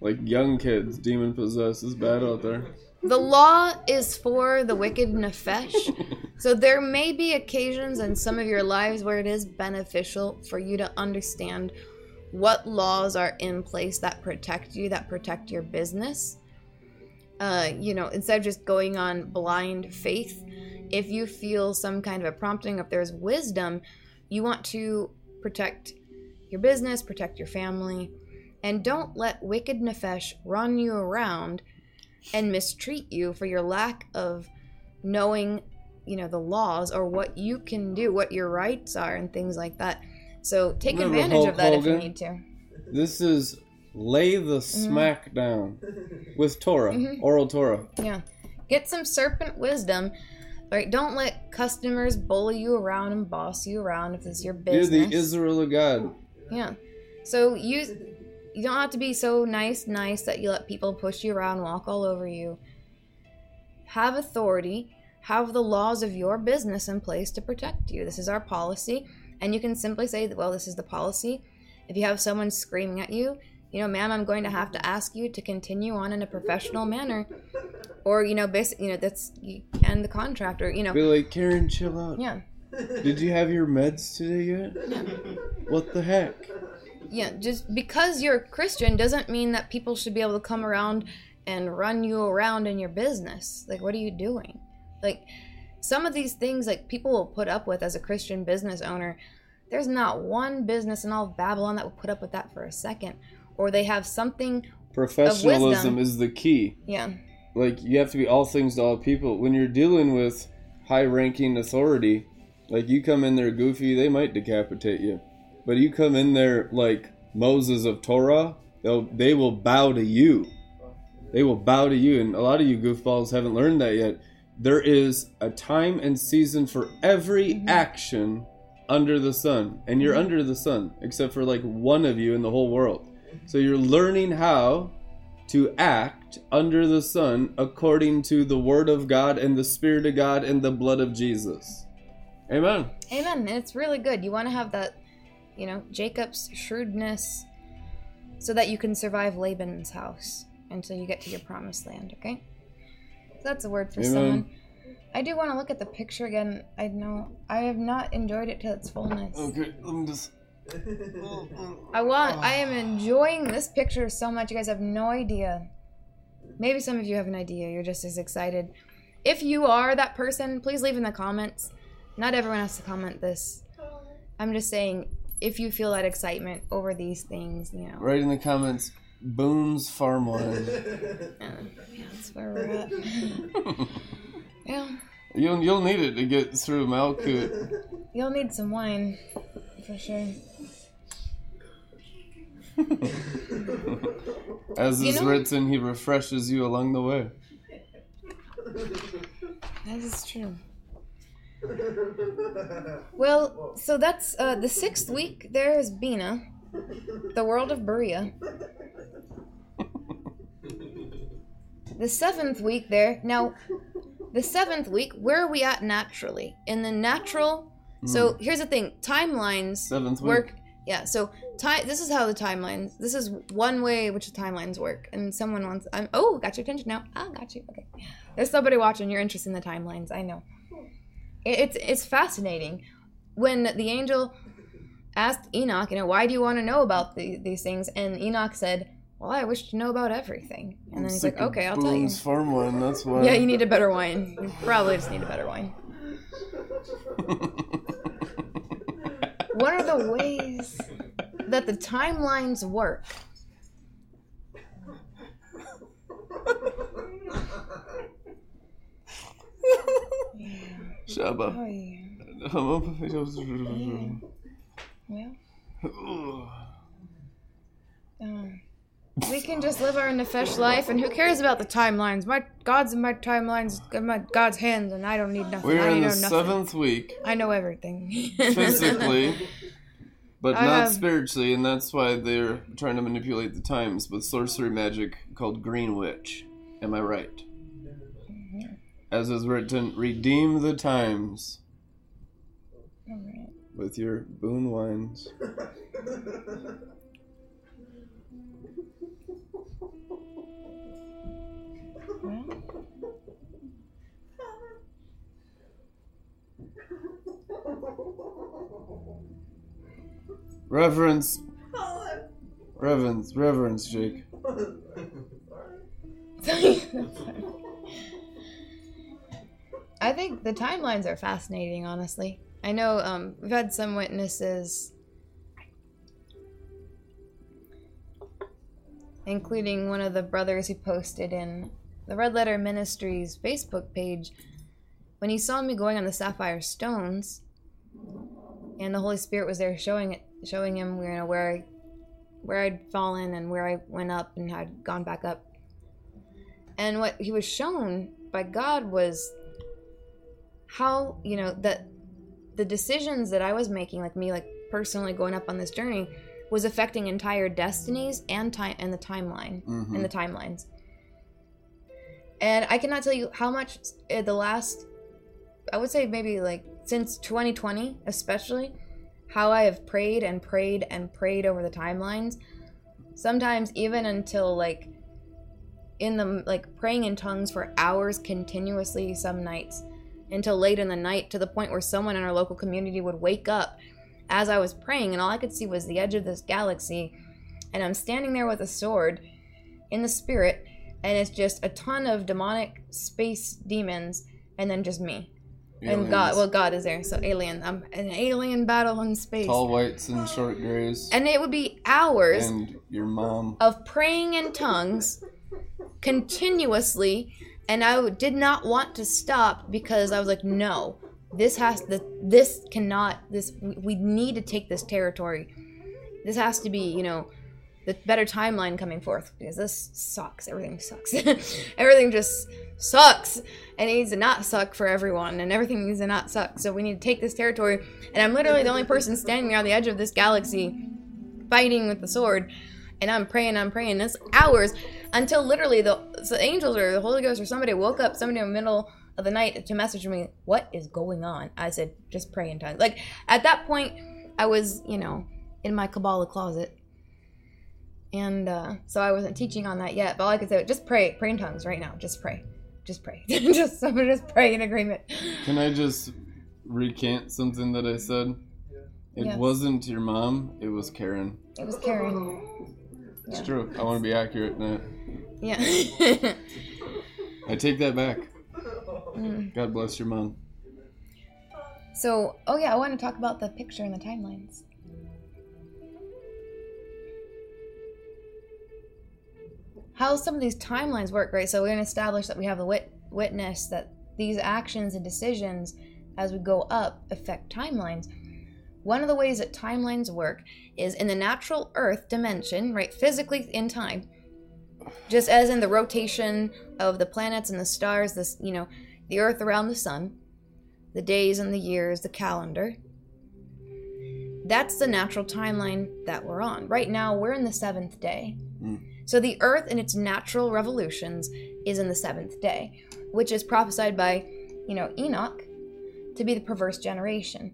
Like young kids, demon possessed. It's bad out there. The law is for the wicked nefesh. So there may be occasions in some of your lives where it is beneficial for you to understand what laws are in place that protect you, that protect your business. Uh, you know, instead of just going on blind faith, if you feel some kind of a prompting, if there's wisdom, you want to protect your business, protect your family, and don't let wicked nefesh run you around and mistreat you for your lack of knowing you know the laws or what you can do what your rights are and things like that. So take Remember advantage Hulk of that if you need to. This is lay the Mm-hmm. smack down with Torah, oral Torah. yeah. Get some serpent wisdom right? Don't let customers bully you around and boss you around if it's your business. You're the Israel of God. yeah. So you you don't have to be so nice nice that you let people push you around walk all over you. Have authority. Have the laws of your business in place to protect you. This is our policy. And you can simply say that well this is the policy. If you have someone screaming at you you know ma'am i'm going to have to ask you to continue on in a professional manner or you know basically you know that's you end the contract or you know Be like, Karen, chill out. yeah Did you have your meds today yet? What the heck? yeah, just because you're a Christian doesn't mean that people should be able to come around and run you around in your business. Like, what are you doing? Like, some of these things, like, people will put up with as a Christian business owner. There's not one business in all of Babylon that will put up with that for a second. Or they have something Professionalism is the key. Yeah. Like you have to be all things to all people. When you're dealing with high-ranking authority, like you come in there goofy, they might decapitate you. But you come in there like Moses of Torah, they'll they will bow to you. They will bow to you, and a lot of you goofballs haven't learned that yet. There is a time and season for every mm-hmm. action under the sun, and you're mm-hmm. under the sun, except for like one of you in the whole world. So you're learning how to act under the sun according to the word of God and the spirit of God and the blood of Jesus. Amen. Amen. And it's really good. You want to have that, you know, Jacob's shrewdness so that you can survive Laban's house until you get to your promised land, okay? That's a word for Amen. someone. I do want to look at the picture again. I know I have not enjoyed it to its fullness. Okay, let me just. I want I am enjoying this picture so much. You guys have no idea. Maybe some of you have an idea. You're just as excited. If you are that person, please leave in the comments. Not everyone has to comment this. I'm just saying if you feel that excitement over these things, you know. Write in the comments, Boone's Farm Wine. uh, yeah, that's where we're at. yeah. You'll you'll need it to get through Malkut. You'll need some wine for sure. As You is know- written, he refreshes you along the way. That is true. Well, so that's uh, the sixth week. There is Binah, the world of Beriah. The seventh week there. Now, the seventh week, where are we at naturally? In the natural. So here's the thing: timelines Seventh week. work. Yeah. So time. This is how the timelines. This is one way which the timelines work. And someone wants. I'm. Oh, got your attention now. Ah, got you. Okay. There's somebody watching. You're interested in the timelines. I know. It- It's it's fascinating when the angel asked Enoch, you know, why do you want to know about the, these things? And Enoch said, well, I wish to know about everything. And then he's like, okay, I'll tell you. Farm Wine, that's why. Yeah, you need a better wine. You probably just need a better wine. What are the ways that the timelines work? Shabba. Oh, yeah. Yeah. Um, we can just live our nefesh life, and who cares about the timelines? My God's in my timelines, in my God's hands, and I don't need nothing. We're I in the nothing. seventh week, I know everything. physically, but I not have- spiritually, and that's why they're trying to manipulate the times with sorcery magic called Green Witch. Am I right? Mm-hmm. As is written, redeem the times Alright. with your boon wines. Reverence. Reverence, reverence, Jake. I think the timelines are fascinating, honestly. I know um, we've had some witnesses, including one of the brothers who posted in the Red Letter Ministries Facebook page when he saw me going on the sapphire stones, and the Holy Spirit was there showing it, showing him you know where I, where I'd fallen and where I went up and had gone back up. And what he was shown by God was how you know that the decisions that I was making, like me, like personally going up on this journey, was affecting entire destinies and time and the timeline Mhm. and the timelines. And I cannot tell you how much uh, the last, I would say maybe like since 2020, especially, how I have prayed and prayed and prayed over the timelines. Sometimes even until like in the like praying in tongues for hours continuously some nights until late in the night to the point where someone in our local community would wake up as I was praying and all I could see was the edge of this galaxy and I'm standing there with a sword in the spirit and it's just a ton of demonic space demons and then just me. And God, well, God is there, so alien. I'm an alien battle in space, tall whites and short grays, and it would be hours and your mom. of praying in tongues continuously and I did not want to stop because I was like no this has the this cannot this we need to take this territory. This has to be you know the better timeline coming forth because this sucks everything sucks everything just sucks and it needs to not suck for everyone and everything needs to not suck so we need to take this territory and i'm literally the only person standing there on the edge of this galaxy fighting with the sword and I'm praying, I'm praying. It's hours until literally the, the angels or the Holy Ghost or somebody woke up, somebody in the middle of the night to message me, What is going on? I said, Just pray in tongues. Like at that point, I was, you know, in my Kabbalah closet. And uh, so I wasn't teaching on that yet, but all I could say was just pray, pray in tongues right now. Just pray. Just pray. just someone just pray in agreement. Can I just recant something that I said? It Yes. wasn't your mom. It was Karen. It was Karen. It's Yeah. true. I want to be accurate in it. Yeah. I take that back. Mm. God bless your mom. So, oh yeah, I want to talk about the picture and the timelines. How some of these timelines work, right? So we're going to establish that we have the wit- witness that these actions and decisions as we go up affect timelines. One of the ways that timelines work is in the natural Earth dimension, right? Physically in time, just as in the rotation of the planets and the stars, this you know, the Earth around the sun the days and the years, the calendar. That's the natural timeline that we're on. Right now, we're in the seventh day. Mm. So the Earth in its natural revolutions is in the seventh day, which is prophesied by, you know, Enoch to be the perverse generation.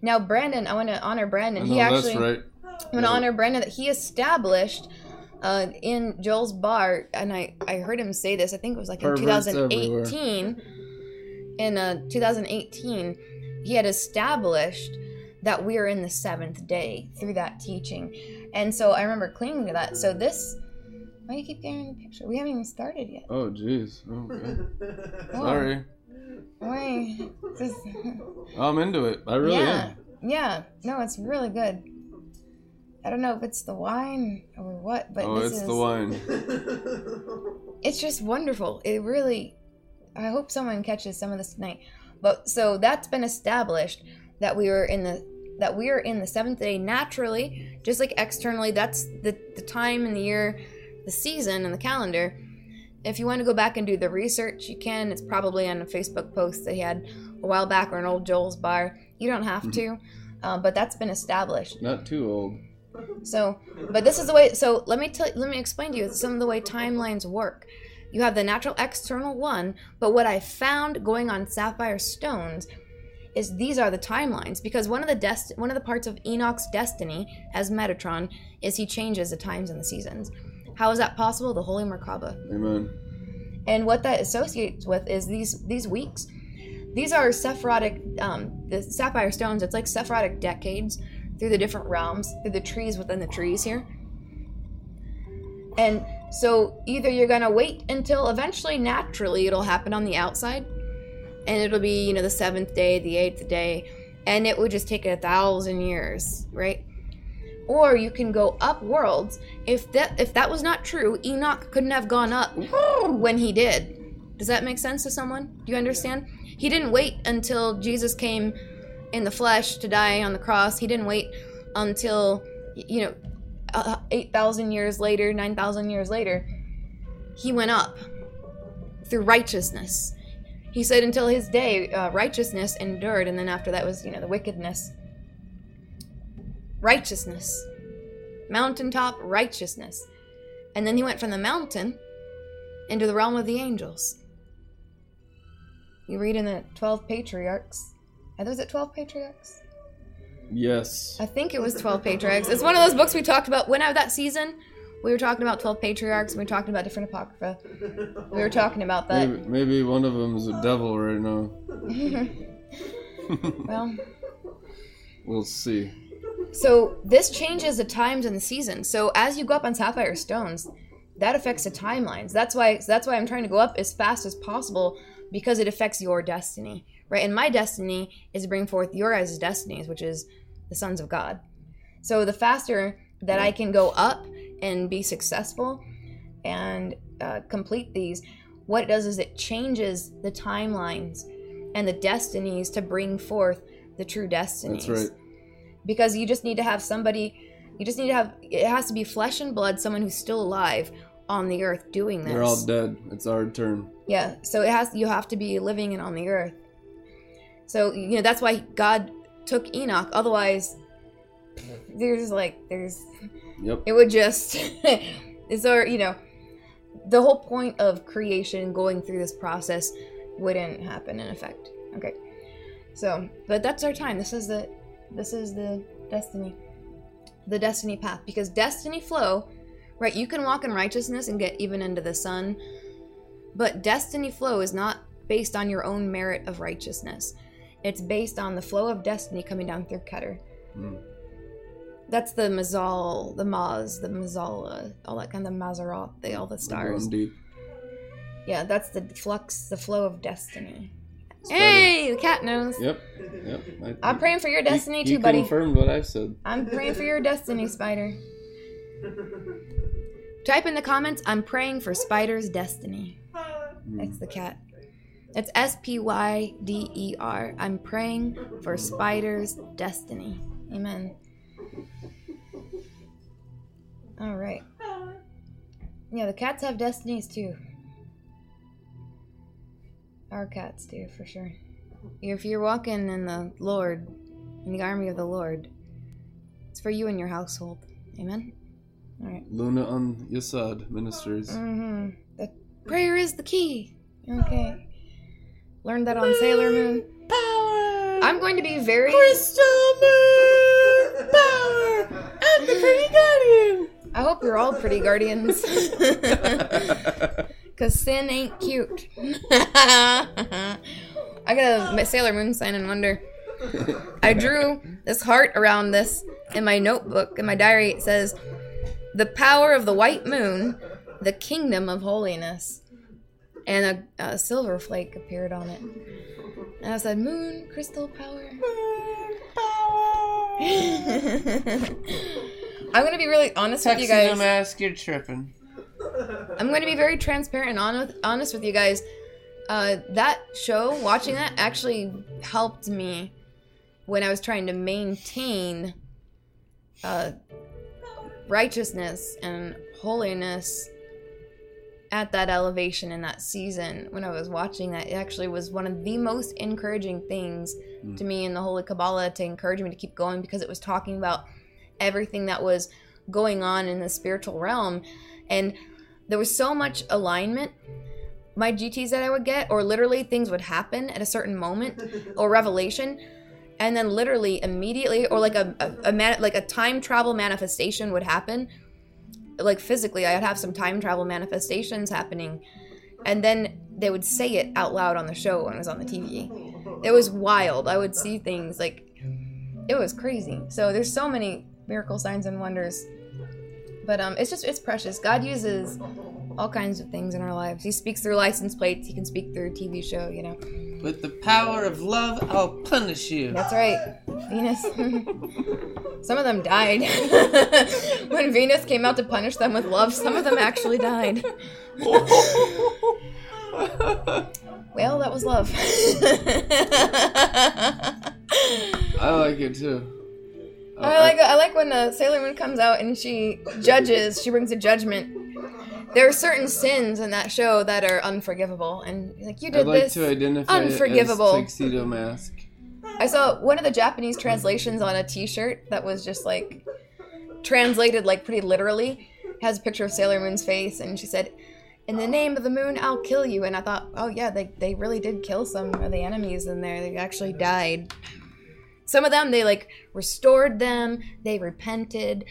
Now, Brandon, I want to honor Brandon. He actually, that's right. I want to honor Brandon that he established uh, in Joel's bar, and I, I heard him say this. I think it was like in Perverts 2018. In uh, 2018, he had established that we are in the seventh day through that teaching, and so I remember clinging to that. So this, why do you keep getting the picture? We haven't even started yet. Oh, jeez. Oh, okay. Oh, Sorry. Why? Just, I'm into it. I really yeah, am. yeah. No, it's really good. I don't know if it's the wine or what, but Oh, this it's is the wine. it's just wonderful. It really I hope someone catches some of this tonight. But so that's been established that we were in the that we are in the seventh day naturally, just like externally. That's the the time in the year, the season, and the calendar. If you want to go back and do the research, you can. It's probably on a Facebook post that he had a while back or an old Joel's bar. You don't have to, uh, but that's been established. Not too old. So, but this is the way. So let me tell. Let me explain to you some of the way timelines work. You have the natural external one, but what I found going on sapphire stones is these are the timelines because one of the dest- one of the parts of Enoch's destiny as Metatron is he changes the times and the seasons. How is that possible? The Holy Merkaba. Amen. And what that associates with is these these weeks. These are Sephirotic, um, the sapphire stones. It's like Sephirotic decades through the different realms, through the trees within the trees here. And so either you're gonna wait until eventually, naturally, it'll happen on the outside, and it'll be you know the seventh day, the eighth day, and it would just take a thousand years, right? Or you can go up worlds. If that if that was not true, Enoch couldn't have gone up when he did. Does that make sense to someone? Do you understand? He didn't wait until Jesus came in the flesh to die on the cross. He didn't wait until you know uh, 8,000 years later, 9,000 years later. He went up through righteousness. He said until his day, uh, righteousness endured, and then after that was, you know, the wickedness. Righteousness. Mountaintop righteousness. And then he went from the mountain into the realm of the angels. You read in the 12 patriarchs. Are those it 12 patriarchs? Yes. I think it was 12 patriarchs. It's one of those books we talked about when I that season. We were talking about 12 patriarchs and we were talking about different apocrypha. We were talking about that. Maybe, maybe one of them is a devil right now. well, We'll see. So this changes the times and the seasons. So as you go up on sapphire stones, that affects the timelines. That's why that's why I'm trying to go up as fast as possible because it affects your destiny, right? And my destiny is to bring forth your guys' destinies, which is the sons of God. So the faster that I can go up and be successful and uh, complete these, what it does is it changes the timelines and the destinies to bring forth the true destinies. That's right. Because you just need to have somebody, you just need to have, it has to be flesh and blood, someone who's still alive on the earth doing this. They're all dead. It's our turn. Yeah, so it has you have to be living and on the earth. So you know that's why God took Enoch. Otherwise, there's like there's Yep. it would just it's our you know the whole point of creation going through this process wouldn't happen in effect. Okay, so but that's our time. This is the this is the destiny, the destiny path because destiny flow. Right, you can walk in righteousness and get even into the sun, but destiny flow is not based on your own merit of righteousness. It's based on the flow of destiny coming down through Keter. Mm. That's the Mazal, the Maz, the Mazala, all that kind of Mazaroth, all the stars. Yeah, that's the flux, the flow of destiny. Hey, the cat knows. Yep. Yep. I, I'm praying for your destiny you, too, buddy. confirmed what I said. I'm praying for your destiny, Spider. Type in the comments, I'm praying for Spider's destiny. That's the cat. It's S P Y D E R. I'm praying for Spider's destiny. Amen. All right. Yeah, the cats have destinies too. Our cats do, for sure. If you're walking in the Lord, in the army of the Lord, it's for you and your household. Amen. All right. Luna on Yesod Ministers. Mm-hmm. The prayer is the key. Okay. Learned that on Sailor Moon. Power. I'm going to be very. Crystal Moon. Power. I'm the pretty guardian. I hope you're all pretty guardians. Because sin ain't cute. I got a Sailor Moon sign and wonder. I drew this heart around this in my notebook, in my diary. It says, The power of the white moon, the kingdom of holiness. And a, a silver flake appeared on it. And I said, Moon, crystal power. I'm going to be really honest with you guys. mask, you're tripping. I'm going to be very transparent and honest, honest with you guys. Uh, that show, watching that, actually helped me when I was trying to maintain uh, righteousness and holiness at that elevation in that season. When I was watching that, it actually was one of the most encouraging things to me in the Holy Kabbalah to encourage me to keep going because it was talking about everything that was going on in the spiritual realm. And there was so much alignment. My GTs that I would get, or literally things would happen at a certain moment, or revelation, and then literally immediately, or like a, a, a man, like a time travel manifestation would happen. Like physically, I'd have some time travel manifestations happening, and then they would say it out loud on the show when it was on the TV. It was wild. I would see things like it was crazy. So there's so many miracle signs and wonders but um, it's just it's precious. God uses all kinds of things in our lives. He speaks through license plates. He can speak through a TV show. You know, With the power of love, I'll punish you. that's right. Venus. some of them died when Venus came out to punish them with love. Some of them actually died. Well, that was love. I like it too. I like I like when the Sailor Moon comes out and she judges. She brings a judgment. There are certain sins in that show that are unforgivable, and like you I'd did like this. to identify unforgivable. it as tuxedo mask. I saw one of the Japanese translations on a T-shirt that was just like translated like pretty literally. Has a picture of Sailor Moon's face, and she said, "In the name of the moon, I'll kill you." And I thought, oh yeah, they they really did kill some of the enemies in there. They actually died. Some of them they like restored them. They repented.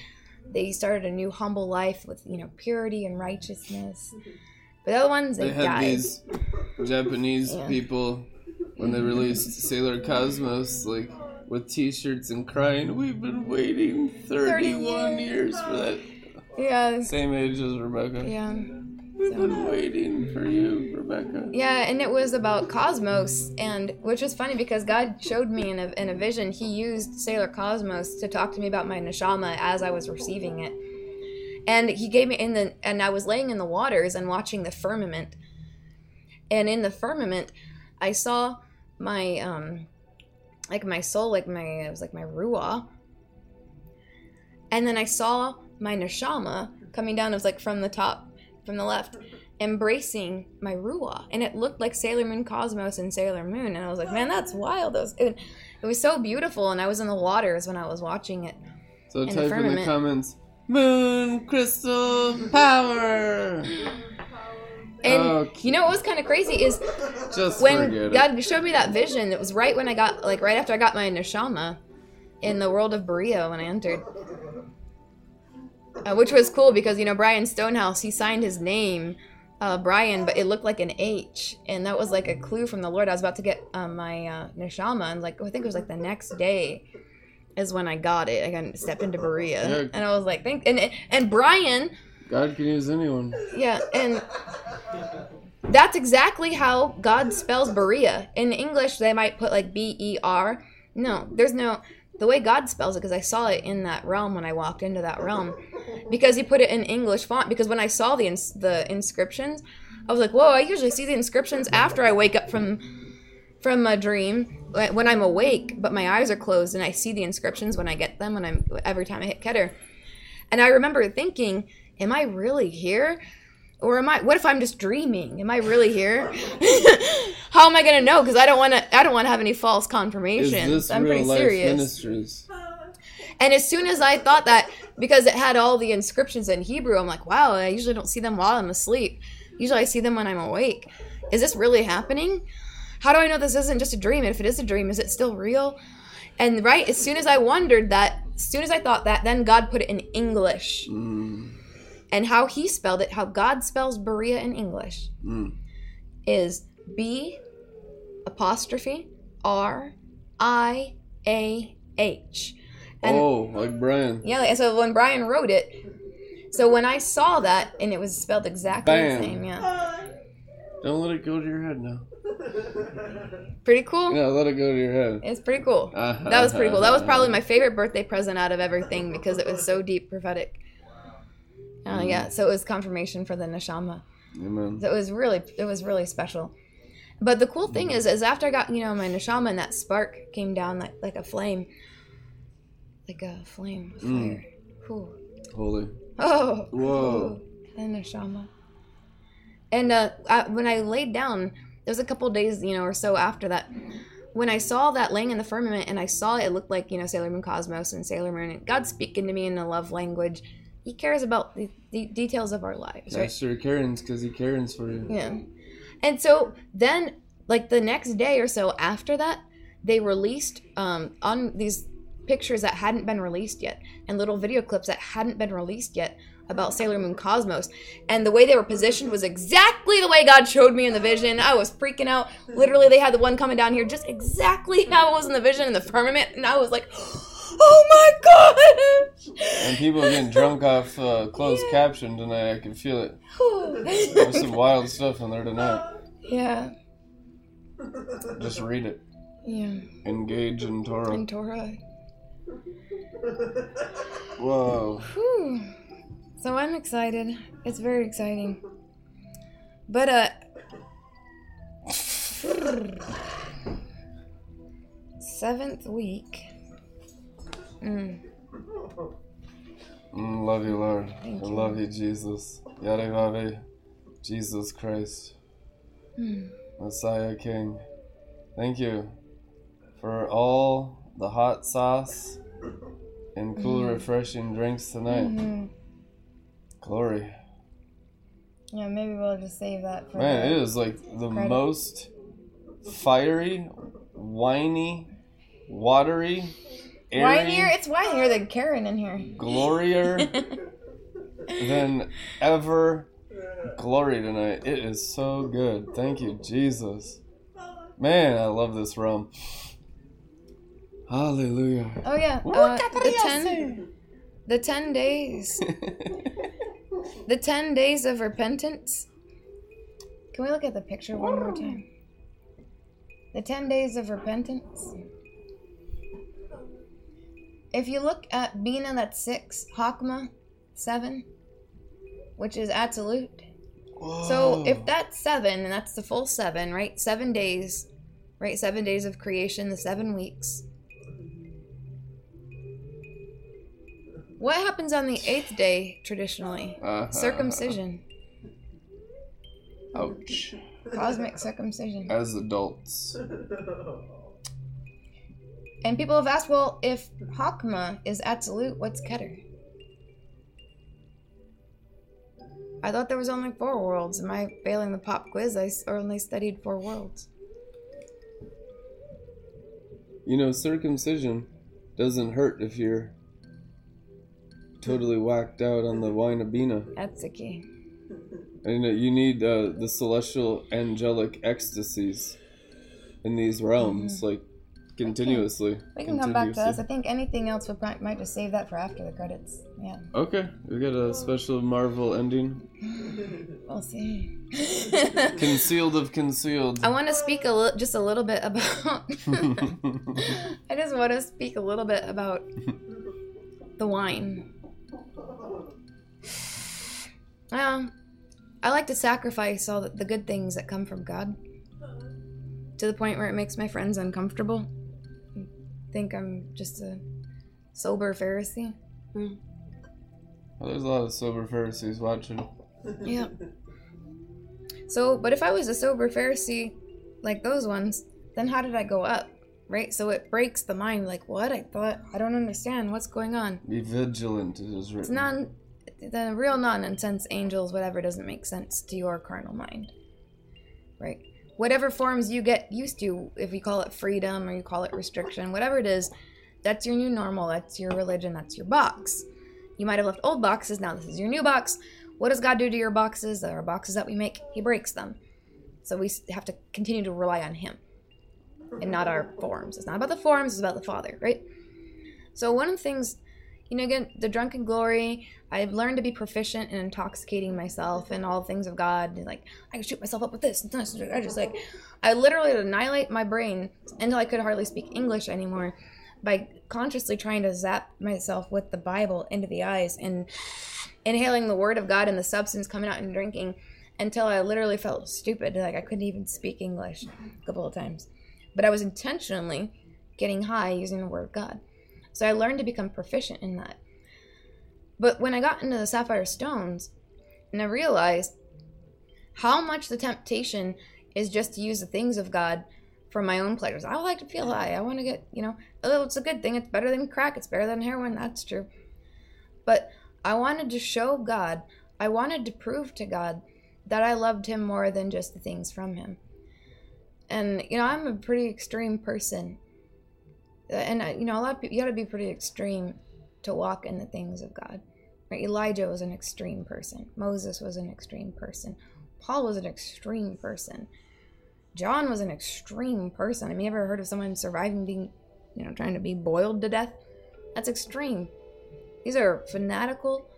They started a new humble life with you know purity and righteousness. But the other ones they, They had died. these Japanese Yeah. people when they released Sailor Cosmos, like with T-shirts and crying. We've been waiting 31 years for that. Yeah, Same age as Rebekah. yeah. We've been waiting for you, Rebekah. Yeah, and it was about Cosmos, and which was funny because God showed me in a, in a vision. He used Sailor Cosmos to talk to me about my neshama as I was receiving it, and he gave me in the and I was laying in the waters and watching the firmament, and in the firmament, I saw my um, like my soul, like my it was like my ruach, and then I saw my neshama coming down. It was like from the top, from the left, embracing my ruach, and it looked like Sailor Moon Cosmos and Sailor Moon. And I was like, man, that's wild. It was, it, it was so beautiful, and I was in the waters when I was watching it. So the type in the comments, moon crystal power. And Okay. you know what was kind of crazy is Just when God showed me that vision. It was right when I got like right after I got my neshama in the world of Beriah when I entered. Uh, which was cool because you know Brian Stonehouse he signed his name uh, Brian but it looked like an H and that was like a clue from the Lord I was about to get um, my uh, neshama and like I think it was like the next day is when I got it I got stepped into Beriah Yeah. and I was like thank and and Brian. God can use anyone. yeah, and that's exactly how God spells Beriah. In English, they might put like B E R. No, there's no. The way God spells it, because I saw it in that realm when I walked into that realm, because He put it in English font. Because when I saw the ins- the inscriptions, I was like, "Whoa!" I usually see the inscriptions after I wake up from from a dream when I'm awake, but my eyes are closed, and I see the inscriptions when I get them when I'm every time I hit Keter. And I remember thinking, am I really here? Or am I what if I'm just dreaming? Am I really here? How am I gonna know? Because I don't wanna I don't wanna have any false confirmations. I'm pretty serious. ministries? And as soon as I thought that, because it had all the inscriptions in Hebrew, I'm like, wow, I usually don't see them while I'm asleep. Usually I see them when I'm awake. Is this really happening? How do I know this isn't just a dream? And if it is a dream, is it still real? And right, as soon as I wondered that, as soon as I thought that, then God put it in English. Mm, And how he spelled it, how God spells Beriah in English, mm. is B apostrophe R I A H. And oh, like Brian. yeah, like- so when Brian wrote it, so when I saw that and it was spelled exactly Bam. the same, yeah, Don't let it go to your head now. pretty cool. Yeah, let it go to your head. It's pretty cool. That was pretty cool. That was probably my favorite birthday present out of everything because it was so deep prophetic. Uh, yeah, so it was confirmation for the neshama. Amen. So it was really, it was really special. But the cool thing is, is after I got you know my neshama and that spark came down like like a flame, like a flame of Mm. fire. Cool. Holy. Oh, Whoa. the neshama. And uh, I, when I laid down, there was a couple days, you know, or so after that, when I saw that laying in the firmament, and I saw it, it looked like you know Sailor Moon Cosmos and Sailor Moon, and God speaking to me in a love language. He cares about the, the details of our lives, right? Master Karen's because he cares for you. Yeah. And so then, like the next day or so after that, they released um, on these pictures that hadn't been released yet and little video clips that hadn't been released yet about Sailor Moon Cosmos. And the way they were positioned was exactly the way God showed me in the vision. I was freaking out. Literally, they had the one coming down here just exactly how it was in the vision in the firmament. And I was like, oh my gosh! And people are getting drunk off uh, closed caption tonight. I can feel it. There's some wild stuff in there tonight. yeah. Just read it. Yeah. Engage in Torah. In Torah. Whoa. Whew. So I'm excited. It's very exciting. But uh seventh week. Mm. Mm, love you, Lord. Thank I you. love you, Jesus. Yarevave. Jesus Christ. Mm. Messiah King. Thank you for all the hot sauce and cool, Mm. refreshing drinks tonight. Mhm. Glory. Yeah, maybe we'll just save that for Man, it is like the Credit. most fiery, whiny, watery, airy, Whinier, it's whinier than Karen in here. glorier than ever. Glory tonight. It is so good. Thank you, Jesus. Man, I love this rum. Hallelujah. oh yeah, uh, the ten, the ten days, the ten days of repentance. Can we look at the picture one more time? The 10 days of repentance. If you look at Binah, that's 6, Hakma, 7, which is absolute. So if that's 7, and that's the full 7, right? 7 days, right? 7 days of creation, the 7 weeks. What happens on the 8th day traditionally? Uh-huh. Circumcision. Ouch. Cosmic circumcision. As adults. And people have asked, well, if Hakma is absolute, what's Keter? I thought there was only four worlds. Am I failing the pop quiz? I only studied four worlds. You know, circumcision doesn't hurt if you're totally whacked out on the wine of Binah. That's the key. And uh, you need uh, the celestial angelic ecstasies in these realms, like continuously. Mm-hmm. We can come back to us. I think anything else we might might just save that for after the credits. Yeah, Okay, we got a special Marvel ending. we'll see. Concealed of concealed. I want to speak a li- just a little bit about. I just want to speak a little bit about the wine. Um, I like to sacrifice all the, the good things that come from God to the point where it makes my friends uncomfortable. Think I'm just a sober Pharisee. Hmm. Well, there's a lot of sober Pharisees watching. Yeah. So, but if I was a sober Pharisee like those ones, then how did I go up? Right? So it breaks the mind like, what? I thought, I don't understand. What's going on? Be vigilant, it is written. It's non, the real non nonsense angels, whatever, doesn't make sense to your carnal mind. Right? Whatever forms you get used to, if you call it freedom or you call it restriction, whatever it is, that's your new normal. That's your religion. That's your box. You might have left old boxes. Now this is your new box. What does God do to your boxes? There are boxes that we make. He breaks them. So we have to continue to rely on Him and not our forms. It's not about the forms, it's about the Father, right? So one of the things, you know, again, the drunken glory, I've learned to be proficient in intoxicating myself and all things of God. Like, I can shoot myself up with this. I just like, I literally annihilate my brain until I could hardly speak English anymore by consciously trying to zap myself with the Bible into the eyes and inhaling the Word of God and the substance coming out and drinking until I literally felt stupid. Like, I couldn't even speak English a couple of times. But I was intentionally getting high using the Word of God. So I learned to become proficient in that. But when I got into the sapphire stones, and I realized how much the temptation is just to use the things of God for my own pleasures. I like to feel high. I want to get, you know, it's a good thing. It's better than crack. It's better than heroin. That's true. But I wanted to show God, I wanted to prove to God that I loved Him more than just the things from Him. And, you know, I'm a pretty extreme person. And, you know, a lot of people, you got to be pretty extreme to walk in the things of God. Right? Elijah was an extreme person. Moses was an extreme person. Paul was an extreme person. John was an extreme person. I mean, you ever heard of someone surviving being, you know, trying to be boiled to death? That's extreme. These are fanatical,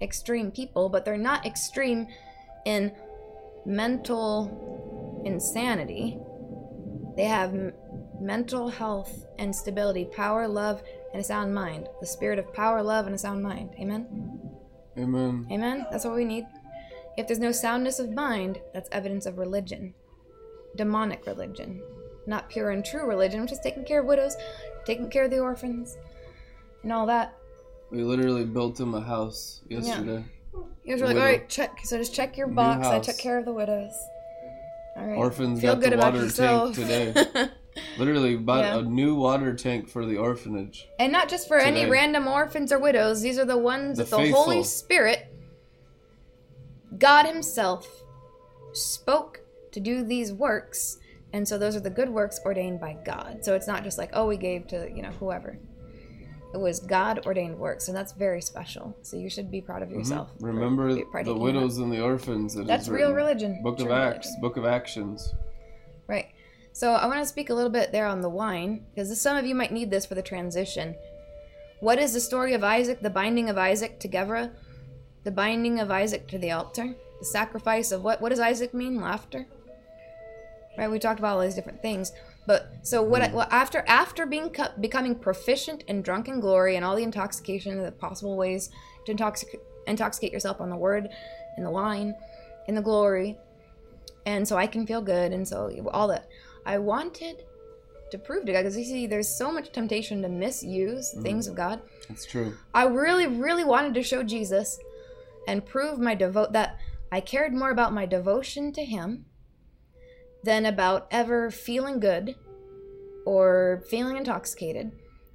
extreme people, but they're not extreme in mental insanity. They have m- mental health and stability, power, love, and a sound mind. The spirit of power, love, and a sound mind. Amen? Amen. Amen? That's what we need. If there's no soundness of mind, that's evidence of religion. Demonic religion. Not pure and true religion, which is taking care of widows, taking care of the orphans, and all that. We literally built him a house yesterday. He was like, all right, check. So just check your box. I took care of the widows. All right. Orphans Feel got good the water yourself. tank today. Literally bought Yeah. a new water tank for the orphanage. and not just for any random orphans or widows. These are the ones The that the Holy. Spirit, God Himself, spoke to do these works. And so those are the good works ordained by God. So it's not just like, oh, we gave to, you know, whoever. It was God ordained works, and that's very special. So you should be proud of mm-hmm. yourself. for Remember be- the widows and the orphans. that. That's real religion. Book of Acts, religion. Book of Actions. Right. So I want to speak a little bit there on the wine, because some of you might need this for the transition. What is the story of Isaac, the binding of Isaac to Gevurah, the binding of Isaac to the altar? the sacrifice of what what does Isaac mean? Laughter. Right? We talked about all these different things. But so what? I, hmm. well, after after being co- becoming proficient in drunken glory and all the intoxication, the possible ways to intoxicate intoxicate yourself on the word, and the wine, and the glory, and so I can feel good, and so all that. I wanted to prove to God because you see, there's so much temptation to misuse the things of God. That's true. I really, really wanted to show Jesus and prove my devote that I cared more about my devotion to Him than about ever feeling good or feeling intoxicated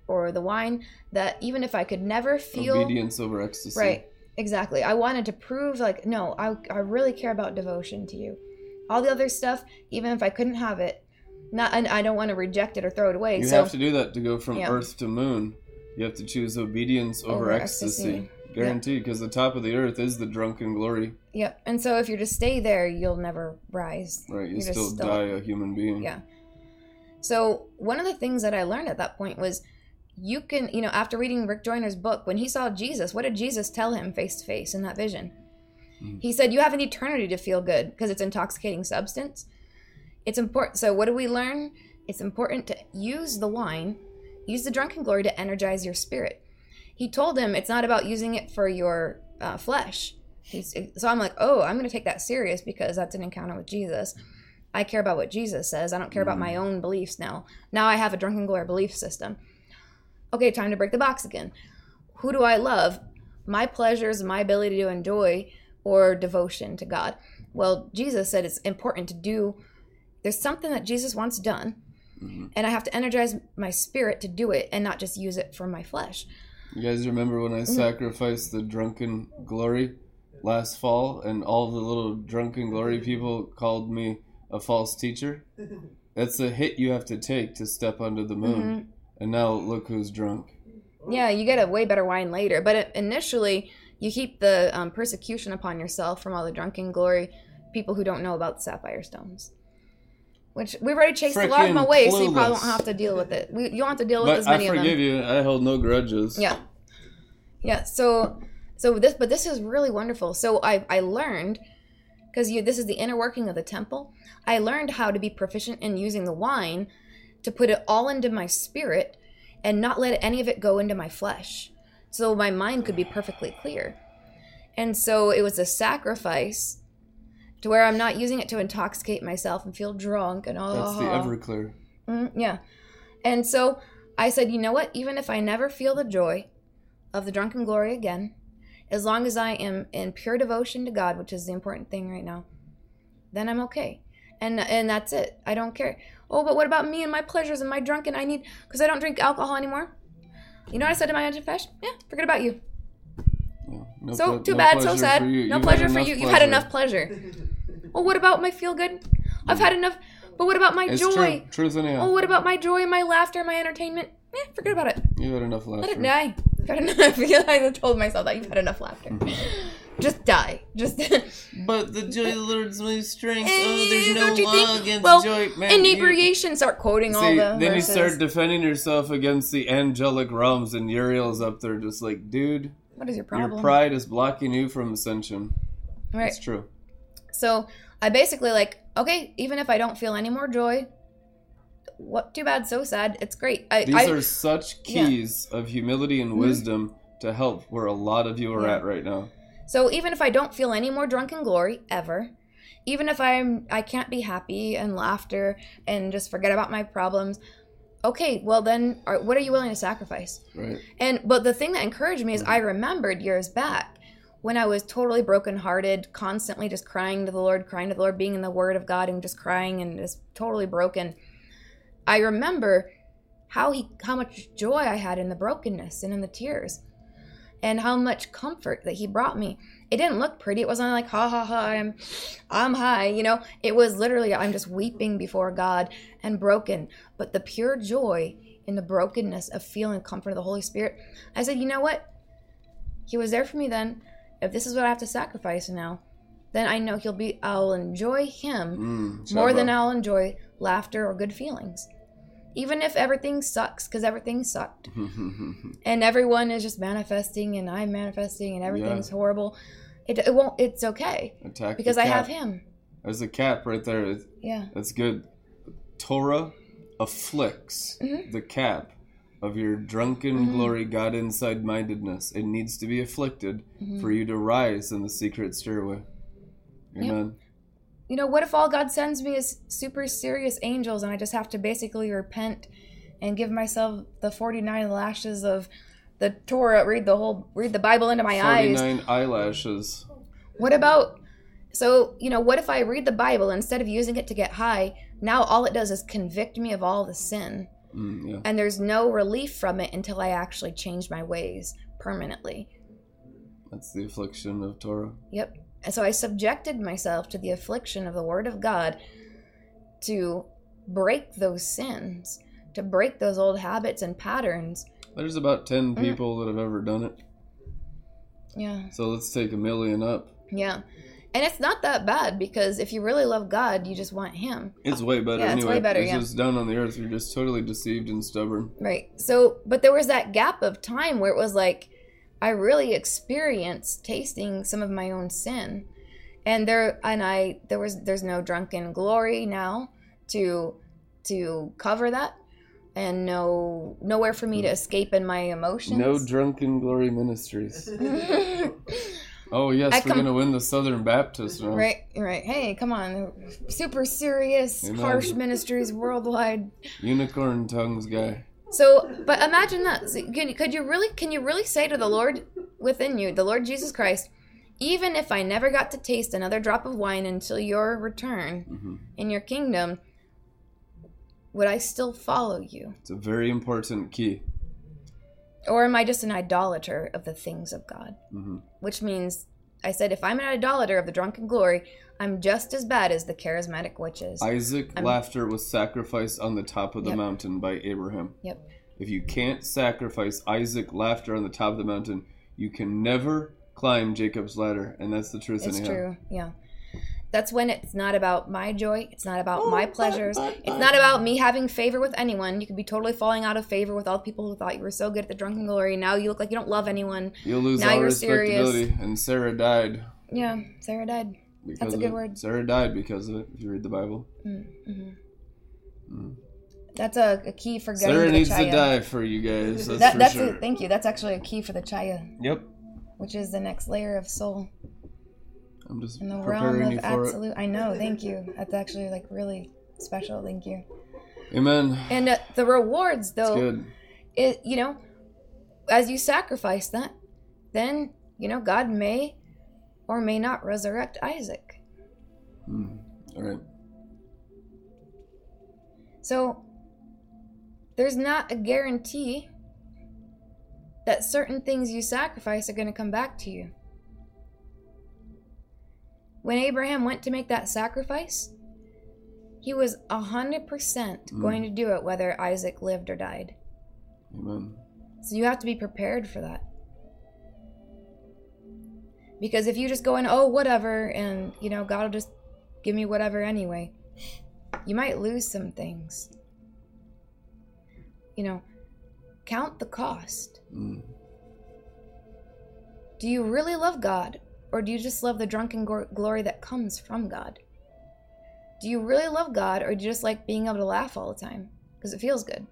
or the wine. That even if I could never feel Obedience over ecstasy. right, exactly. I wanted to prove like no, I I really care about devotion to you. All the other stuff, even if I couldn't have it, not and I don't want to reject it or throw it away. You so have to do that to go from Yeah. earth to moon. You have to choose obedience over, Over ecstasy. ecstasy. Guaranteed, because the top of the earth is the drunken glory. Yep. And so if you just stay there, you'll never rise. Right, you still still- die a human being. Yeah. So one of the things that I learned at that point was you can, you know, after reading Rick Joyner's book, when he saw Jesus, what did Jesus tell him face to face in that vision? Mhm. He said, You have an eternity to feel good because it's intoxicating substance. It's important. So, what do we learn? It's important to use the wine, use the drunken glory to energize your spirit. He told him it's not about using it for your uh, flesh. He's, so I'm like, oh, I'm going to take that serious because that's an encounter with Jesus. I care about what Jesus says. I don't care about my own beliefs now. Now I have a drunken glory belief system. Okay, time to break the box again. Who do I love? My pleasures, my ability to enjoy, or devotion to God? Well, Jesus said it's important to do. There's something that Jesus wants done, Mhm. and I have to energize my spirit to do it and not just use it for my flesh. You guys remember when I Mm-hmm. sacrificed the drunken glory last fall, and all the little drunken glory people called me a false teacher? That's a hit you have to take to step under the moon. Mm-hmm. And now look who's drunk. Yeah, you get a way better wine later, but initially you keep the um, persecution upon yourself from all the drunken glory people who don't know about the sapphire stones. Which we've already chased a lot of them away, so you probably won't have to deal with it. We, you don't have to deal with But as I many of them. forgive you. I hold no grudges. Yeah. Yeah. So so this but this is really wonderful. So I I learned because you this is the inner working of the temple. I learned how to be proficient in using the wine to put it all into my spirit and not let any of it go into my flesh. So my mind could be perfectly clear. And so it was a sacrifice to where I'm not using it to intoxicate myself and feel drunk and all That's the Everclear. Mm, yeah. And so I said, you know what? Even if I never feel the joy of the drunken glory again, as long as I am in pure devotion to God, which is the important thing right now, then I'm okay. And and that's it. I don't care. Oh, but what about me and my pleasures and my drunken? I need because I don't drink alcohol anymore. You know what I said to my confession? Yeah, forget about you. Yeah. No So ple- too no bad, so pleasure sad. for you. No You've pleasure had for enough you. You've had enough pleasure. well, what about my feel good? I've had enough. But what about my It's joy? true. Truth anyhow. Oh, what about my joy, my laughter, my entertainment? Eh, forget about it. You've had enough laughter. Let it die. Got enough. I feel like I told myself that you've had enough laughter. Just die. Just. But the joy of the Lord's my strength. Eh, Oh, there's no you law think? against well, joy. Man, you- inebriation. Start quoting all the then verses. you start defending yourself against the angelic realms, and Uriel's up there just like, dude, what is your problem? your pride is blocking you from ascension. Right. It's true. So I basically like, okay, even if I don't feel any more joy, what? Too bad. So sad. It's great. I. These I are such Yeah. keys of humility and mm-hmm. wisdom to help where a lot of you are Yeah. at right now. So even if I don't feel any more drunken glory ever, even if I'm I can't be happy and laughter and just forget about my problems, okay, well then are, what are you willing to sacrifice? Right. And but the thing that encouraged me is I remembered years back when I was totally brokenhearted, constantly just crying to the Lord, crying to the Lord, being in the Word of God and just crying and just totally broken. I remember how he how much joy I had in the brokenness and in the tears. And how much comfort that he brought me. It didn't look pretty. It wasn't like ha ha ha I'm I'm high, you know. It was literally I'm just weeping before God and broken. But the pure joy in the brokenness of feeling comfort of the Holy Spirit. I said, you know what? He was there for me then. If this is what I have to sacrifice now, then I know he'll be I'll enjoy him Mm, more than I'll enjoy laughter or good feelings. Even if everything sucks, because everything sucked. And everyone is just manifesting and I'm manifesting and everything's horrible. It, it won't. It's okay Attack because I have him. There's a cap right there. It's- Yeah. That's good. Torah afflicts Mhm. the cap of your drunken Mhm. glory, God inside mindedness. It needs to be afflicted Mhm. for you to rise in the secret stairway. Amen. You know, what if all God sends me is super serious angels and I just have to basically repent and give myself the 49 lashes of the Torah, read the whole, read the Bible into my eyes? 49 eyelashes. What about, so, you know, what if I read the Bible instead of using it to get high? Now all it does is convict me of all the sin. Mm, yeah. And there's no relief from it until I actually change my ways permanently. That's the affliction of Torah. Yep. And so I subjected myself to the affliction of the Word of God to break those sins, to break those old habits and patterns. There's about 10 Mm. people that have ever done it. Yeah. So let's take a million up. Yeah. And it's not that bad because if you really love God, you just want Him. It's way better Yeah, it's way better, It's yeah. just down on the earth. You're just totally deceived and stubborn. Right. So, but there was that gap of time where it was like I really experienced tasting some of my own sin. And there and I there was there's no drunken glory now to to cover that and no nowhere for me to hmm. escape in my emotions. No drunken glory ministries. Oh yes, I we're come- gonna win the Southern Baptist now. right, right. Hey, come on. Super serious, harsh ministries worldwide. Unicorn tongues guy. So, but imagine that. So can, could you really, can you really say to the Lord within you, the Lord Jesus Christ, even if I never got to taste another drop of wine until your return hmm in your kingdom, would I still follow you? It's a very important key. Or am I just an idolater of the things of God? hmm Which means, I said, if I'm an idolater of the drunken glory, I'm just as bad as the charismatic witches. Isaac I'm- laughter was sacrificed on the top of the Yep. mountain by Abraham. Yep. If you can't sacrifice Isaac laughter on the top of the mountain, you can never climb Jacob's ladder, and that's the truth. It's anyhow. true. Yeah. That's when it's not about my joy. It's not about Oh, my but- pleasures. but- It's not about me having favor with anyone. You could be totally falling out of favor with all the people who thought you were so good at the drunken glory. Now you look like you don't love anyone. You'll lose Now all you're serious. respectability. And Sarah died Yeah, Sarah died. because That's a good word. Sarah died because of it. If you read the Bible, Mm-hmm. Mm. That's a, a key for getting Sarah to the needs chaya. to die for you guys. That's That, for that's sure. a, thank you. That's actually a key for the chaya, Yep. which is the next layer of soul I'm just in the realm of absolute. I know. Thank you. That's actually like really special. Thank you. Amen. And uh, the rewards, though. it you know as you sacrifice that then you know god may or may not resurrect isaac Mm. All right. so there's not a guarantee that certain things you sacrifice are going to come back to you when abraham went to make that sacrifice he was 100% Mm. going to do it whether isaac lived or died Amen. So you have to be prepared for that. Because if you just go in, oh, whatever, and, you know, God will just give me whatever anyway, you might lose some things. You know, count the cost. Mm. Do you really love God, or do you just love the drunken gor- glory that comes from God? Do you really love God, or do you just like being able to laugh all the time? Because it feels good.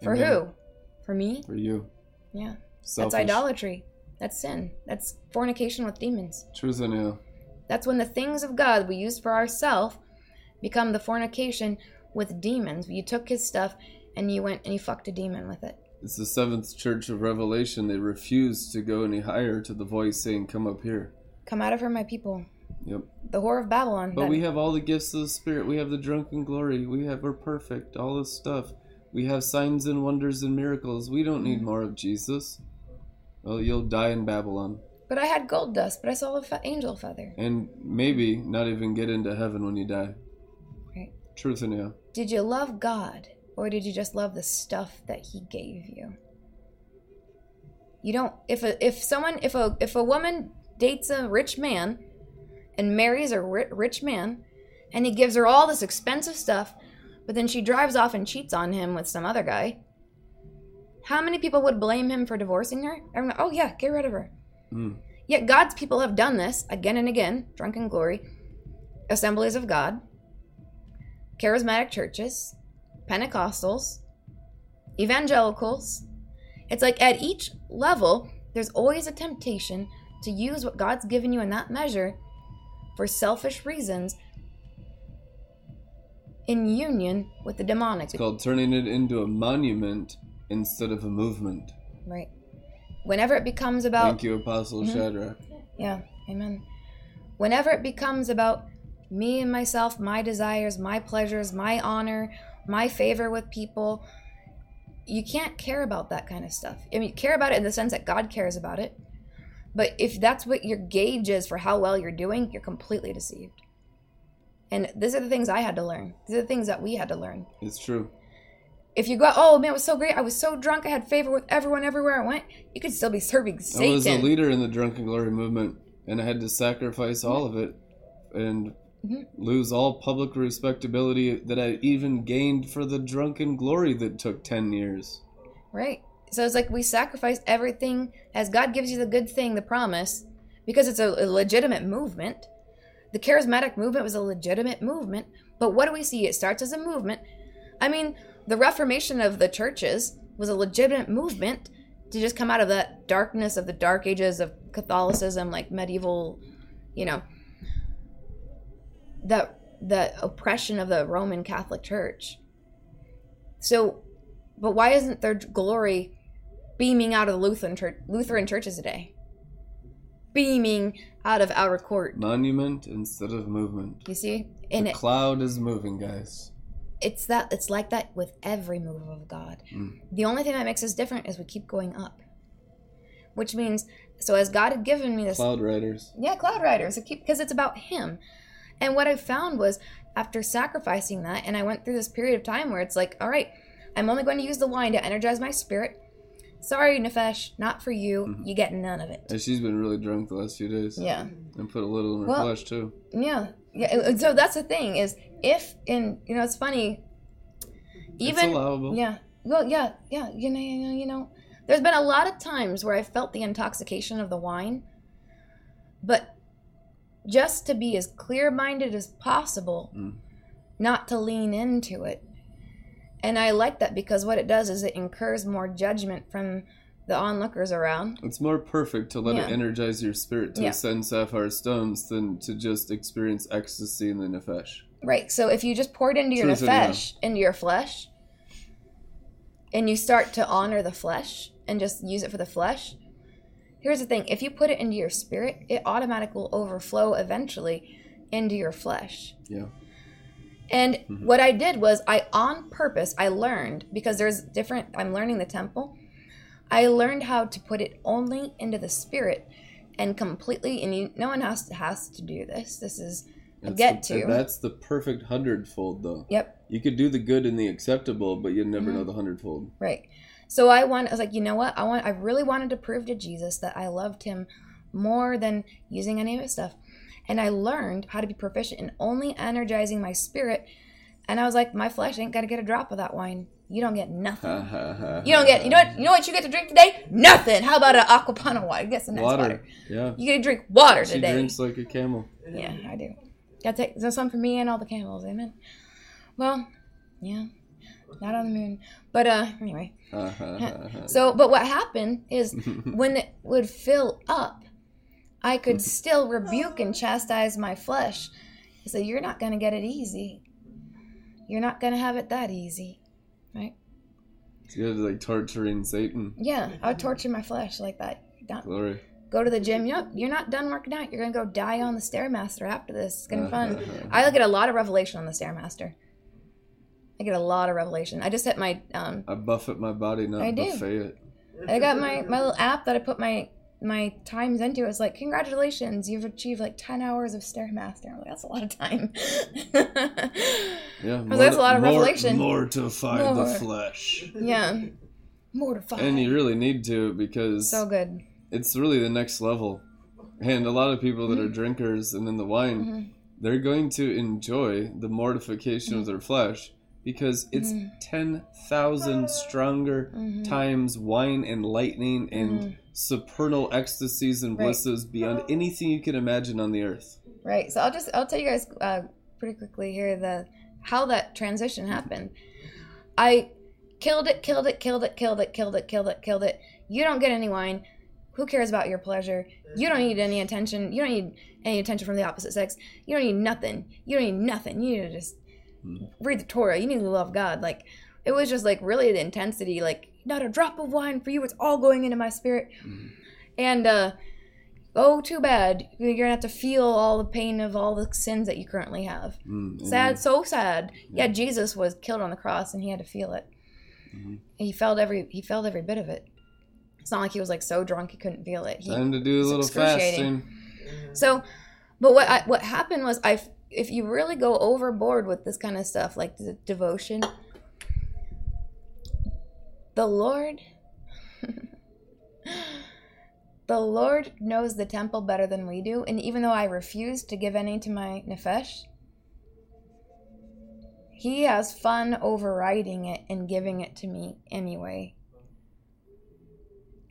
For Amen. who? For me? For you. Yeah. Selfish. That's idolatry. That's sin. That's fornication with demons. Truth you. That's when the things of God we use for ourselves become the fornication with demons. You took his stuff and you went and you fucked a demon with it. It's the seventh church of Revelation. They refuse to go any higher to the voice saying, Come up here. Come out of her, my people. Yep. The whore of Babylon. But that- we have all the gifts of the Spirit. We have the drunken glory. We have we're perfect. All this stuff. We have signs and wonders and miracles. We don't Mm. need more of Jesus. Well, you'll die in Babylon. but I had gold dust, but I saw a fe- angel feather. And maybe not even get into heaven when you die. Right. Truth in you. Did you love God, or did you just love the stuff that He gave you? You don't. If a if someone if a if a woman dates a rich man, and marries a ri- rich man, and he gives her all this expensive stuff, but then she drives off and cheats on him with some other guy. How many people would blame him for divorcing her? Everyone, oh yeah, get rid of her. Mm. Yet God's people have done this again and again drunken glory, assemblies of God, charismatic churches, Pentecostals, evangelicals. It's like at each level, there's always a temptation to use what God's given you in that measure for selfish reasons in union with the demonic. It's called turning it into a monument instead of a movement. Right. Whenever it becomes about Thank you, Apostle mm-hmm. Shadrach. Yeah, amen. Whenever it becomes about me and myself, my desires, my pleasures, my honor, my favor with people, you can't care about that kind of stuff. I mean, care about it in the sense that God cares about it. But if that's what your gauge is for how well you're doing, you're completely deceived. And these are the things I had to learn. These are the things that we had to learn. It's true. If you go, oh man, it was so great. I was so drunk. I had favor with everyone everywhere I went. You could still be serving Satan. I was a leader in the Drunken Glory movement, and I had to sacrifice all of it and Mhm. lose all public respectability that I even gained for the Drunken Glory that took 10 years. Right. So it's like we sacrifice everything as God gives you the good thing, the promise, because it's a, a legitimate movement. The charismatic movement was a legitimate movement, but what do we see? It starts as a movement. I mean, the Reformation of the churches was a legitimate movement to just come out of that darkness of the dark ages of Catholicism, like medieval, you know, the the oppression of the Roman Catholic Church. So, but why isn't there glory beaming out of the Lutheran church, Lutheran churches today? Beaming out of outer court. Monument instead of movement. You see, and the it, cloud is moving, guys. it's that it's like that with every move of God. Mm. The only thing that makes us different is we keep going up, which means so as God had given me this Cloud riders. Yeah, Cloud Riders. Because it's about him. And what I found was after sacrificing that, and I went through this period of time where it's like, all right, I'm only going to use the wine to energize my spirit. Sorry, Nefesh, not for you. Mm-hmm. You get none of it. And she's been really drunk the last few days. Yeah, And put a little in her Well- flesh, too. yeah, yeah. So that's the thing is if in you know it's funny. Even it's allowable. Yeah. Well, yeah, yeah. You know, you know, you know. There's been a lot of times where I felt the intoxication of the wine, but just to be as clear-minded as possible, Mm. not to lean into it. And I like that because what it does is it incurs more judgment from the onlookers around. It's more perfect to let Yeah. it energize your spirit to Yeah. ascend sapphire stones than to just experience ecstasy in the nefesh. Right. So if you just pour it into your Truth nefesh, into your flesh, and you start to honor the flesh and just use it for the flesh, here's the thing: if you put it into your spirit, it automatically will overflow eventually into your flesh. Yeah. And Mm-hmm. what I did was I on purpose I learned because there's different I'm learning the temple. I learned how to put it only into the spirit and completely and you no one has to has to do this. This is a That's get the, to. That's the perfect hundredfold, though. Yep. You could do the good and the acceptable, but you'd never Mm-hmm. know the hundredfold. Right. So I want I was like, you know what? I want I really wanted to prove to Jesus that I loved him more than using any of his stuff. And I learned how to be proficient in only energizing my spirit. And I was like, my flesh ain't gotta get a drop of that wine. You don't get nothing. You don't get you know what you know what you get to drink today? Nothing. How about an Acqua Panna water? Get some nice water. water. Yeah. You get to drink water She today. She drinks like a camel. Yeah, I do. Gotta take there's some for me and all the camels, amen. Well, yeah. Not on the moon. But uh anyway. Ha. So, but what happened is when it would fill up, I could still rebuke and chastise my flesh. He said, You're not going to get it easy. You're not going to have it that easy. Right? You're like torturing Satan. Yeah, I would torture my flesh like that. Don't Glory. go to the gym. You know, you're not done working out. You're going to go die on the Stairmaster after this. It's going to be fun. I get a lot of revelation on the Stairmaster. I get a lot of revelation. I just hit my um, I buffet my body, not I do. buffet it. I got my my little app that I put my my times into. It's like congratulations, you've achieved like ten hours of Stairmaster. I'm like, that's a lot of time. Yeah. that's a lot of mor- revelation. Mortify More. the flesh. yeah, mortified. And you really need to because so good. it's really the next level. And a lot of people that are drinkers and in the wine, Mhm. they're going to enjoy the mortification Mm-hmm. of their flesh because it's mm. 10,000 stronger mm-hmm. times wine and lightning and mm. supernal ecstasies and Right. blisses beyond anything you can imagine on the earth. Right. So I'll just I'll tell you guys uh, pretty quickly here the how that transition happened. I killed it, killed it, killed it, killed it, killed it, killed it, killed it. You don't get any wine. Who cares about your pleasure? You don't need any attention. You don't need any attention from the opposite sex. You don't need nothing. You don't need nothing. You need to just read the Torah. You need to love God. Like it was just like really the intensity. Like not a drop of wine for you. It's all going into my spirit. And uh, oh, too bad. You're gonna have to feel all the pain of all the sins that you currently have. Mm, Sad, so sad. Yeah, Jesus was killed on the cross, and he had to feel it. And he felt every he felt every bit of it. It's not like he was like so drunk he couldn't feel it. He, Time to do a little fasting. so, but what I, what happened was I if you really go overboard with this kind of stuff like the devotion, the Lord. The Lord knows the temple better than we do, and even though I refuse to give any to my nefesh, He has fun overriding it and giving it to me anyway.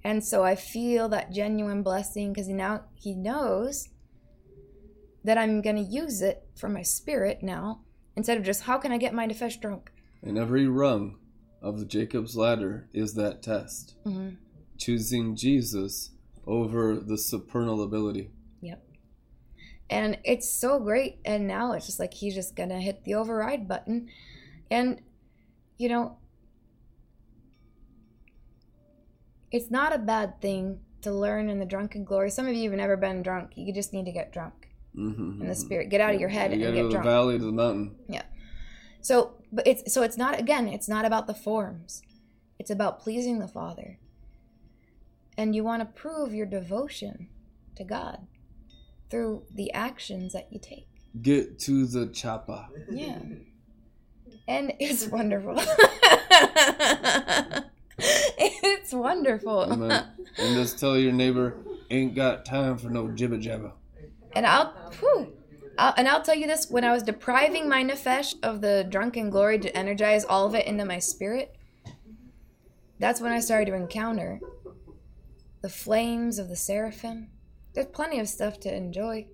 And so I feel that genuine blessing because now He knows that I'm going to use it for my spirit now instead of just how can I get my nefesh drunk? And every rung of the Jacob's ladder is that test. Mhm. Choosing Jesus over the supernal ability. Yep. And it's so great. And now it's just like he's just going to hit the override button. And, you know, it's not a bad thing to learn in the drunken glory. Some of you have never been drunk. You just need to get drunk Mm-hmm. in the spirit. Get out of your head You and get to the valley to the mountain. Yeah. So, but it's so it's not again, it's not about the forms. It's about pleasing the Father. And you want to prove your devotion to God through the actions that you take. Get to the chapa. Yeah. And it's wonderful. it's wonderful. Amen. and just tell your neighbor, ain't got time for no jibba jabba. And I'll, whew, I'll and I'll tell you this: when I was depriving my nefesh of the drunken glory to energize all of it into my spirit, that's when I started to encounter the flames of the seraphim. There's plenty of stuff to enjoy.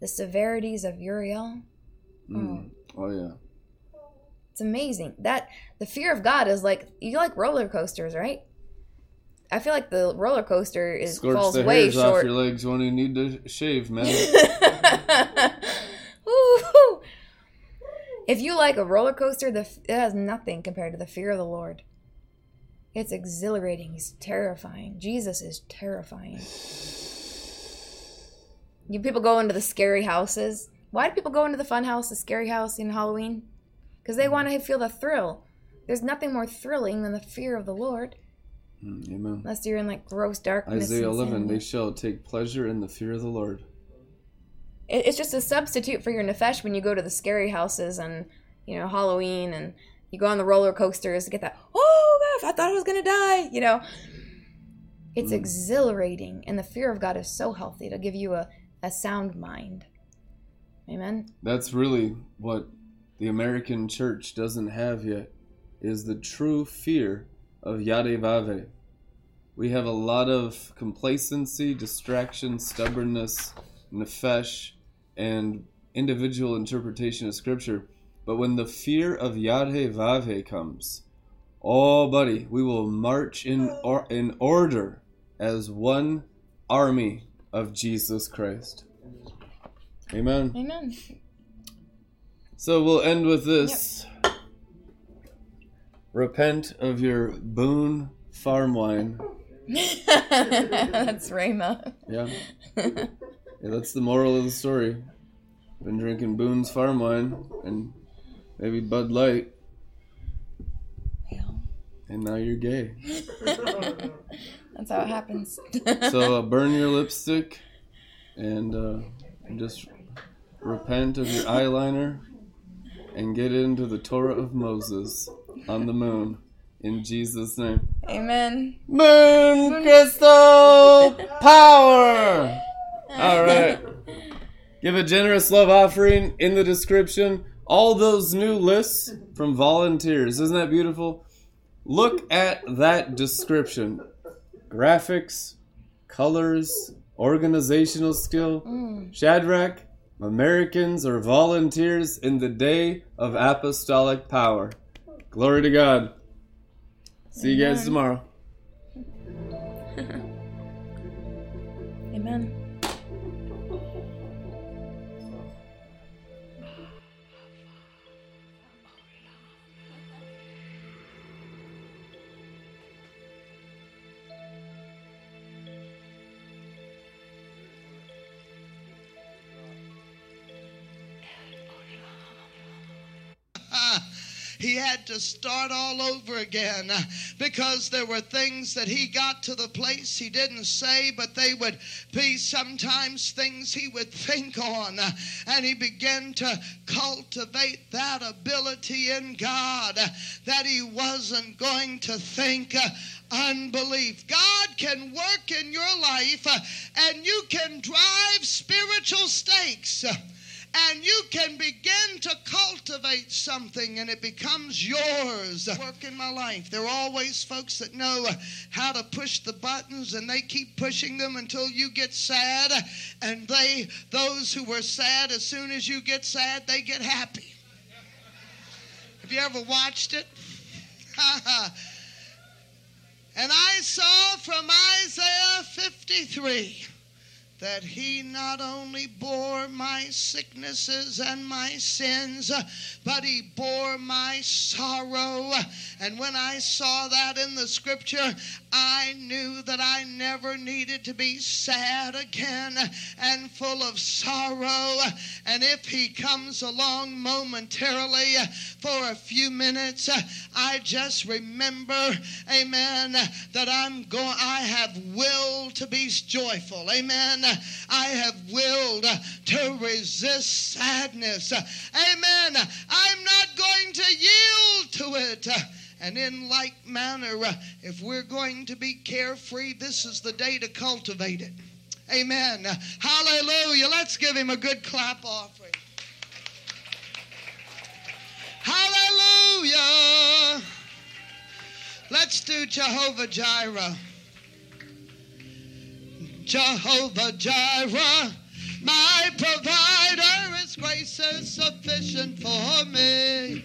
The severities of Uriel. Mm. Oh yeah. It's amazing. That the fear of God is like you like roller coasters, right? I feel like the roller coaster is Scorch falls the way hairs off short. your legs when you need to shave, man. If you like a roller coaster, the it has nothing compared to the fear of the Lord. It's exhilarating. He's terrifying. Jesus is terrifying. You people go into the scary houses. Why do people go into the fun house, the scary house in Halloween? Because they want to feel the thrill. There's nothing more thrilling than the fear of the Lord, Mm, Amen. unless you're in like gross darkness. Isaiah 11, they shall take pleasure in the fear of the Lord. It- it's just a substitute for your nefesh when you go to the scary houses and you know Halloween and you go on the roller coasters to get that oh gosh I thought I was gonna die you know it's Mm. exhilarating and the fear of God is so healthy to give you a, a sound mind amen That's really what the American church doesn't have yet, is the true fear of Yadevave. We have a lot of complacency, distraction, stubbornness, nefesh, and individual interpretation of Scripture. But when the fear of Yadevave comes, oh, buddy, we will march in, or, in order as one army of Jesus Christ. Amen. amen So we'll end with this. Repent of your Boone farm wine. that's Rhema Yeah. yeah. That's the moral of the story. Been drinking Boone's farm wine and maybe Bud Light, and now you're gay. that's how it happens So uh, burn your lipstick and uh, just repent of your eyeliner and get into the Torah of Moses on the moon in Jesus' name. amen Moon crystal power. All right. Give a generous love offering in the description. all those new lists from volunteers. Isn't that beautiful? Look at that description graphics, colors, organizational skill. Mm. Shadrach, Americans are volunteers in the day of apostolic power. Glory to God. See you guys tomorrow. Amen. He had to start all over again because there were things that he got to the place he didn't say, but they would be sometimes things he would think on. And he began to cultivate that ability in God that he wasn't going to think. Unbelief. God can work in your life uh, and you can drive spiritual stakes. And you can begin to cultivate something and it becomes yours. Work in my life. There are always folks that know how to push the buttons and they keep pushing them until you get sad. And they, those who were sad, as soon as you get sad, they get happy. Have you ever watched it? and I saw from Isaiah 53 that he not only bore my sicknesses and my sins, but he bore my sorrow. And when I saw that in the scripture, I knew that I never needed to be sad again and full of sorrow. And if he comes along momentarily for a few minutes, I just remember, amen, that I'm going, I have will to be joyful. Amen. I have willed to resist sadness. Amen. I'm not going to yield to it. And in like manner, if we're going to be carefree, this is the day to cultivate it. Amen. Hallelujah. Let's give him a good clap offering. Hallelujah. Let's do Jehovah Jireh. Jehovah Jireh, my provider, His grace is sufficient for me.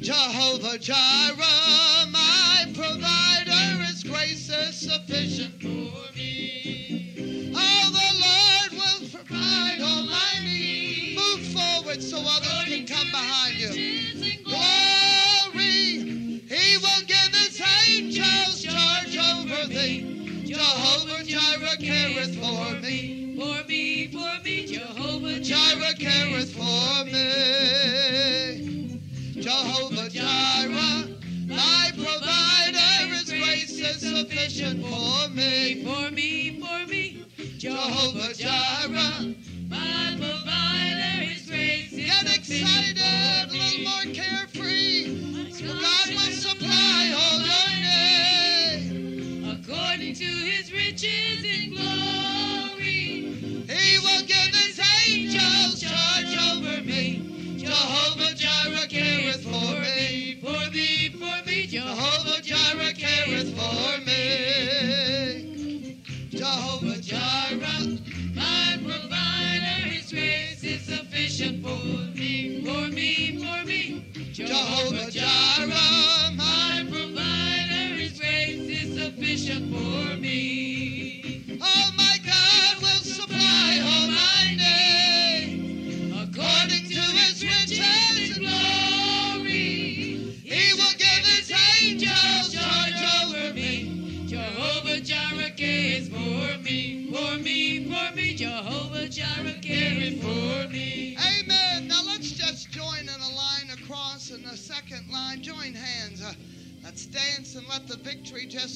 Jehovah Jireh, my provider, His grace is sufficient for me. Oh, the Lord will provide all my needs. Move forward so others can come behind you. Glory, He will give His angels charge over thee. Jehovah Jireh careth for me. For me, for me, Jehovah Jireh careth for me. Jehovah Jireh, my provider, His grace is sufficient for me. For me, for me, Jehovah Jireh, my provider, is get excited, a little more carefree. God will soul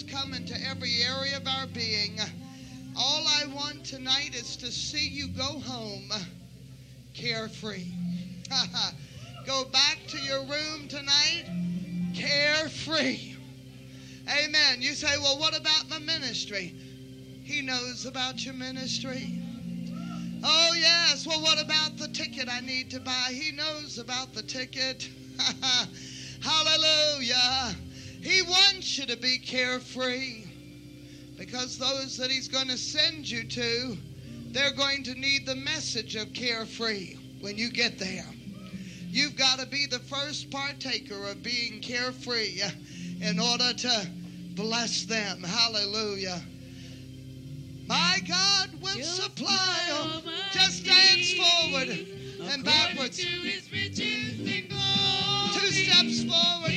come into every area of our being. All I want tonight is to see you go home carefree. go back to your room tonight carefree. Amen. You say, well, what about my ministry? He knows about your ministry. Oh, yes. Well, what about the ticket I need to buy? He knows about the ticket. Hallelujah. He wants you to be carefree because those that He's going to send you to, they're going to need the message of carefree when you get there. You've got to be the first partaker of being carefree in order to bless them. Hallelujah. My God will supply them. just dance forward and backwards. Two steps forward.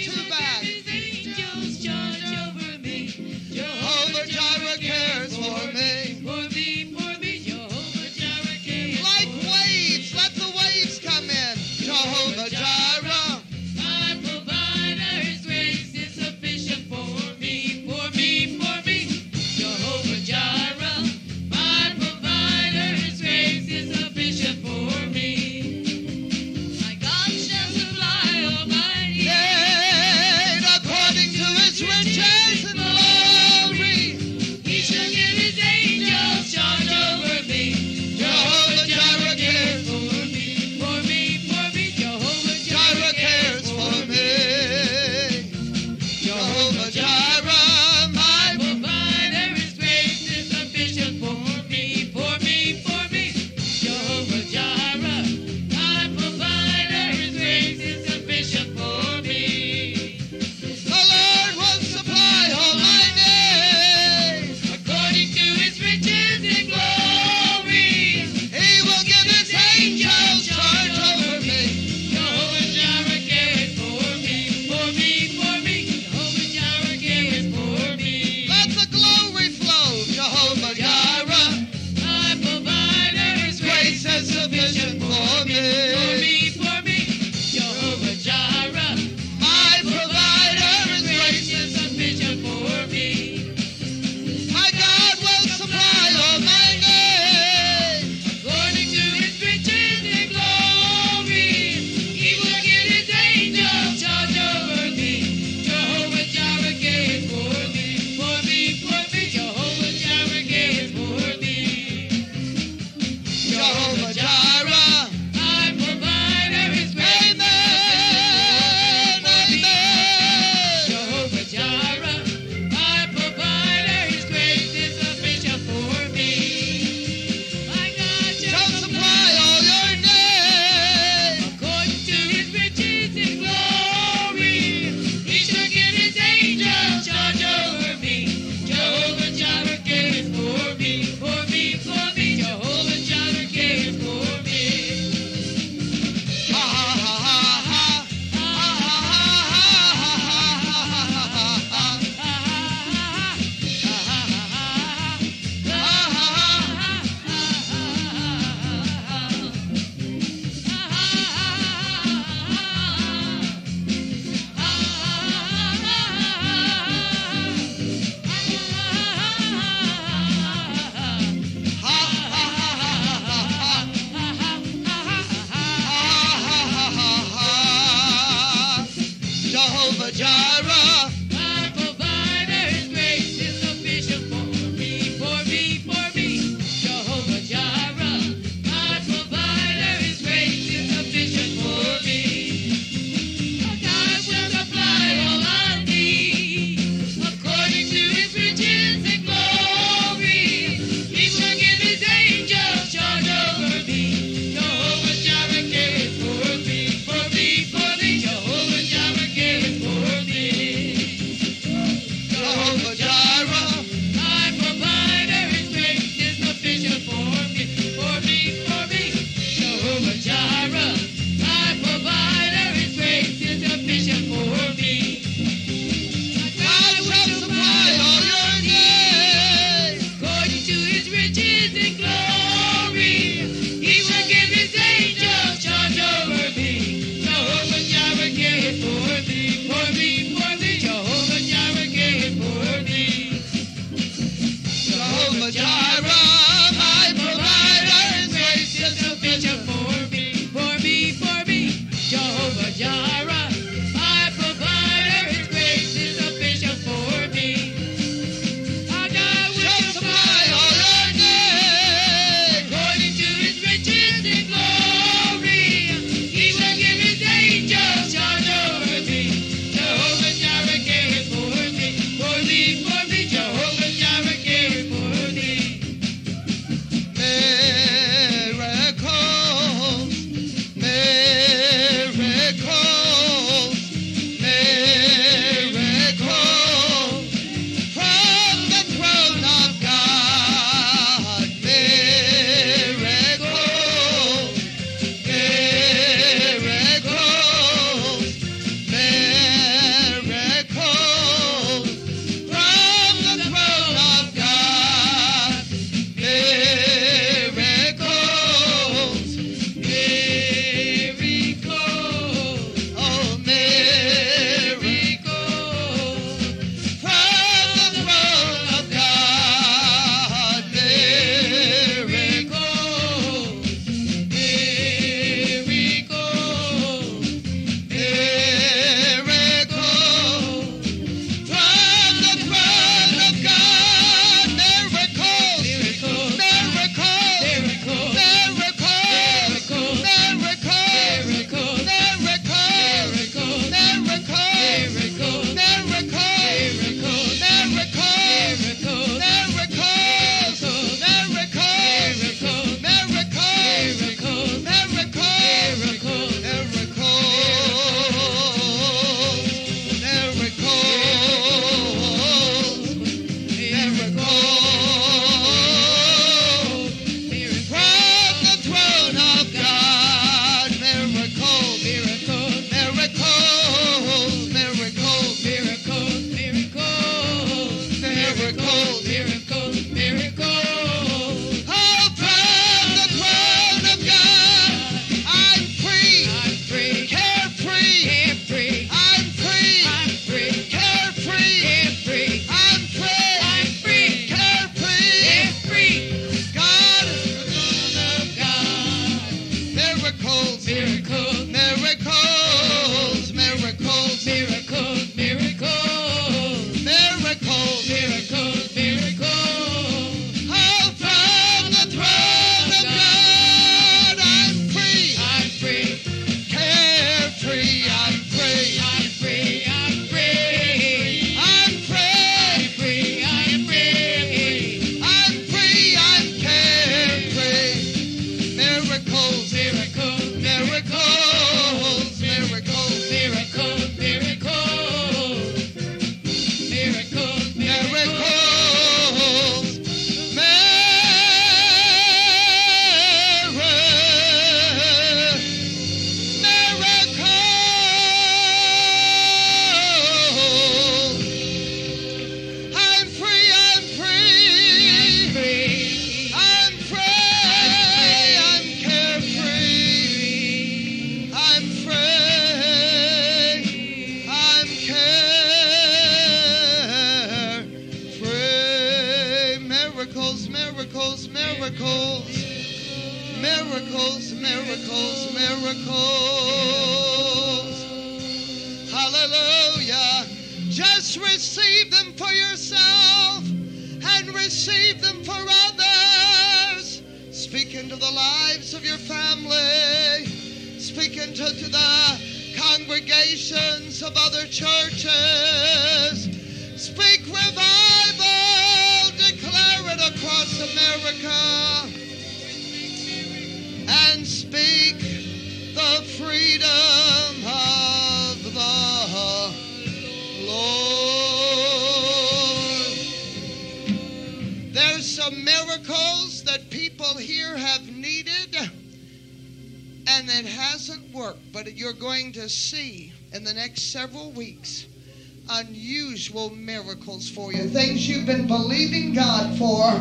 Miracles for you. Things you've been believing God for,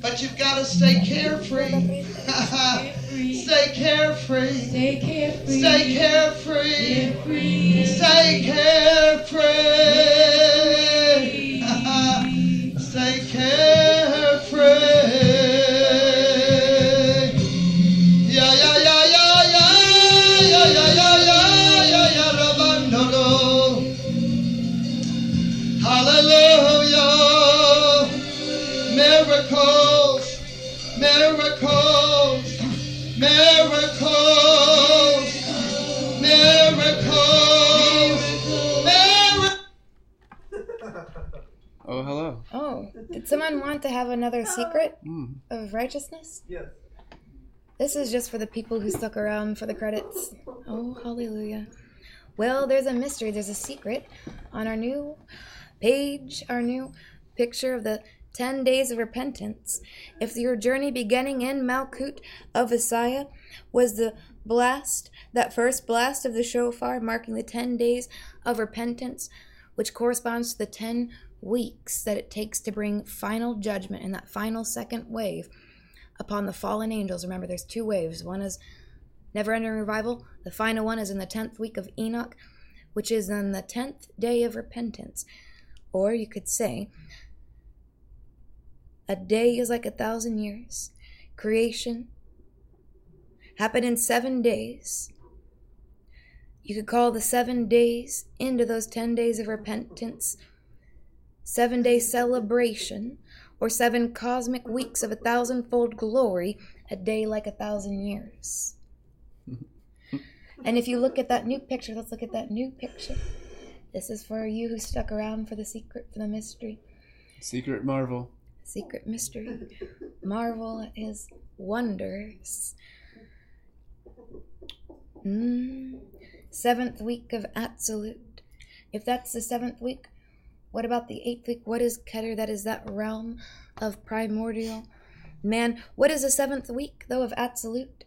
but you've got to stay carefree. Oh. Oh, did someone want to have another secret Mm. of righteousness? Yes. This is just for the people who stuck around for the credits. Oh, hallelujah. Well, there's a mystery, there's a secret on our new page, our new picture of the 10 days of repentance. If your journey beginning in Malkut of Assiah was the blast, that first blast of the shofar marking the 10 days of repentance, which corresponds to the 10 weeks that it takes to bring final judgment in that final second wave upon the fallen angels. Remember, there's two waves. One is never ending revival. The final one is in the 10th week of Enoch, which is on the 10th day of repentance. Or you could say, a day is like a thousand years. Creation happened in seven days. You could call the seven days into those 10 days of repentance, seven day celebration, or seven cosmic weeks of a thousandfold glory, a day like a thousand years. and if you look at that new picture, let's look at that new picture. This is for you who stuck around for the secret, for the mystery. Secret Marvel. Secret mystery. Marvel is wonders. Mm. Seventh week of Absolute. If that's the seventh week, what about the eighth week? What is Keter? That is that realm of primordial man. What is the seventh week, though, of Absolute?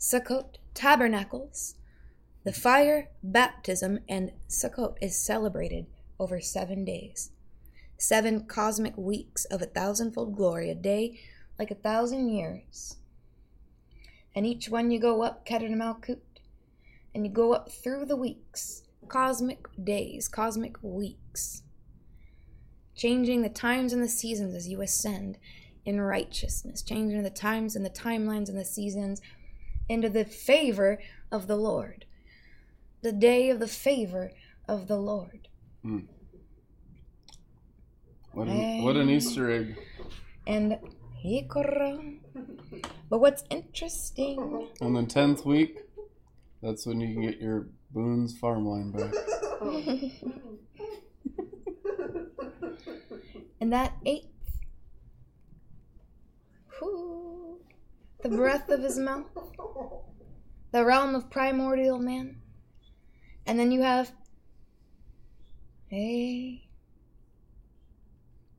Sukkot, tabernacles. The fire baptism and Sukkot is celebrated over seven days. Seven cosmic weeks of a thousandfold glory, a day like a thousand years. And each one you go up, Keter to Malkut, and you go up through the weeks, cosmic days, cosmic weeks, changing the times and the seasons as you ascend in righteousness, changing the times and the timelines and the seasons into the favor of the Lord. the day of the favor of the Lord. Hmm. What an, what an Easter egg. And. But what's interesting, On the tenth week, that's when you can get your Boone's farmland back. and that eighth, whew, the breath of his mouth, the realm of primordial man, and then you have, hey,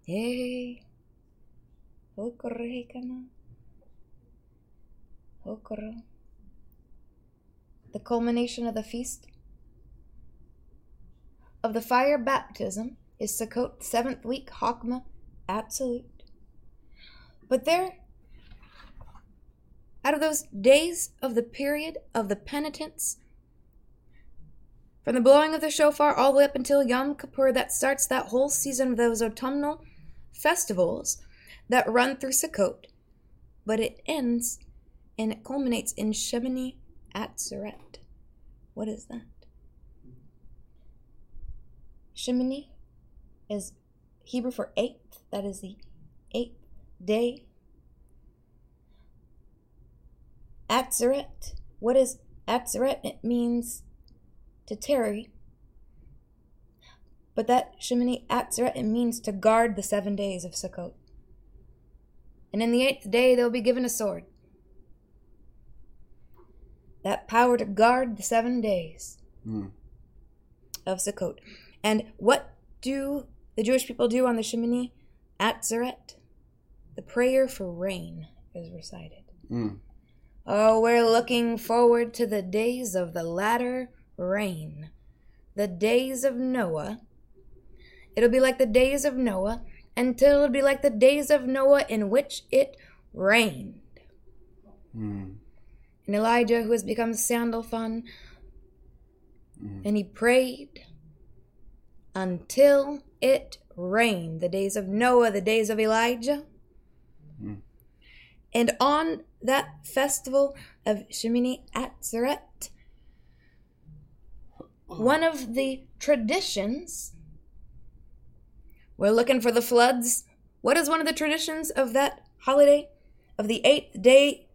hey, Hokorehikana, Hokoro, the culmination of the feast of the fire baptism is Sukkot, seventh week, Hakma, absolute. But there, out of those days of the period of the penitence, from the blowing of the shofar all the way up until Yom Kippur, that starts that whole season of those autumnal festivals that run through Sukkot. But it ends and it culminates in Shemini Atzeret. What is that? Shemini is Hebrew for eighth. That is the eighth day. Atzeret. What is Atzeret? It means to tarry. But that Shemini Atzeret, it means to guard the seven days of Sukkot. And in the eighth day, they'll be given a sword. That power to guard the seven days Hmm. of Sukkot. And what do the Jewish people do on the Shemini Atzeret? The prayer for rain is recited. Hmm. Oh, we're looking forward to the days of the latter rain, the days of Noah. It'll be like the days of Noah until it'll be like the days of Noah in which it rained. Hmm. And Elijah, who has become Sandalphon, mm. and he prayed until it rained. The days of Noah, the days of Elijah. Mm. And on that festival of Shemini Atzeret, one of the traditions, we're looking for the floods. What is one of the traditions of that holiday? Of the eighth day,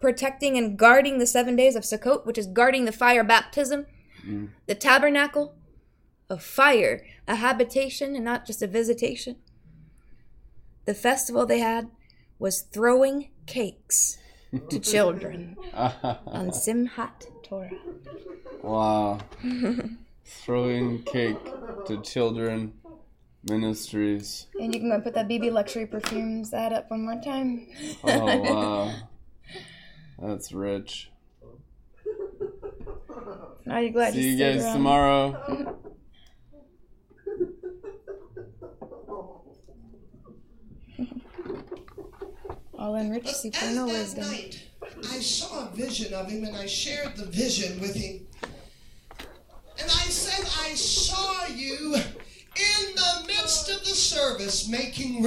protecting and guarding the seven days of Sukkot, which is guarding the fire baptism, mm. the tabernacle of fire, a habitation and not just a visitation. The festival they had was throwing cakes to children on Simhat Torah. wow. Throwing cake to children ministries. And you can go and put that BB Luxury Perfumes ad up one more time. Oh wow. That's rich. Are you glad to See you you guys around? tomorrow. All in rich As supernal that wisdom. night, I saw a vision of him and I shared the vision with him. And I said, I saw you in the midst of the service making